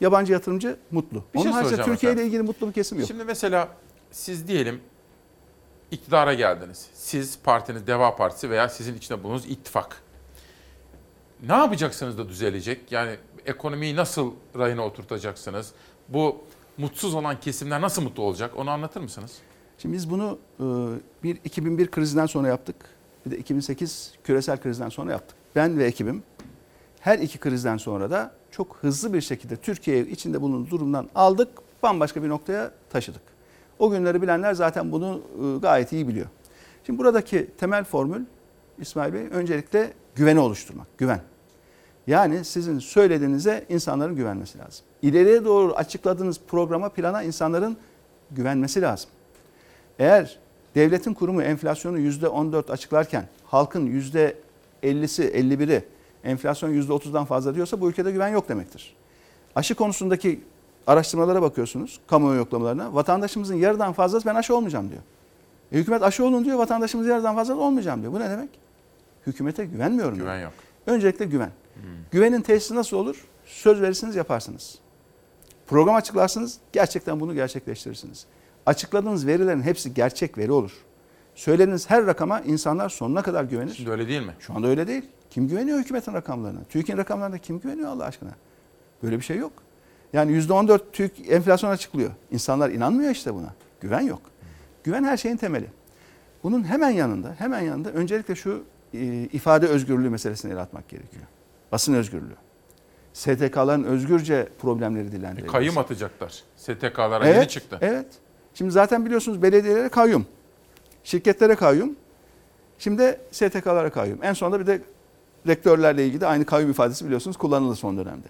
yabancı yatırımcı mutlu. Bir şey Onun haricinde soracağım Türkiye ile ilgili mutlu bir kesim yok. Şimdi mesela siz diyelim iktidara geldiniz. Siz partiniz Deva Partisi veya sizin içinde bulunduğunuz ittifak. Ne yapacaksınız da düzelecek? Yani ekonomiyi nasıl rayına oturtacaksınız? Bu mutsuz olan kesimler nasıl mutlu olacak? Onu anlatır mısınız? Şimdi biz bunu e, bir 2001 krizinden sonra yaptık. Bir de 2008 küresel krizden sonra yaptık. Ben ve ekibim her iki krizden sonra da çok hızlı bir şekilde Türkiye'yi içinde bulunduğu durumdan aldık, bambaşka bir noktaya taşıdık. O günleri bilenler zaten bunu e, gayet iyi biliyor. Şimdi buradaki temel formül İsmail Bey öncelikle güveni oluşturmak, güven. Yani sizin söylediğinize insanların güvenmesi lazım. İleriye doğru açıkladığınız programa, plana insanların güvenmesi lazım. Eğer devletin kurumu enflasyonu %14 açıklarken halkın %50'si, 51'i enflasyon %30'dan fazla diyorsa bu ülkede güven yok demektir. Aşı konusundaki araştırmalara bakıyorsunuz, kamuoyu yoklamalarına. Vatandaşımızın yarıdan fazlası ben aşı olmayacağım diyor. E, hükümet aşı olun diyor, vatandaşımız yarıdan fazla olmayacağım diyor. Bu ne demek? Hükümete güvenmiyorum. Güven diyor. yok. Öncelikle güven. Güvenin tesisi nasıl olur? Söz verirsiniz, yaparsınız. Program açıklarsınız, gerçekten bunu gerçekleştirirsiniz. Açıkladığınız verilerin hepsi gerçek veri olur. Söylediğiniz her rakama insanlar sonuna kadar güvenir. Şimdi öyle değil mi? Şu anda öyle değil. Kim güveniyor hükümetin rakamlarına? TÜİK'in rakamlarına kim güveniyor Allah aşkına? Böyle bir şey yok. Yani %14 TÜİK enflasyon açıklıyor. İnsanlar inanmıyor işte buna. Güven yok. Güven her şeyin temeli. Bunun hemen yanında, hemen yanında öncelikle şu e, ifade özgürlüğü meselesini ele atmak gerekiyor. Basın özgürlüğü. STK'ların özgürce problemleri E, dillendirilmesi. kayyum atacaklar. STK'lara Evet, yeni çıktı. Evet. Şimdi zaten biliyorsunuz belediyelere kayyum. Şirketlere kayyum. Şimdi STK'lara kayyum. En sonunda bir de rektörlerle ilgili de aynı kayyum ifadesi biliyorsunuz kullanıldı son dönemde.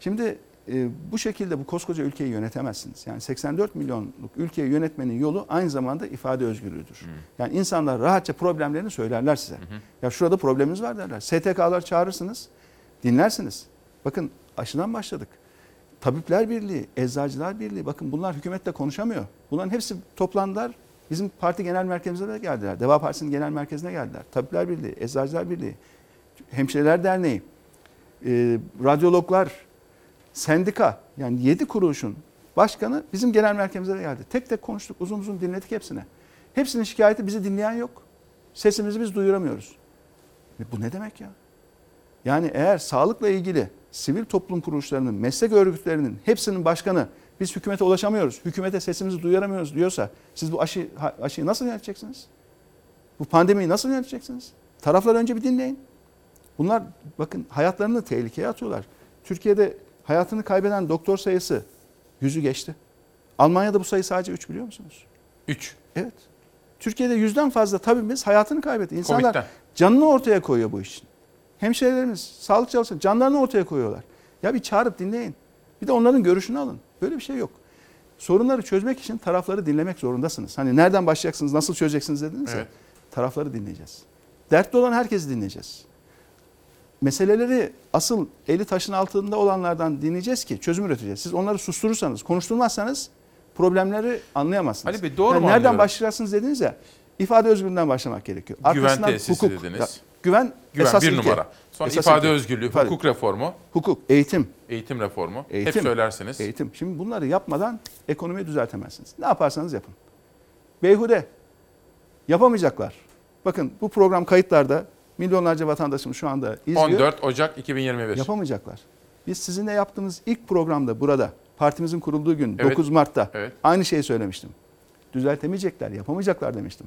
Şimdi e, bu şekilde bu koskoca ülkeyi yönetemezsiniz. Yani 84 milyonluk ülkeyi yönetmenin yolu aynı zamanda ifade özgürlüğüdür. Yani insanlar rahatça problemlerini söylerler size. Ya şurada problemimiz var derler. STK'lar çağırırsınız, dinlersiniz. Bakın aşıdan başladık. Tabipler Birliği, Eczacılar Birliği bakın bunlar hükümetle konuşamıyor. Bunların hepsi toplandılar. Bizim parti genel merkezimize de geldiler. Deva Partisi'nin genel merkezine geldiler. Tabipler Birliği, Eczacılar Birliği, Hemşireler Derneği, e, radyologlar, sendika yani yedi kuruluşun başkanı bizim genel merkezimize de geldi. Tek tek konuştuk, uzun uzun dinledik hepsine. Hepsinin şikayeti bizi dinleyen yok. Sesimizi biz duyuramıyoruz. E Bu ne demek ya? Yani eğer sağlıkla ilgili sivil toplum kuruluşlarının, meslek örgütlerinin hepsinin başkanı biz hükümete ulaşamıyoruz, hükümete sesimizi duyuramıyoruz diyorsa siz bu aşı, aşıyı nasıl yöneteceksiniz? Bu pandemiyi nasıl yöneteceksiniz? Tarafları önce bir dinleyin. Bunlar bakın hayatlarını tehlikeye atıyorlar. Türkiye'de hayatını kaybeden doktor sayısı yüzü geçti. Almanya'da bu sayı sadece 3 biliyor musunuz? 3. Evet. Türkiye'de yüzden fazla tabibimiz hayatını kaybetti. İnsanlar Covid'den. canını ortaya koyuyor bu iş için. Hemşehrilerimiz, sağlık çalışanları canlarını ortaya koyuyorlar. Ya bir çağırıp dinleyin. Bir de onların görüşünü alın. Böyle bir şey yok. Sorunları çözmek için tarafları dinlemek zorundasınız. Hani nereden başlayacaksınız, nasıl çözeceksiniz dediniz ya. Evet. tarafları dinleyeceğiz. Dertli olan herkesi dinleyeceğiz. Meseleleri asıl eli taşın altında olanlardan dinleyeceğiz ki çözüm üreteceğiz. Siz onları susturursanız, konuşturmazsanız problemleri anlayamazsınız. Ali Bey, doğru Yani mu Nereden anlıyorum? başlayacaksınız dediniz ya, ifade özgürlüğünden başlamak gerekiyor. Güven Arkasından tesisi dediniz. Güven, Güven esas bir ilke. numara. Sonra Esas ifade ilke. özgürlüğü, İfade- hukuk reformu, Hukuk, eğitim. eğitim reformu. Hep Eğitim. söylersiniz. Eğitim. Şimdi bunları yapmadan ekonomiyi düzeltemezsiniz. Ne yaparsanız yapın. Beyhude. Yapamayacaklar. Bakın bu program kayıtlarda milyonlarca vatandaşımız şu anda izliyor. 14 Ocak 2021. Yapamayacaklar. Biz sizinle yaptığımız ilk programda burada partimizin kurulduğu gün Evet. 9 Mart'ta Evet. aynı şeyi söylemiştim. Düzeltemeyecekler, yapamayacaklar demiştim.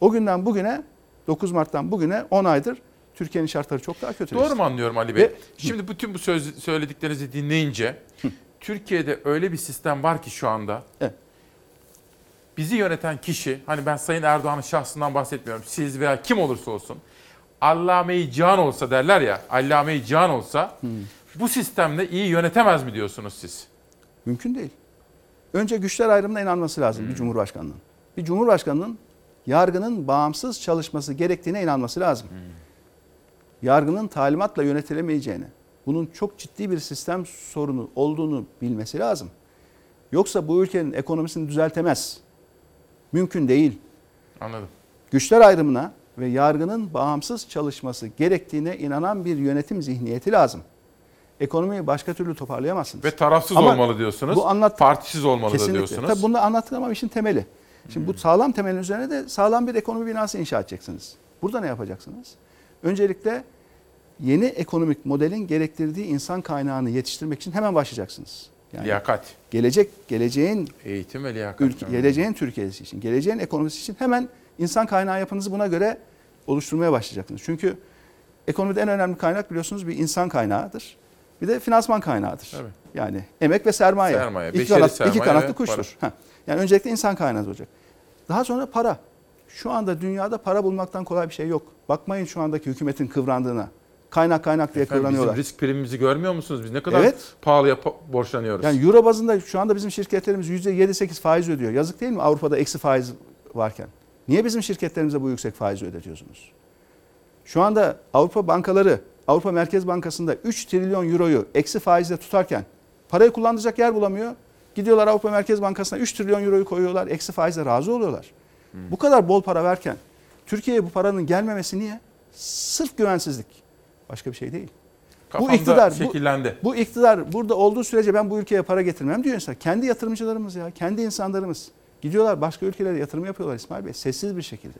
O günden bugüne 9 Mart'tan bugüne 10 aydır Türkiye'nin şartları çok daha kötü. Doğru mu anlıyorum Ali Bey? Ve- Şimdi bütün bu söz, söylediklerinizi dinleyince Türkiye'de öyle bir sistem var ki şu anda. Evet. Bizi yöneten kişi, hani ben Sayın Erdoğan'ın şahsından bahsetmiyorum. Siz veya kim olursa olsun. Allame-i Cihan olsa derler ya, Allame-i Cihan olsa bu sistemle iyi yönetemez mi diyorsunuz siz? Mümkün değil. Önce güçler ayrımına inanması lazım bir cumhurbaşkanının. Bir cumhurbaşkanının yargının bağımsız çalışması gerektiğine inanması lazım. Yargının talimatla yönetilemeyeceğini, bunun çok ciddi bir sistem sorunu olduğunu bilmesi lazım. Yoksa bu ülkenin ekonomisini düzeltemez. Mümkün değil. Anladım. Güçler ayrımına ve yargının bağımsız çalışması gerektiğine inanan bir yönetim zihniyeti lazım. Ekonomiyi başka türlü toparlayamazsınız. Ve tarafsız Ama olmalı diyorsunuz. Bu anlat partisiz olmalı da Kesinlikle. diyorsunuz. Tabii bunu anlattık ama işin temeli. Şimdi bu sağlam temelin üzerine de sağlam bir ekonomi binası inşa edeceksiniz. Burada ne yapacaksınız? Öncelikle yeni ekonomik modelin gerektirdiği insan kaynağını yetiştirmek için hemen başlayacaksınız. Yani Liyakat. gelecek geleceğin Eğitim ve liyakat. ülke, geleceğin Türkiye'si için, geleceğin ekonomisi için hemen insan kaynağı yapınızı buna göre oluşturmaya başlayacaksınız. Çünkü ekonomide en önemli kaynak biliyorsunuz bir insan kaynağıdır. Bir de finansman kaynağıdır. Tabii. Yani emek ve sermaye. Sermaye, İki, kanat, sermaye iki kanatlı kuştur. Ha. Yani öncelikle insan kaynağı olacak. Daha sonra para. Şu anda dünyada para bulmaktan kolay bir şey yok. Bakmayın şu andaki hükümetin kıvrandığına. Kaynak kaynak diye Efendim, kıvranıyorlar. bizim risk primimizi görmüyor musunuz? Biz ne kadar Evet. pahalıya pa- borçlanıyoruz. Yani euro bazında şu anda bizim şirketlerimiz %7-8 faiz ödüyor. Yazık değil mi Avrupa'da eksi faiz varken? Niye bizim şirketlerimize bu yüksek faizi ödetiyorsunuz? Şu anda Avrupa bankaları Avrupa Merkez Bankası'nda 3 trilyon euroyu eksi faizle tutarken parayı kullanacak yer bulamıyor. Gidiyorlar Avrupa Merkez Bankası'na 3 trilyon euroyu koyuyorlar. Eksi faizle razı oluyorlar. Bu kadar bol para verken Türkiye'ye bu paranın gelmemesi niye? Sırf güvensizlik. Başka bir şey değil. Kafamda bu iktidar bu- şekillendi. Bu, iktidar burada olduğu sürece ben bu ülkeye para getirmem diyor insan. Kendi yatırımcılarımız ya, kendi insanlarımız. Gidiyorlar başka ülkelere yatırım yapıyorlar İsmail Bey sessiz bir şekilde.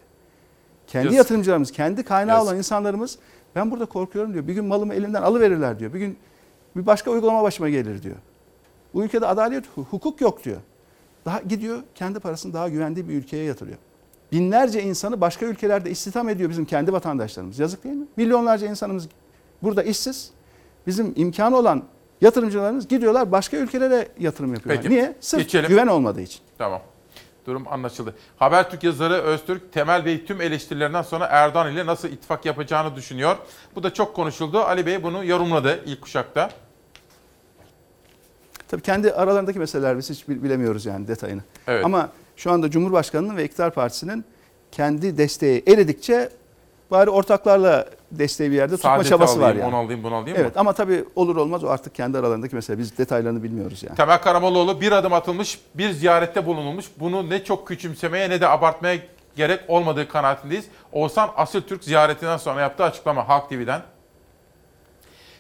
Kendi Yazık. yatırımcılarımız, kendi kaynağı Yazık. olan insanlarımız ben burada korkuyorum diyor. Bir gün malımı elimden alıverirler diyor. Bir gün bir başka uygulama başıma gelir diyor. Bu ülkede adalet, hu- hukuk yok diyor. Daha gidiyor kendi parasını daha güvendiği bir ülkeye yatırıyor. Binlerce insanı başka ülkelerde istihdam ediyor bizim kendi vatandaşlarımız. Yazık değil mi? Milyonlarca insanımız burada işsiz. Bizim imkanı olan yatırımcılarımız gidiyorlar başka ülkelere yatırım yapıyorlar. Peki, Niye? Sırf geçelim. güven olmadığı için. Tamam. Durum anlaşıldı. Habertürk yazarı Öztürk, Temel Bey tüm eleştirilerinden sonra Erdoğan ile nasıl ittifak yapacağını düşünüyor. Bu da çok konuşuldu. Ali Bey bunu yorumladı ilk kuşakta. Tabii kendi aralarındaki meseleler biz hiç bil- bilemiyoruz yani detayını. Evet. Ama şu anda Cumhurbaşkanı'nın ve iktidar partisinin kendi desteği eridikçe bari ortaklarla desteği bir yerde tutma çabası var yani. onu alayım, bunu alayım Evet mı? ama tabii olur olmaz o artık kendi aralarındaki mesele. Biz detaylarını bilmiyoruz yani. Temel Karamollaoğlu bir adım atılmış, bir ziyarette bulunulmuş. Bunu ne çok küçümsemeye ne de abartmaya gerek olmadığı kanaatindeyiz. Oğuzhan Asıltürk ziyaretinden sonra yaptığı açıklama Halk TV'den.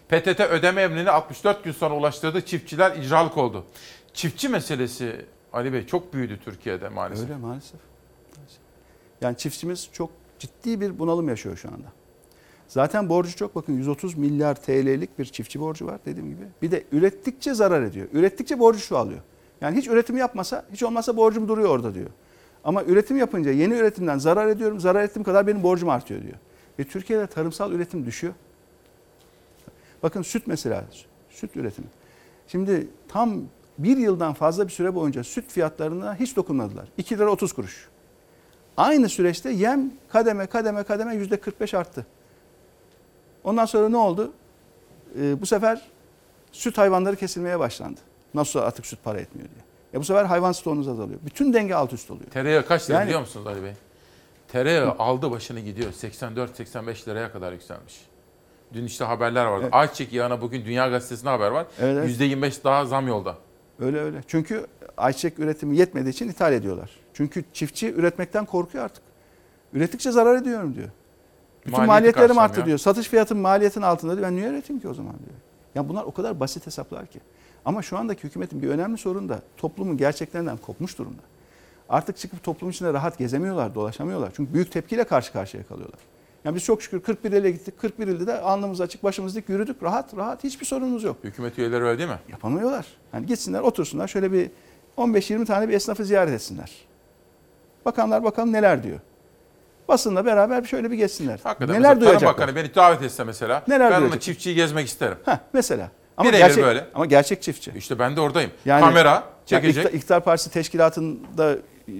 PTT ödeme emrini 64 gün sonra ulaştırdığı çiftçiler icralık oldu. Çiftçi meselesi Ali Bey çok büyüdü Türkiye'de maalesef. Öyle. Maalesef. Yani çiftçimiz çok ciddi bir bunalım yaşıyor şu anda. Zaten borcu çok bakın 130 milyar TL'lik bir çiftçi borcu var dediğim gibi. Bir de ürettikçe zarar ediyor. Ürettikçe borcu şu alıyor. Yani hiç üretim yapmasa hiç olmazsa borcum duruyor orada diyor. Ama üretim yapınca yeni üretimden zarar ediyorum. Zarar ettiğim kadar benim borcum artıyor diyor. Ve Türkiye'de tarımsal üretim düşüyor. Bakın süt mesela, süt üretimi. Şimdi tam bir yıldan fazla bir süre boyunca süt fiyatlarına hiç dokunmadılar. 2 lira 30 kuruş. Aynı süreçte yem kademe kademe kademe yüzde 45 arttı. Ondan sonra ne oldu? Ee, bu sefer süt hayvanları kesilmeye başlandı. Nasıl artık süt para etmiyor diye. E bu sefer hayvan stoğunuz azalıyor. Bütün denge alt üst oluyor. Tereyağı kaç lira Yani- biliyor musunuz Ali Bey? Tereyağı aldı başını gidiyor. 84-85 liraya kadar yükselmiş. Dün işte haberler vardı. Ayçiçek yağına bugün Dünya Gazetesi'nde haber var. Evet, evet. %25 daha zam yolda. Öyle öyle. Çünkü ayçiçek üretimi yetmediği için ithal ediyorlar. Çünkü çiftçi üretmekten korkuyor artık. Ürettikçe zarar ediyorum diyor. Bütün Maliyeti maliyetlerim arttı diyor. Satış fiyatım maliyetin altında diyor. Ben niye üreteyim ki o zaman diyor. Ya bunlar o kadar basit hesaplar ki. Ama şu andaki hükümetin bir önemli sorunu da toplumun gerçeklerinden kopmuş durumda. Artık çıkıp toplum içinde rahat gezemiyorlar, dolaşamıyorlar. Çünkü büyük tepkiyle karşı karşıya kalıyorlar. Yani biz çok şükür 41 ile gittik. 41 ilde de alnımız açık, başımız dik yürüdük. Rahat rahat hiçbir sorunumuz yok. Hükümet üyeleri öyle değil mi? Yapamıyorlar. Yani gitsinler otursunlar şöyle bir 15-20 tane bir esnafı ziyaret etsinler. Bakanlar bakalım neler diyor. Basınla beraber şöyle bir geçsinler. Hakikaten neler mesela Tarım duyacaklar. Bakanı beni davet etse mesela. Neler ben onunla duyacak? çiftçiyi gezmek isterim. Heh, mesela. Ama Birebir gerçek, böyle. ama gerçek çiftçi. İşte ben de oradayım. Yani- Kamera Yani çekecek. İktidar, İktidar Partisi teşkilatında e,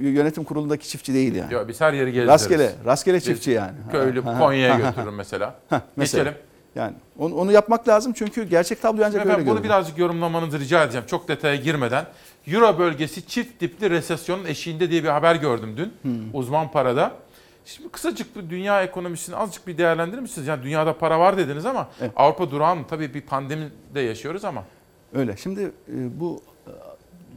yönetim kurulundaki çiftçi değil yani. Yo, biz her yeri gezdiririz. Rastgele, rastgele Biz çiftçi yani. Köylü Konya'ya götürürüm mesela. Heh, mesela. Geçelim. Yani onu, onu yapmak lazım çünkü gerçek tablo ancak Efendim öyle bunu görünüyor. birazcık yorumlamanızı rica edeceğim. Çok detaya girmeden. Euro bölgesi çift dipli resesyonun eşiğinde diye bir haber gördüm dün. Hmm. Uzman parada. Şimdi kısacık bir dünya ekonomisini azıcık bir değerlendirir misiniz? Yani dünyada para var dediniz ama Avrupa durağı mı? Tabii bir pandemide yaşıyoruz ama. Öyle. Şimdi e, bu e,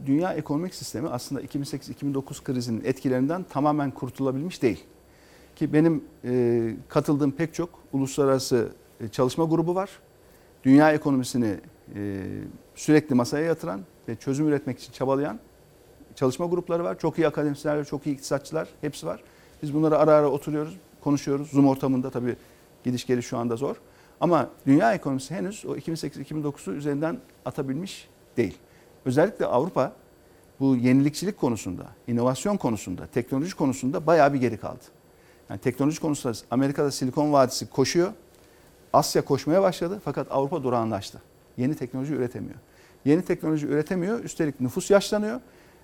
dünya ekonomik sistemi aslında 2008-2009 krizinin etkilerinden tamamen kurtulabilmiş değil. Ki benim e, katıldığım pek çok uluslararası çalışma grubu var. Dünya ekonomisini sürekli masaya yatıran ve çözüm üretmek için çabalayan çalışma grupları var. Çok iyi akademisyenler, çok iyi iktisatçılar hepsi var. Biz bunları ara ara oturuyoruz, konuşuyoruz. Zoom ortamında tabii gidiş geliş şu anda zor. Ama dünya ekonomisi henüz o 2008-2009'u üzerinden atabilmiş değil. Özellikle Avrupa bu yenilikçilik konusunda, inovasyon konusunda, teknoloji konusunda bayağı bir geri kaldı. Yani teknoloji konusunda Amerika'da Silikon Vadisi koşuyor. Asya koşmaya başladı fakat Avrupa durağanlaştı. Yeni teknoloji üretemiyor. Yeni teknoloji üretemiyor. Üstelik nüfus yaşlanıyor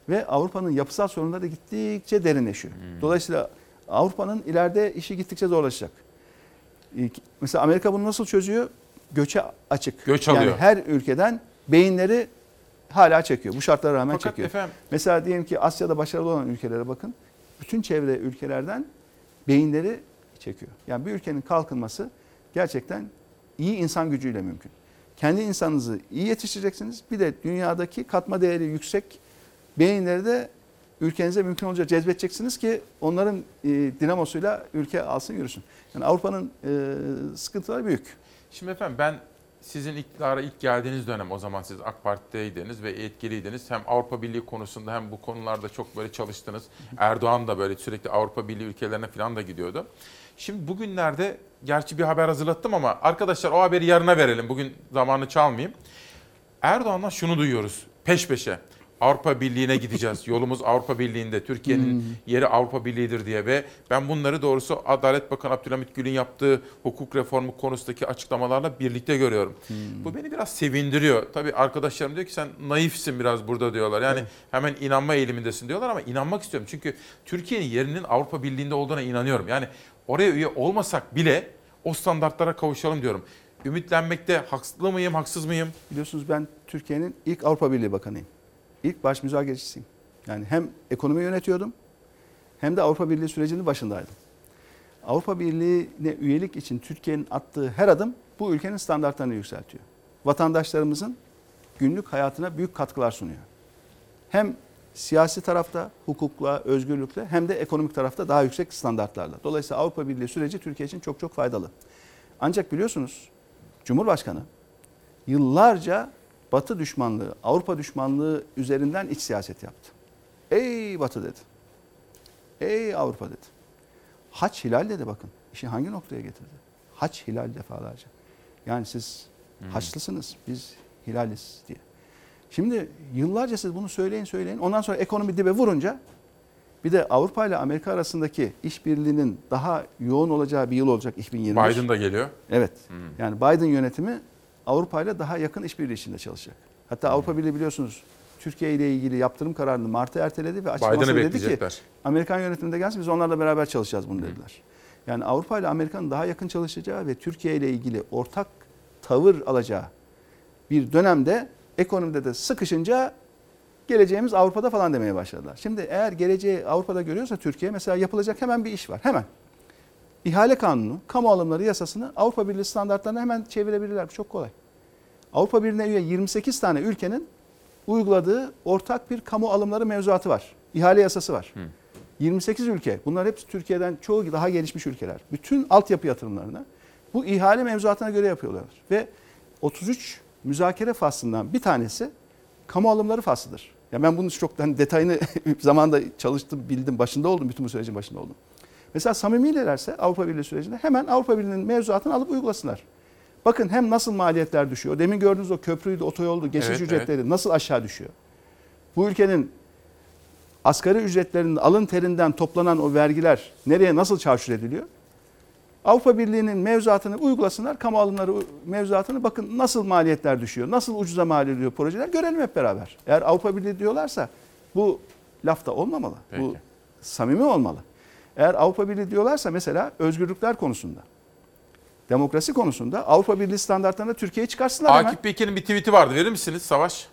ve Avrupa'nın yapısal sorunları gittikçe derinleşiyor. Dolayısıyla Avrupa'nın ileride işi gittikçe zorlaşacak. Mesela Amerika bunu nasıl çözüyor? Göçe açık. Göç yani alıyor. her ülkeden beyinleri hala çekiyor. Bu şartlara rağmen Fakat çekiyor. efendim- Mesela diyelim ki Asya'da başarılı olan ülkelere bakın. Bütün çevre ülkelerden beyinleri çekiyor. Yani bir ülkenin kalkınması gerçekten iyi insan gücüyle mümkün. Kendi insanınızı iyi yetiştireceksiniz. Bir de dünyadaki katma değeri yüksek beyinleri de ülkenize mümkün olunca cezbedeceksiniz ki onların e, dinamosuyla ülke alsın yürüsün. Yani Avrupa'nın e, sıkıntıları büyük. Şimdi efendim ben sizin iktidara ilk geldiğiniz dönem o zaman siz AK Parti'deydiniz ve etkiliydiniz. Hem Avrupa Birliği konusunda hem bu konularda çok böyle çalıştınız. Erdoğan da böyle sürekli Avrupa Birliği ülkelerine falan da gidiyordu. Şimdi bugünlerde gerçi bir haber hazırlattım ama arkadaşlar o haberi yarına verelim. Bugün zamanı çalmayayım. Erdoğan'dan şunu duyuyoruz peş peşe. Avrupa Birliği'ne gideceğiz. Yolumuz Avrupa Birliği'nde. Türkiye'nin Hmm. yeri Avrupa Birliği'dir diye ve ben bunları doğrusu Adalet Bakanı Abdülhamit Gül'ün yaptığı hukuk reformu konusundaki açıklamalarla birlikte görüyorum. Hmm. Bu beni biraz sevindiriyor. Tabii arkadaşlarım diyor ki sen naifsin biraz burada diyorlar. Yani hemen inanma eğilimindesin diyorlar ama inanmak istiyorum. Çünkü Türkiye'nin yerinin Avrupa Birliği'nde olduğuna inanıyorum. Yani oraya üye olmasak bile o standartlara kavuşalım diyorum. Ümitlenmekte haksız mıyım, haksız mıyım? Biliyorsunuz ben Türkiye'nin ilk Avrupa Birliği Bakanıyım. İlk baş müzakerecisiyim. Yani hem ekonomi yönetiyordum hem de Avrupa Birliği sürecinin başındaydım. Avrupa Birliği'ne üyelik için Türkiye'nin attığı her adım bu ülkenin standartlarını yükseltiyor. Vatandaşlarımızın günlük hayatına büyük katkılar sunuyor. Hem siyasi tarafta hukukla, özgürlükle hem de ekonomik tarafta daha yüksek standartlarla. Dolayısıyla Avrupa Birliği süreci Türkiye için çok çok faydalı. Ancak biliyorsunuz Cumhurbaşkanı yıllarca Batı düşmanlığı, Avrupa düşmanlığı üzerinden iç siyaset yaptı. Ey Batı dedi. Ey Avrupa dedi. Haç hilal dedi bakın. İşi hangi noktaya getirdi? Haç hilal defalarca. Yani siz haçlısınız, biz hilaliz diye. Şimdi yıllarca siz bunu söyleyin söyleyin. Ondan sonra ekonomi dibe vurunca bir de Avrupa ile Amerika arasındaki işbirliğinin daha yoğun olacağı bir yıl olacak 2021. Biden da geliyor. Evet. Yani Biden yönetimi Avrupa ile daha yakın işbirliği içinde çalışacak. Hatta Avrupa Birliği biliyorsunuz Türkiye ile ilgili yaptırım kararını Mart'a erteledi ve açıklamasında Biden'ı dedi ki. Amerikan yönetiminde gelsin biz onlarla beraber çalışacağız bunu dediler. Yani Avrupa ile Amerika'nın daha yakın çalışacağı ve Türkiye ile ilgili ortak tavır alacağı bir dönemde ekonomide de sıkışınca geleceğimiz Avrupa'da falan demeye başladılar. Şimdi eğer geleceği Avrupa'da görüyorsa Türkiye mesela yapılacak hemen bir iş var. Hemen. İhale kanunu, kamu alımları yasasını Avrupa Birliği standartlarına hemen çevirebilirler. Bu çok kolay. Avrupa Birliği'ne üye 28 tane ülkenin uyguladığı ortak bir kamu alımları mevzuatı var. İhale yasası var. 28 ülke. Bunlar hepsi Türkiye'den çoğu daha gelişmiş ülkeler. Bütün altyapı yatırımlarını bu ihale mevzuatına göre yapıyorlar. Ve 33 müzakere faslından bir tanesi kamu alımları faslıdır. Ya ben bunun çok hani detayını zamanda çalıştım, bildim, başında oldum, bütün bu sürecin başında oldum. Mesela samimilerse Avrupa Birliği sürecinde hemen Avrupa Birliği'nin mevzuatını alıp uygulasınlar. Bakın hem nasıl maliyetler düşüyor. Demin gördüğünüz o köprüydü, otoyoldu, geçiş Evet, ücretleri nasıl aşağı düşüyor. Bu ülkenin asgari ücretlerinin alın terinden toplanan o vergiler nereye nasıl çarşur ediliyor? Avrupa Birliği'nin mevzuatını uygulasınlar, kamu alımları mevzuatını bakın nasıl maliyetler düşüyor, nasıl ucuza mal ediliyor projeler görelim hep beraber. Eğer Avrupa Birliği diyorlarsa bu lafta olmamalı, bu Peki. samimi olmalı. Eğer Avrupa Birliği diyorlarsa mesela özgürlükler konusunda, demokrasi konusunda Avrupa Birliği standartlarına Türkiye'yi çıkarsınlar hemen. Akif Peker'in bir tweet'i vardı. Verir misiniz Savaş?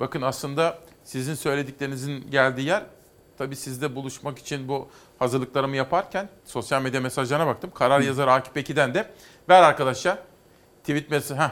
Bakın aslında sizin söylediklerinizin geldiği yer tabii sizde buluşmak için bu hazırlıklarımı yaparken sosyal medya mesajlarına baktım. Karar yazarı Akif Peki'den de ver arkadaşlar tweet mesajı. Heh.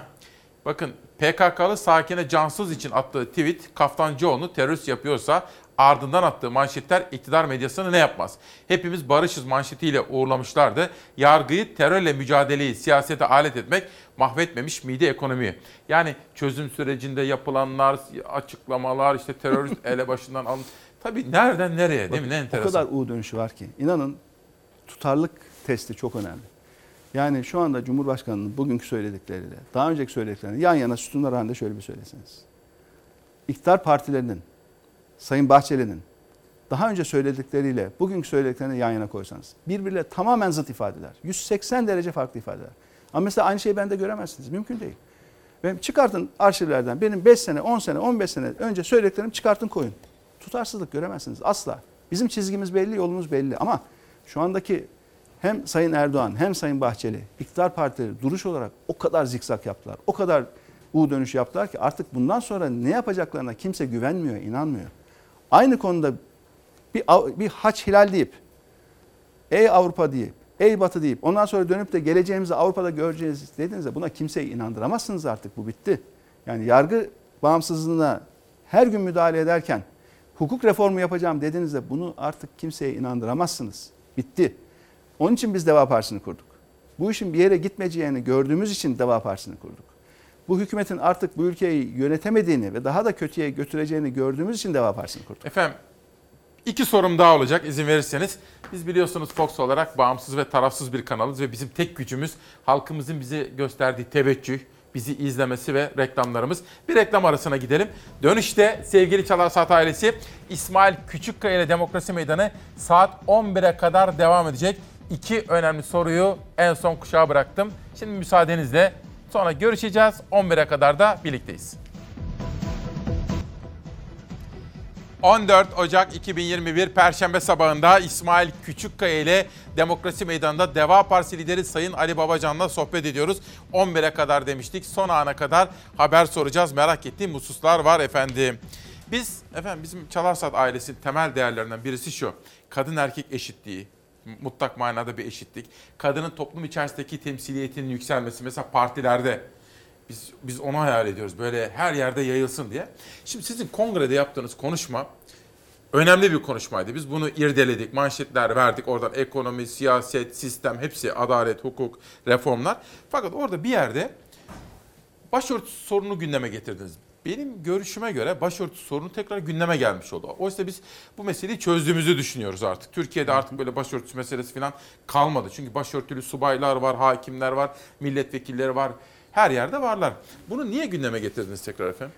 Bakın PKK'lı sakine cansız için attığı tweet Kaftancıoğlu terörist yapıyorsa ardından attığı manşetler iktidar medyasını ne yapmaz? Hepimiz barışız manşetiyle uğurlamışlardı. Yargıyı terörle mücadeleyi siyasete alet etmek mahvetmemiş miydi ekonomiyi? Yani çözüm sürecinde yapılanlar, açıklamalar, işte terörist ele başından alın. Tabii nereden nereye değil mi? Ne O enteresan. kadar U dönüşü var ki. İnanın tutarlık testi çok önemli. Yani şu anda Cumhurbaşkanı'nın bugünkü söyledikleriyle, daha önceki söylediklerini yan yana sütunlar halinde şöyle bir söyleseniz. İktidar partilerinin, Sayın Bahçeli'nin daha önce söyledikleriyle bugünkü söylediklerini yan yana koysanız birbiriyle tamamen zıt ifadeler. 180 derece farklı ifadeler. Ama mesela aynı şeyi bende göremezsiniz. Mümkün değil. Benim çıkartın arşivlerden benim 5 sene, 10 sene, 15 sene önce söylediklerimi çıkartın koyun. Tutarsızlık göremezsiniz asla. Bizim çizgimiz belli, yolumuz belli ama şu andaki hem Sayın Erdoğan hem Sayın Bahçeli iktidar partileri duruş olarak o kadar zikzak yaptılar. O kadar U dönüş yaptılar ki artık bundan sonra ne yapacaklarına kimse güvenmiyor, inanmıyor. Aynı konuda bir, bir haç hilal deyip, ey Avrupa deyip, ey Batı deyip ondan sonra dönüp de geleceğimizi Avrupa'da göreceğiz dediğinizde buna kimseyi inandıramazsınız artık bu bitti. Yani yargı bağımsızlığına her gün müdahale ederken hukuk reformu yapacağım dediğinizde bunu artık kimseye inandıramazsınız. Bitti. Onun için biz Deva Partisi'ni kurduk. Bu işin bir yere gitmeyeceğini gördüğümüz için Deva Partisi'ni kurduk. Bu hükümetin artık bu ülkeyi yönetemediğini ve daha da kötüye götüreceğini gördüğümüz için Deva Partisi'ni kurduk. Efendim iki sorum daha olacak izin verirseniz. Biz biliyorsunuz Fox olarak bağımsız ve tarafsız bir kanalız ve bizim tek gücümüz halkımızın bize gösterdiği teveccüh, bizi izlemesi ve reklamlarımız. Bir reklam arasına gidelim. Dönüşte sevgili Çalar Saat ailesi İsmail Küçükkaya ile Demokrasi Meydanı saat 11'e kadar devam edecek. İki önemli soruyu en son kuşağa bıraktım. Şimdi müsaadenizle sonra görüşeceğiz. 11'e kadar da birlikteyiz. 14 Ocak 2021 Perşembe sabahında İsmail Küçükkaya ile Demokrasi Meydanı'nda Deva Partisi lideri Sayın Ali Babacan'la sohbet ediyoruz. 11'e kadar demiştik. Son ana kadar haber soracağız. Merak ettiğim hususlar var efendim. Biz efendim bizim Çalarsat ailesinin temel değerlerinden birisi şu. Kadın erkek eşitliği, mutlak manada bir eşitlik. Kadının toplum içerisindeki temsiliyetinin yükselmesi mesela partilerde biz biz onu hayal ediyoruz. Böyle her yerde yayılsın diye. Şimdi sizin kongrede yaptığınız konuşma önemli bir konuşmaydı. Biz bunu irdeledik, manşetler verdik. Oradan ekonomi, siyaset, sistem hepsi adalet, hukuk, reformlar. Fakat orada bir yerde başörtüsü sorunu gündeme getirdiniz. Benim görüşüme göre başörtüsü sorunu tekrar gündeme gelmiş oldu. Oysa biz bu meseleyi çözdüğümüzü düşünüyoruz artık. Türkiye'de artık böyle başörtüsü meselesi falan kalmadı. Çünkü başörtülü subaylar var, hakimler var, milletvekilleri var. Her yerde varlar. Bunu niye gündeme getirdiniz tekrar efendim?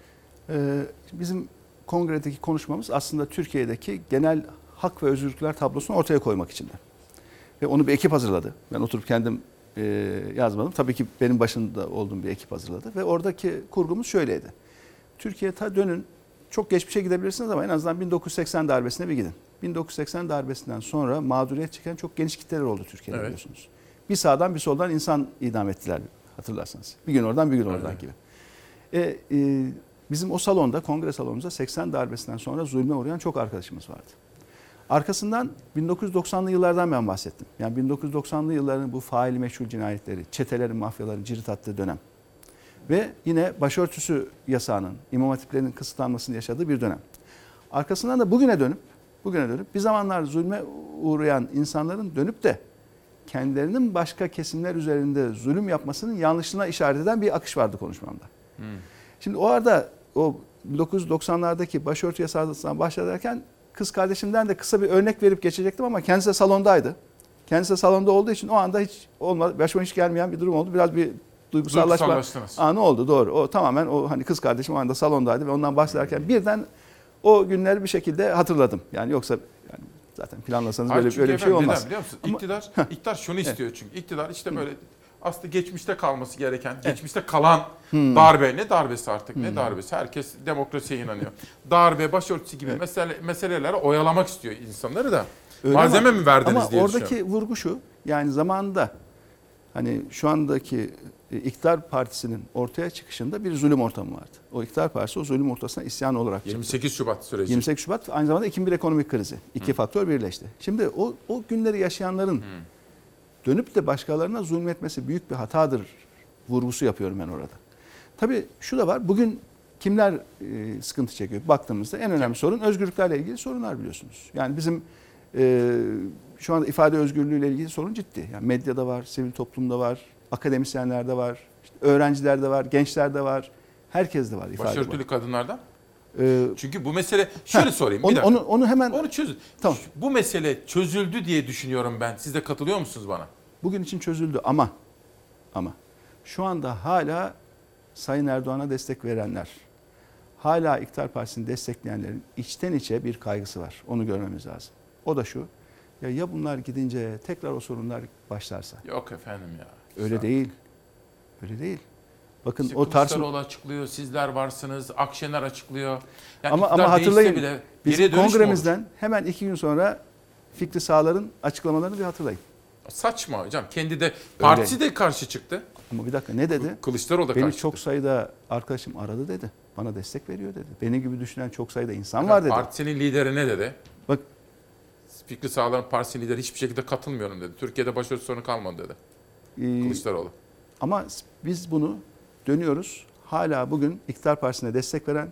Ee, bizim kongredeki konuşmamız aslında Türkiye'deki genel hak ve özgürlükler tablosunu ortaya koymak için de. Ve onu bir ekip hazırladı. Ben oturup kendim e, yazmadım. Tabii ki benim başında olduğum bir ekip hazırladı. Ve oradaki kurgumuz şöyleydi. Türkiye ta dönün çok geçmişe gidebilirsiniz ama en azından 1980 darbesine bir gidin. 1980 darbesinden sonra mağduriyet çeken çok geniş kitleler oldu Türkiye'de Evet. biliyorsunuz. Bir sağdan bir soldan insan idam ettiler hatırlarsanız. Bir gün oradan bir gün oradan Evet. gibi. E, e, bizim o salonda, kongre salonumuzda 80 darbesinden sonra zulme uğrayan çok arkadaşımız vardı. Arkasından 1990'lı yıllardan ben bahsettim. Yani 1990'lı yılların bu faili meşhur cinayetleri, çetelerin, mafyaların cirit attığı dönem. Ve yine başörtüsü yasağının, imam hatiplerinin kısıtlanmasını yaşadığı bir dönem. Arkasından da bugüne dönüp, bugüne dönüp bir zamanlar zulme uğrayan insanların dönüp de kendilerinin başka kesimler üzerinde zulüm yapmasının yanlışlığına işaret eden bir akış vardı konuşmamda. Şimdi o arada o 1990'lardaki başörtü yasasından başlarken kız kardeşimden de kısa bir örnek verip geçecektim ama kendisi de salondaydı. Kendisi de salonda olduğu için o anda hiç olmadı, başıma hiç gelmeyen bir durum oldu. Biraz bir duygusallaşma anı oldu doğru. O tamamen o hani kız kardeşim o anda salondaydı ve ondan bahsederken birden o günleri bir şekilde hatırladım. Yani yoksa yani zaten planlasanız Hayır, böyle böyle bir şey olmaz. Neden biliyor musun? Ama- İktidar, iktidar şunu istiyor çünkü. İktidar işte böyle aslında geçmişte kalması gereken, geçmişte kalan Hmm. darbe ne darbesi artık ne darbesi herkes demokrasiye inanıyor. darbe, başörtüsü gibi mesele, meselelere oyalamak istiyor insanları da. Öyle Malzeme ama- mi verdiniz ama diye oradaki düşünüyorum. vurgu şu yani zamanında hani şu andaki iktidar partisinin ortaya çıkışında bir zulüm ortamı vardı. O iktidar partisi o zulüm ortasına isyan olarak çıktı. 28 Şubat süreci. 28 Şubat aynı zamanda 2001 ekonomik krizi. İki faktör birleşti. Şimdi o, o günleri yaşayanların dönüp de başkalarına zulmetmesi büyük bir hatadır vurgusu yapıyorum ben orada. Tabii şu da var. Bugün kimler e, sıkıntı çekiyor? Baktığımızda en önemli sorun özgürlüklerle ilgili sorunlar biliyorsunuz. Yani bizim e, şu anda ifade özgürlüğüyle ilgili sorun ciddi. Yani medyada var, sivil toplumda var, akademisyenlerde var, işte öğrencilerde var, gençlerde var. Herkeste var ifade. Başörtülü var. kadınlardan? Ee, Çünkü bu mesele şöyle Heh, sorayım bir onu, dakika. onu, onu hemen Onu çözün. Tamam. Bu mesele çözüldü diye düşünüyorum ben. Siz de katılıyor musunuz bana? bugün için çözüldü ama ama şu anda hala Sayın Erdoğan'a destek verenler, hala İktidar Partisi'ni destekleyenlerin içten içe bir kaygısı var. Onu görmemiz lazım. O da şu. Ya ya bunlar gidince tekrar o sorunlar başlarsa. Yok efendim ya. Öyle Sağ- değil. Öyle değil. Bakın İşte o Kılıçdaroğlu açıklıyor, sizler varsınız, Akşener açıklıyor. Yani ama ama hatırlayın bile olur? kongremizden hemen iki gün sonra Fikri Sağlar'ın açıklamalarını bir hatırlayın. Saçma hocam. Kendi de partisi de karşı çıktı. Ama bir dakika ne dedi? Kılıçdaroğlu da Beni karşı çok sayıda arkadaşım aradı dedi. Bana destek veriyor dedi. Benim gibi düşünen çok sayıda insan çıktı. var dedi. Partisinin lideri ne dedi? Bak Fikri Sağlar'ın partisi lideri hiçbir şekilde katılmıyorum dedi. Türkiye'de başörtüsü sorunu kalmadı dedi. E, Kılıçdaroğlu. ama biz bunu dönüyoruz. Hala bugün iktidar partisine destek veren,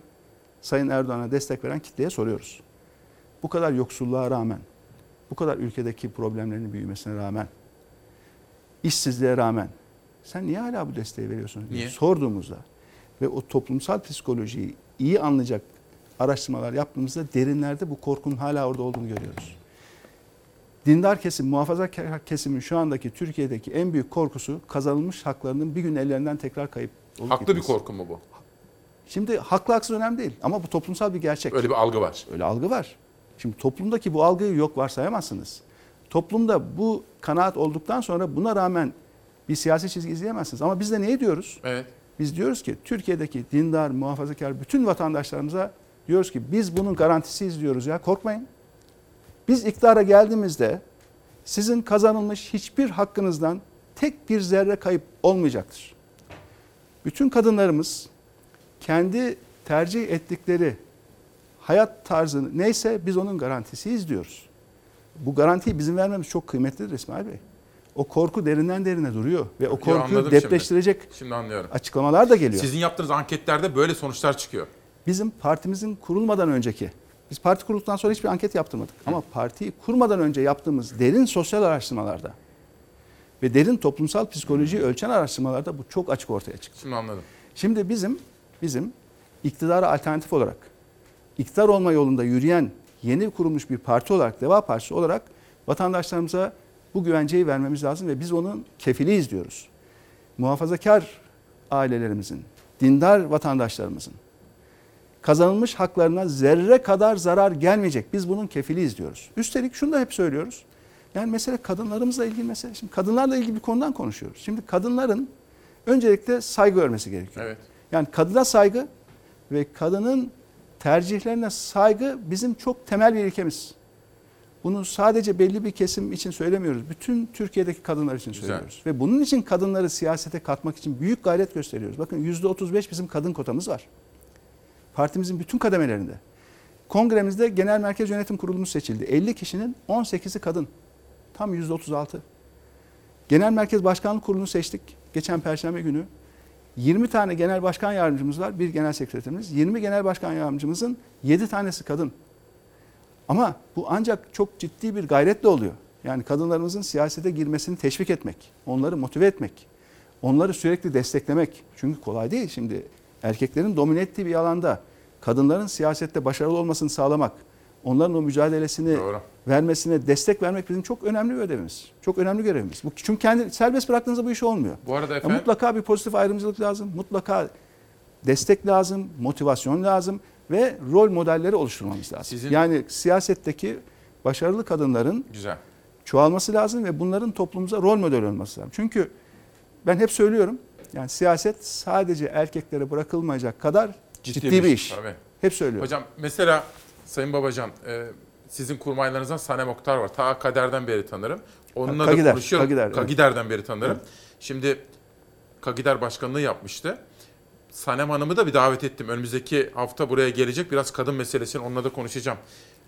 Sayın Erdoğan'a destek veren kitleye soruyoruz. Bu kadar yoksulluğa rağmen, bu kadar ülkedeki problemlerin büyümesine rağmen, işsizliğe rağmen sen niye hala bu desteği veriyorsun diye Niye? sorduğumuzda ve o toplumsal psikolojiyi iyi anlayacak araştırmalar yaptığımızda derinlerde bu korkunun hala orada olduğunu görüyoruz. Dindar kesim, muhafazakar kesimin şu andaki Türkiye'deki en büyük korkusu kazanılmış haklarının bir gün ellerinden tekrar kayıp olup Haklı bir gitmesi. korku mu bu? Şimdi haklı haksız önemli değil ama bu toplumsal bir gerçek. Öyle bir algı var. Öyle algı var. Şimdi toplumdaki bu algıyı yok varsayamazsınız. Toplumda bu kanaat olduktan sonra buna rağmen bir siyasi çizgi izleyemezsiniz. Ama biz de ne diyoruz? Evet. Biz diyoruz ki Türkiye'deki dindar, muhafazakar bütün vatandaşlarımıza diyoruz ki biz bunun garantisiyiz diyoruz ya korkmayın. Biz iktidara geldiğimizde sizin kazanılmış hiçbir hakkınızdan tek bir zerre kayıp olmayacaktır. Bütün kadınlarımız kendi tercih ettikleri hayat tarzını neyse biz onun garantisiyiz diyoruz. Bu garantiyi bizim vermemiz çok kıymetlidir İsmail Bey. O korku derinden derine duruyor ve o korkuyu depreştirecek Şimdi. Şimdi anlıyorum. açıklamalar da geliyor. Sizin yaptığınız anketlerde böyle sonuçlar çıkıyor. Bizim partimizin kurulmadan önceki, biz parti kurulduktan sonra hiçbir anket yaptırmadık. Ama partiyi kurmadan önce yaptığımız derin sosyal araştırmalarda ve derin toplumsal psikolojiyi ölçen araştırmalarda bu çok açık ortaya çıktı. Şimdi anladım. Şimdi bizim bizim iktidara alternatif olarak, iktidar olma yolunda yürüyen yeni kurulmuş bir parti olarak, Deva Partisi olarak vatandaşlarımıza bu güvenceyi vermemiz lazım ve biz onun kefiliyiz diyoruz. Muhafazakar ailelerimizin, dindar vatandaşlarımızın kazanılmış haklarına zerre kadar zarar gelmeyecek. Biz bunun kefiliyiz diyoruz. Üstelik şunu da hep söylüyoruz. Yani mesele kadınlarımızla ilgili mesele. Şimdi kadınlarla ilgili bir konudan konuşuyoruz. Şimdi kadınların öncelikle saygı görmesi gerekiyor. Evet. Yani kadına saygı ve kadının tercihlerine saygı bizim çok temel bir ilkemiz. Bunu sadece belli bir kesim için söylemiyoruz. Bütün Türkiye'deki kadınlar için Güzel. söylüyoruz. Ve bunun için kadınları siyasete katmak için büyük gayret gösteriyoruz. Bakın %35 bizim kadın kotamız var. Partimizin bütün kademelerinde. Kongremizde Genel Merkez Yönetim Kurulumuz seçildi. 50 kişinin 18'i kadın. Tam %36. Genel Merkez Başkanlık Kurulu'nu seçtik geçen Perşembe günü. 20 tane genel başkan yardımcımız var, bir genel sekreterimiz. 20 genel başkan yardımcımızın 7 tanesi kadın. Ama bu ancak çok ciddi bir gayretle oluyor. Yani kadınlarımızın siyasete girmesini teşvik etmek, onları motive etmek, onları sürekli desteklemek. Çünkü kolay değil şimdi erkeklerin domine ettiği bir alanda kadınların siyasette başarılı olmasını sağlamak, onların o mücadelesini Doğru. vermesine destek vermek bizim çok önemli bir ödevimiz. Çok önemli görevimiz. Bu çünkü kendi serbest bıraktığınızda bu iş olmuyor. Bu arada Ya efendim mutlaka bir pozitif ayrımcılık lazım. Mutlaka destek lazım, motivasyon lazım ve rol modelleri oluşturmamız lazım. Sizin- Yani siyasetteki başarılı kadınların güzel. çoğalması lazım ve bunların toplumumuza rol model olması lazım. Çünkü ben hep söylüyorum yani siyaset sadece erkeklere bırakılmayacak kadar ciddi, bir iş. Tabii. Hep söylüyorum. Hocam mesela Sayın Babacan e, sizin kurmaylarınızdan Sanem Oktar var. Ta Kader'den beri tanırım. Onunla Kagider, da konuşuyorum. Kagider, evet. Kagider'den beri tanırım. Şimdi Kagider başkanlığı yapmıştı. Sanem Hanım'ı da bir davet ettim. Önümüzdeki hafta buraya gelecek. Biraz kadın meselesini onunla da konuşacağım.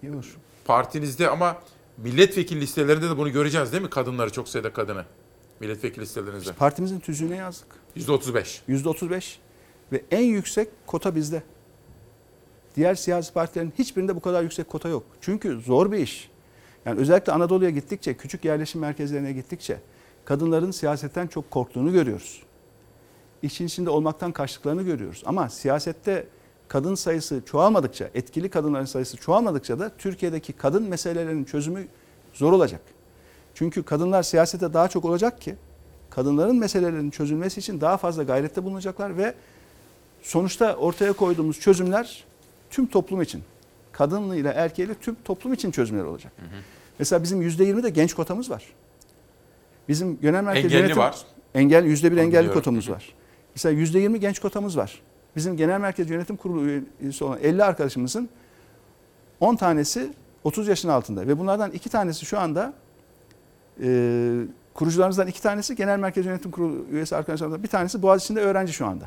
İyi olur. Partinizde ama milletvekili listelerinde de bunu göreceğiz değil mi? Kadınları çok sayıda kadını. Milletvekili listelerinizde. Partimizin tüzüğüne yazdık. %35. %35 ve en yüksek kota bizde. Diğer siyasi partilerin hiçbirinde bu kadar yüksek kota yok. Çünkü zor bir iş. Yani özellikle Anadolu'ya gittikçe, küçük yerleşim merkezlerine gittikçe kadınların siyasetten çok korktuğunu görüyoruz. İşin içinde olmaktan kaçtıklarını görüyoruz. Ama siyasette kadın sayısı çoğalmadıkça, etkili kadınların sayısı çoğalmadıkça da Türkiye'deki kadın meselelerinin çözümü zor olacak. Çünkü kadınlar siyasete daha çok olacak ki kadınların meselelerinin çözülmesi için daha fazla gayrette bulunacaklar ve sonuçta ortaya koyduğumuz çözümler tüm toplum için, kadınlığıyla erkeğiyle tüm toplum için çözümler olacak. Mesela bizim %20 de genç kotamız var. Bizim genel merkez Engelli yönetim, var. Engel %1 engelli Anlıyorum. kotamız var. Mesela %20 genç kotamız var. Bizim genel merkez yönetim kurulu üyesi olan 50 arkadaşımızın 10 tanesi 30 yaşın altında ve bunlardan iki tanesi şu anda e, kurucularımızdan iki tanesi genel merkez yönetim kurulu üyesi arkadaşlarımızdan bir tanesi Boğaziçi'nde öğrenci şu anda.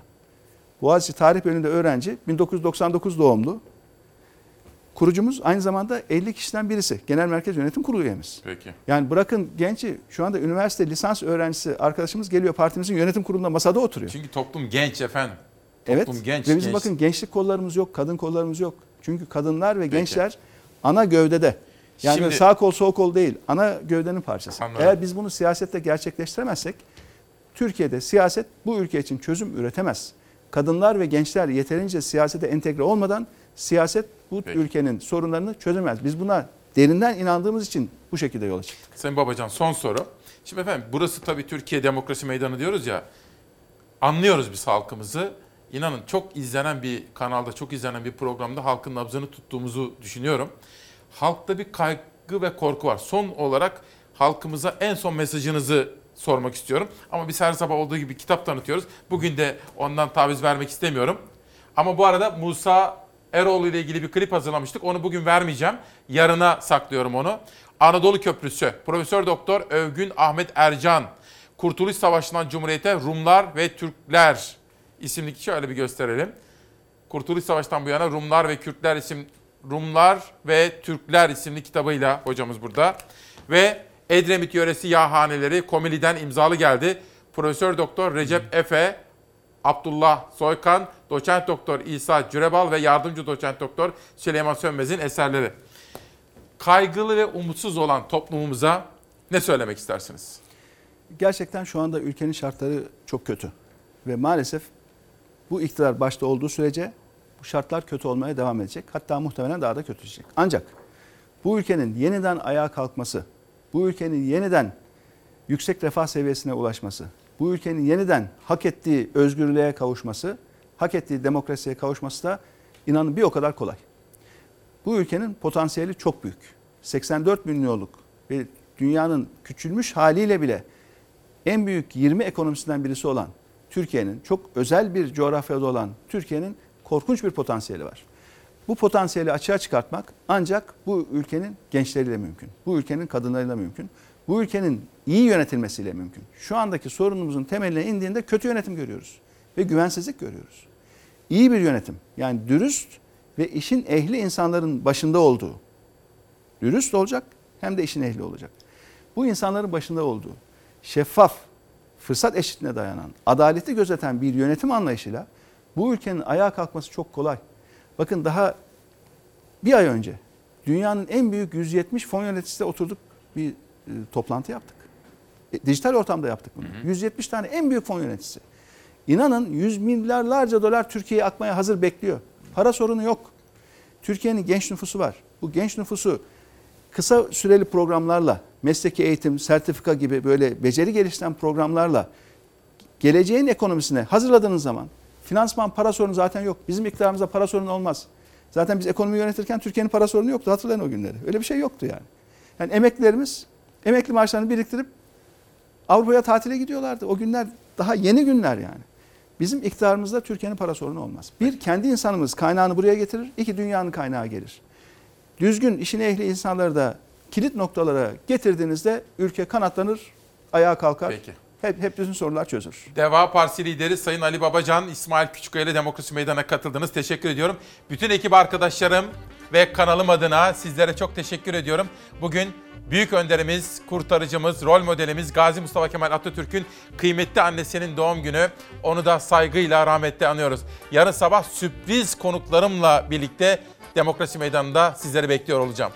Boğaziçi Tarih Bölümünde öğrenci 1999 doğumlu. Kurucumuz aynı zamanda 50 kişiden birisi. Genel Merkez Yönetim Kurulu üyemiz. Peki. Yani bırakın genci şu anda üniversite lisans öğrencisi arkadaşımız geliyor partimizin yönetim kurulunda masada oturuyor. Çünkü toplum genç efendim. Evet. Toplum genç. Ve bizim genç. bakın gençlik kollarımız yok, kadın kollarımız yok. Çünkü kadınlar ve gençler ana gövdede. Yani Şimdi- sağ kol sol kol değil, ana gövdenin parçası. Anladım. Eğer biz bunu siyasette gerçekleştiremezsek Türkiye'de siyaset bu ülke için çözüm üretemez. Kadınlar ve gençler yeterince siyasete entegre olmadan siyaset bu Peki. ülkenin sorunlarını çözemez. Biz buna derinden inandığımız için bu şekilde yola çıktık. Sayın Babacan son soru. Şimdi efendim burası tabii Türkiye demokrasi meydanı diyoruz ya. Anlıyoruz biz halkımızı. İnanın çok izlenen bir kanalda, çok izlenen bir programda halkın nabzını tuttuğumuzu düşünüyorum. Halkta bir kaygı ve korku var. Son olarak halkımıza en son mesajınızı sormak istiyorum. Ama biz her sabah olduğu gibi kitap tanıtıyoruz. Bugün de ondan taviz vermek istemiyorum. Ama bu arada Musa Eroğlu ile ilgili bir klip hazırlamıştık. Onu bugün vermeyeceğim. Yarına saklıyorum onu. Anadolu Köprüsü. Profesör Doktor Övgün Ahmet Ercan. Kurtuluş Savaşı'ndan Cumhuriyete Rumlar ve Türkler isimli kişi öyle bir gösterelim. Kurtuluş Savaşı'ndan bu yana Rumlar ve Kürtler isim Rumlar ve Türkler isimli kitabıyla hocamız burada. Ve Edremit yöresi yağhaneleri Komili'den imzalı geldi. Profesör Doktor Recep Efe, Abdullah Soykan, Doçent Doktor İsa Cürebal ve Yardımcı Doçent Doktor Süleyman Sönmez'in eserleri. Kaygılı ve umutsuz olan toplumumuza ne söylemek istersiniz? Gerçekten şu anda ülkenin şartları çok kötü. Ve maalesef bu iktidar başta olduğu sürece bu şartlar kötü olmaya devam edecek. Hatta muhtemelen daha da kötüleşecek. Ancak bu ülkenin yeniden ayağa kalkması, bu ülkenin yeniden yüksek refah seviyesine ulaşması, bu ülkenin yeniden hak ettiği özgürlüğe kavuşması, hak ettiği demokrasiye kavuşması da inanın bir o kadar kolay. Bu ülkenin potansiyeli çok büyük. 84 milyonluk ve dünyanın küçülmüş haliyle bile en büyük 20 ekonomisinden birisi olan Türkiye'nin çok özel bir coğrafyada olan Türkiye'nin korkunç bir potansiyeli var. Bu potansiyeli açığa çıkartmak ancak bu ülkenin gençleriyle mümkün. Bu ülkenin kadınlarıyla mümkün. Bu ülkenin iyi yönetilmesiyle mümkün. Şu andaki sorunumuzun temeline indiğinde kötü yönetim görüyoruz ve güvensizlik görüyoruz. iyi bir yönetim. Yani dürüst ve işin ehli insanların başında olduğu. Dürüst olacak hem de işin ehli olacak. Bu insanların başında olduğu şeffaf, fırsat eşitliğine dayanan, adaleti gözeten bir yönetim anlayışıyla bu ülkenin ayağa kalkması çok kolay. Bakın daha bir ay önce dünyanın en büyük 170 fon yöneticisiyle oturduk bir e, toplantı yaptık. E, dijital ortamda yaptık bunu. 170 tane en büyük fon yöneticisi. İnanın yüz milyarlarca dolar Türkiye'ye akmaya hazır bekliyor. Para sorunu yok. Türkiye'nin genç nüfusu var. Bu genç nüfusu kısa süreli programlarla, mesleki eğitim, sertifika gibi böyle beceri geliştiren programlarla geleceğin ekonomisine hazırladığınız zaman finansman para sorunu zaten yok. Bizim iktidarımızda para sorunu olmaz. Zaten biz ekonomi yönetirken Türkiye'nin para sorunu yoktu. Hatırlayın o günleri. Öyle bir şey yoktu yani. Yani emeklilerimiz emekli maaşlarını biriktirip Avrupa'ya tatile gidiyorlardı. O günler daha yeni günler yani. Bizim iktidarımızda Türkiye'nin para sorunu olmaz. Bir, kendi insanımız kaynağını buraya getirir. İki, dünyanın kaynağı gelir. Düzgün, işin ehli insanları da kilit noktalara getirdiğinizde ülke kanatlanır, ayağa kalkar. Peki. Hep, hep bütün sorular çözülür. Deva Partisi lideri Sayın Ali Babacan, İsmail Küçükkaya ile Demokrasi Meydanı'na katıldınız. Teşekkür ediyorum. Bütün ekip arkadaşlarım ve kanalım adına sizlere çok teşekkür ediyorum. Bugün büyük önderimiz, kurtarıcımız, rol modelimiz Gazi Mustafa Kemal Atatürk'ün kıymetli annesinin doğum günü. Onu da saygıyla, rahmetle anıyoruz. Yarın sabah sürpriz konuklarımla birlikte Demokrasi Meydanı'nda sizleri bekliyor olacağım.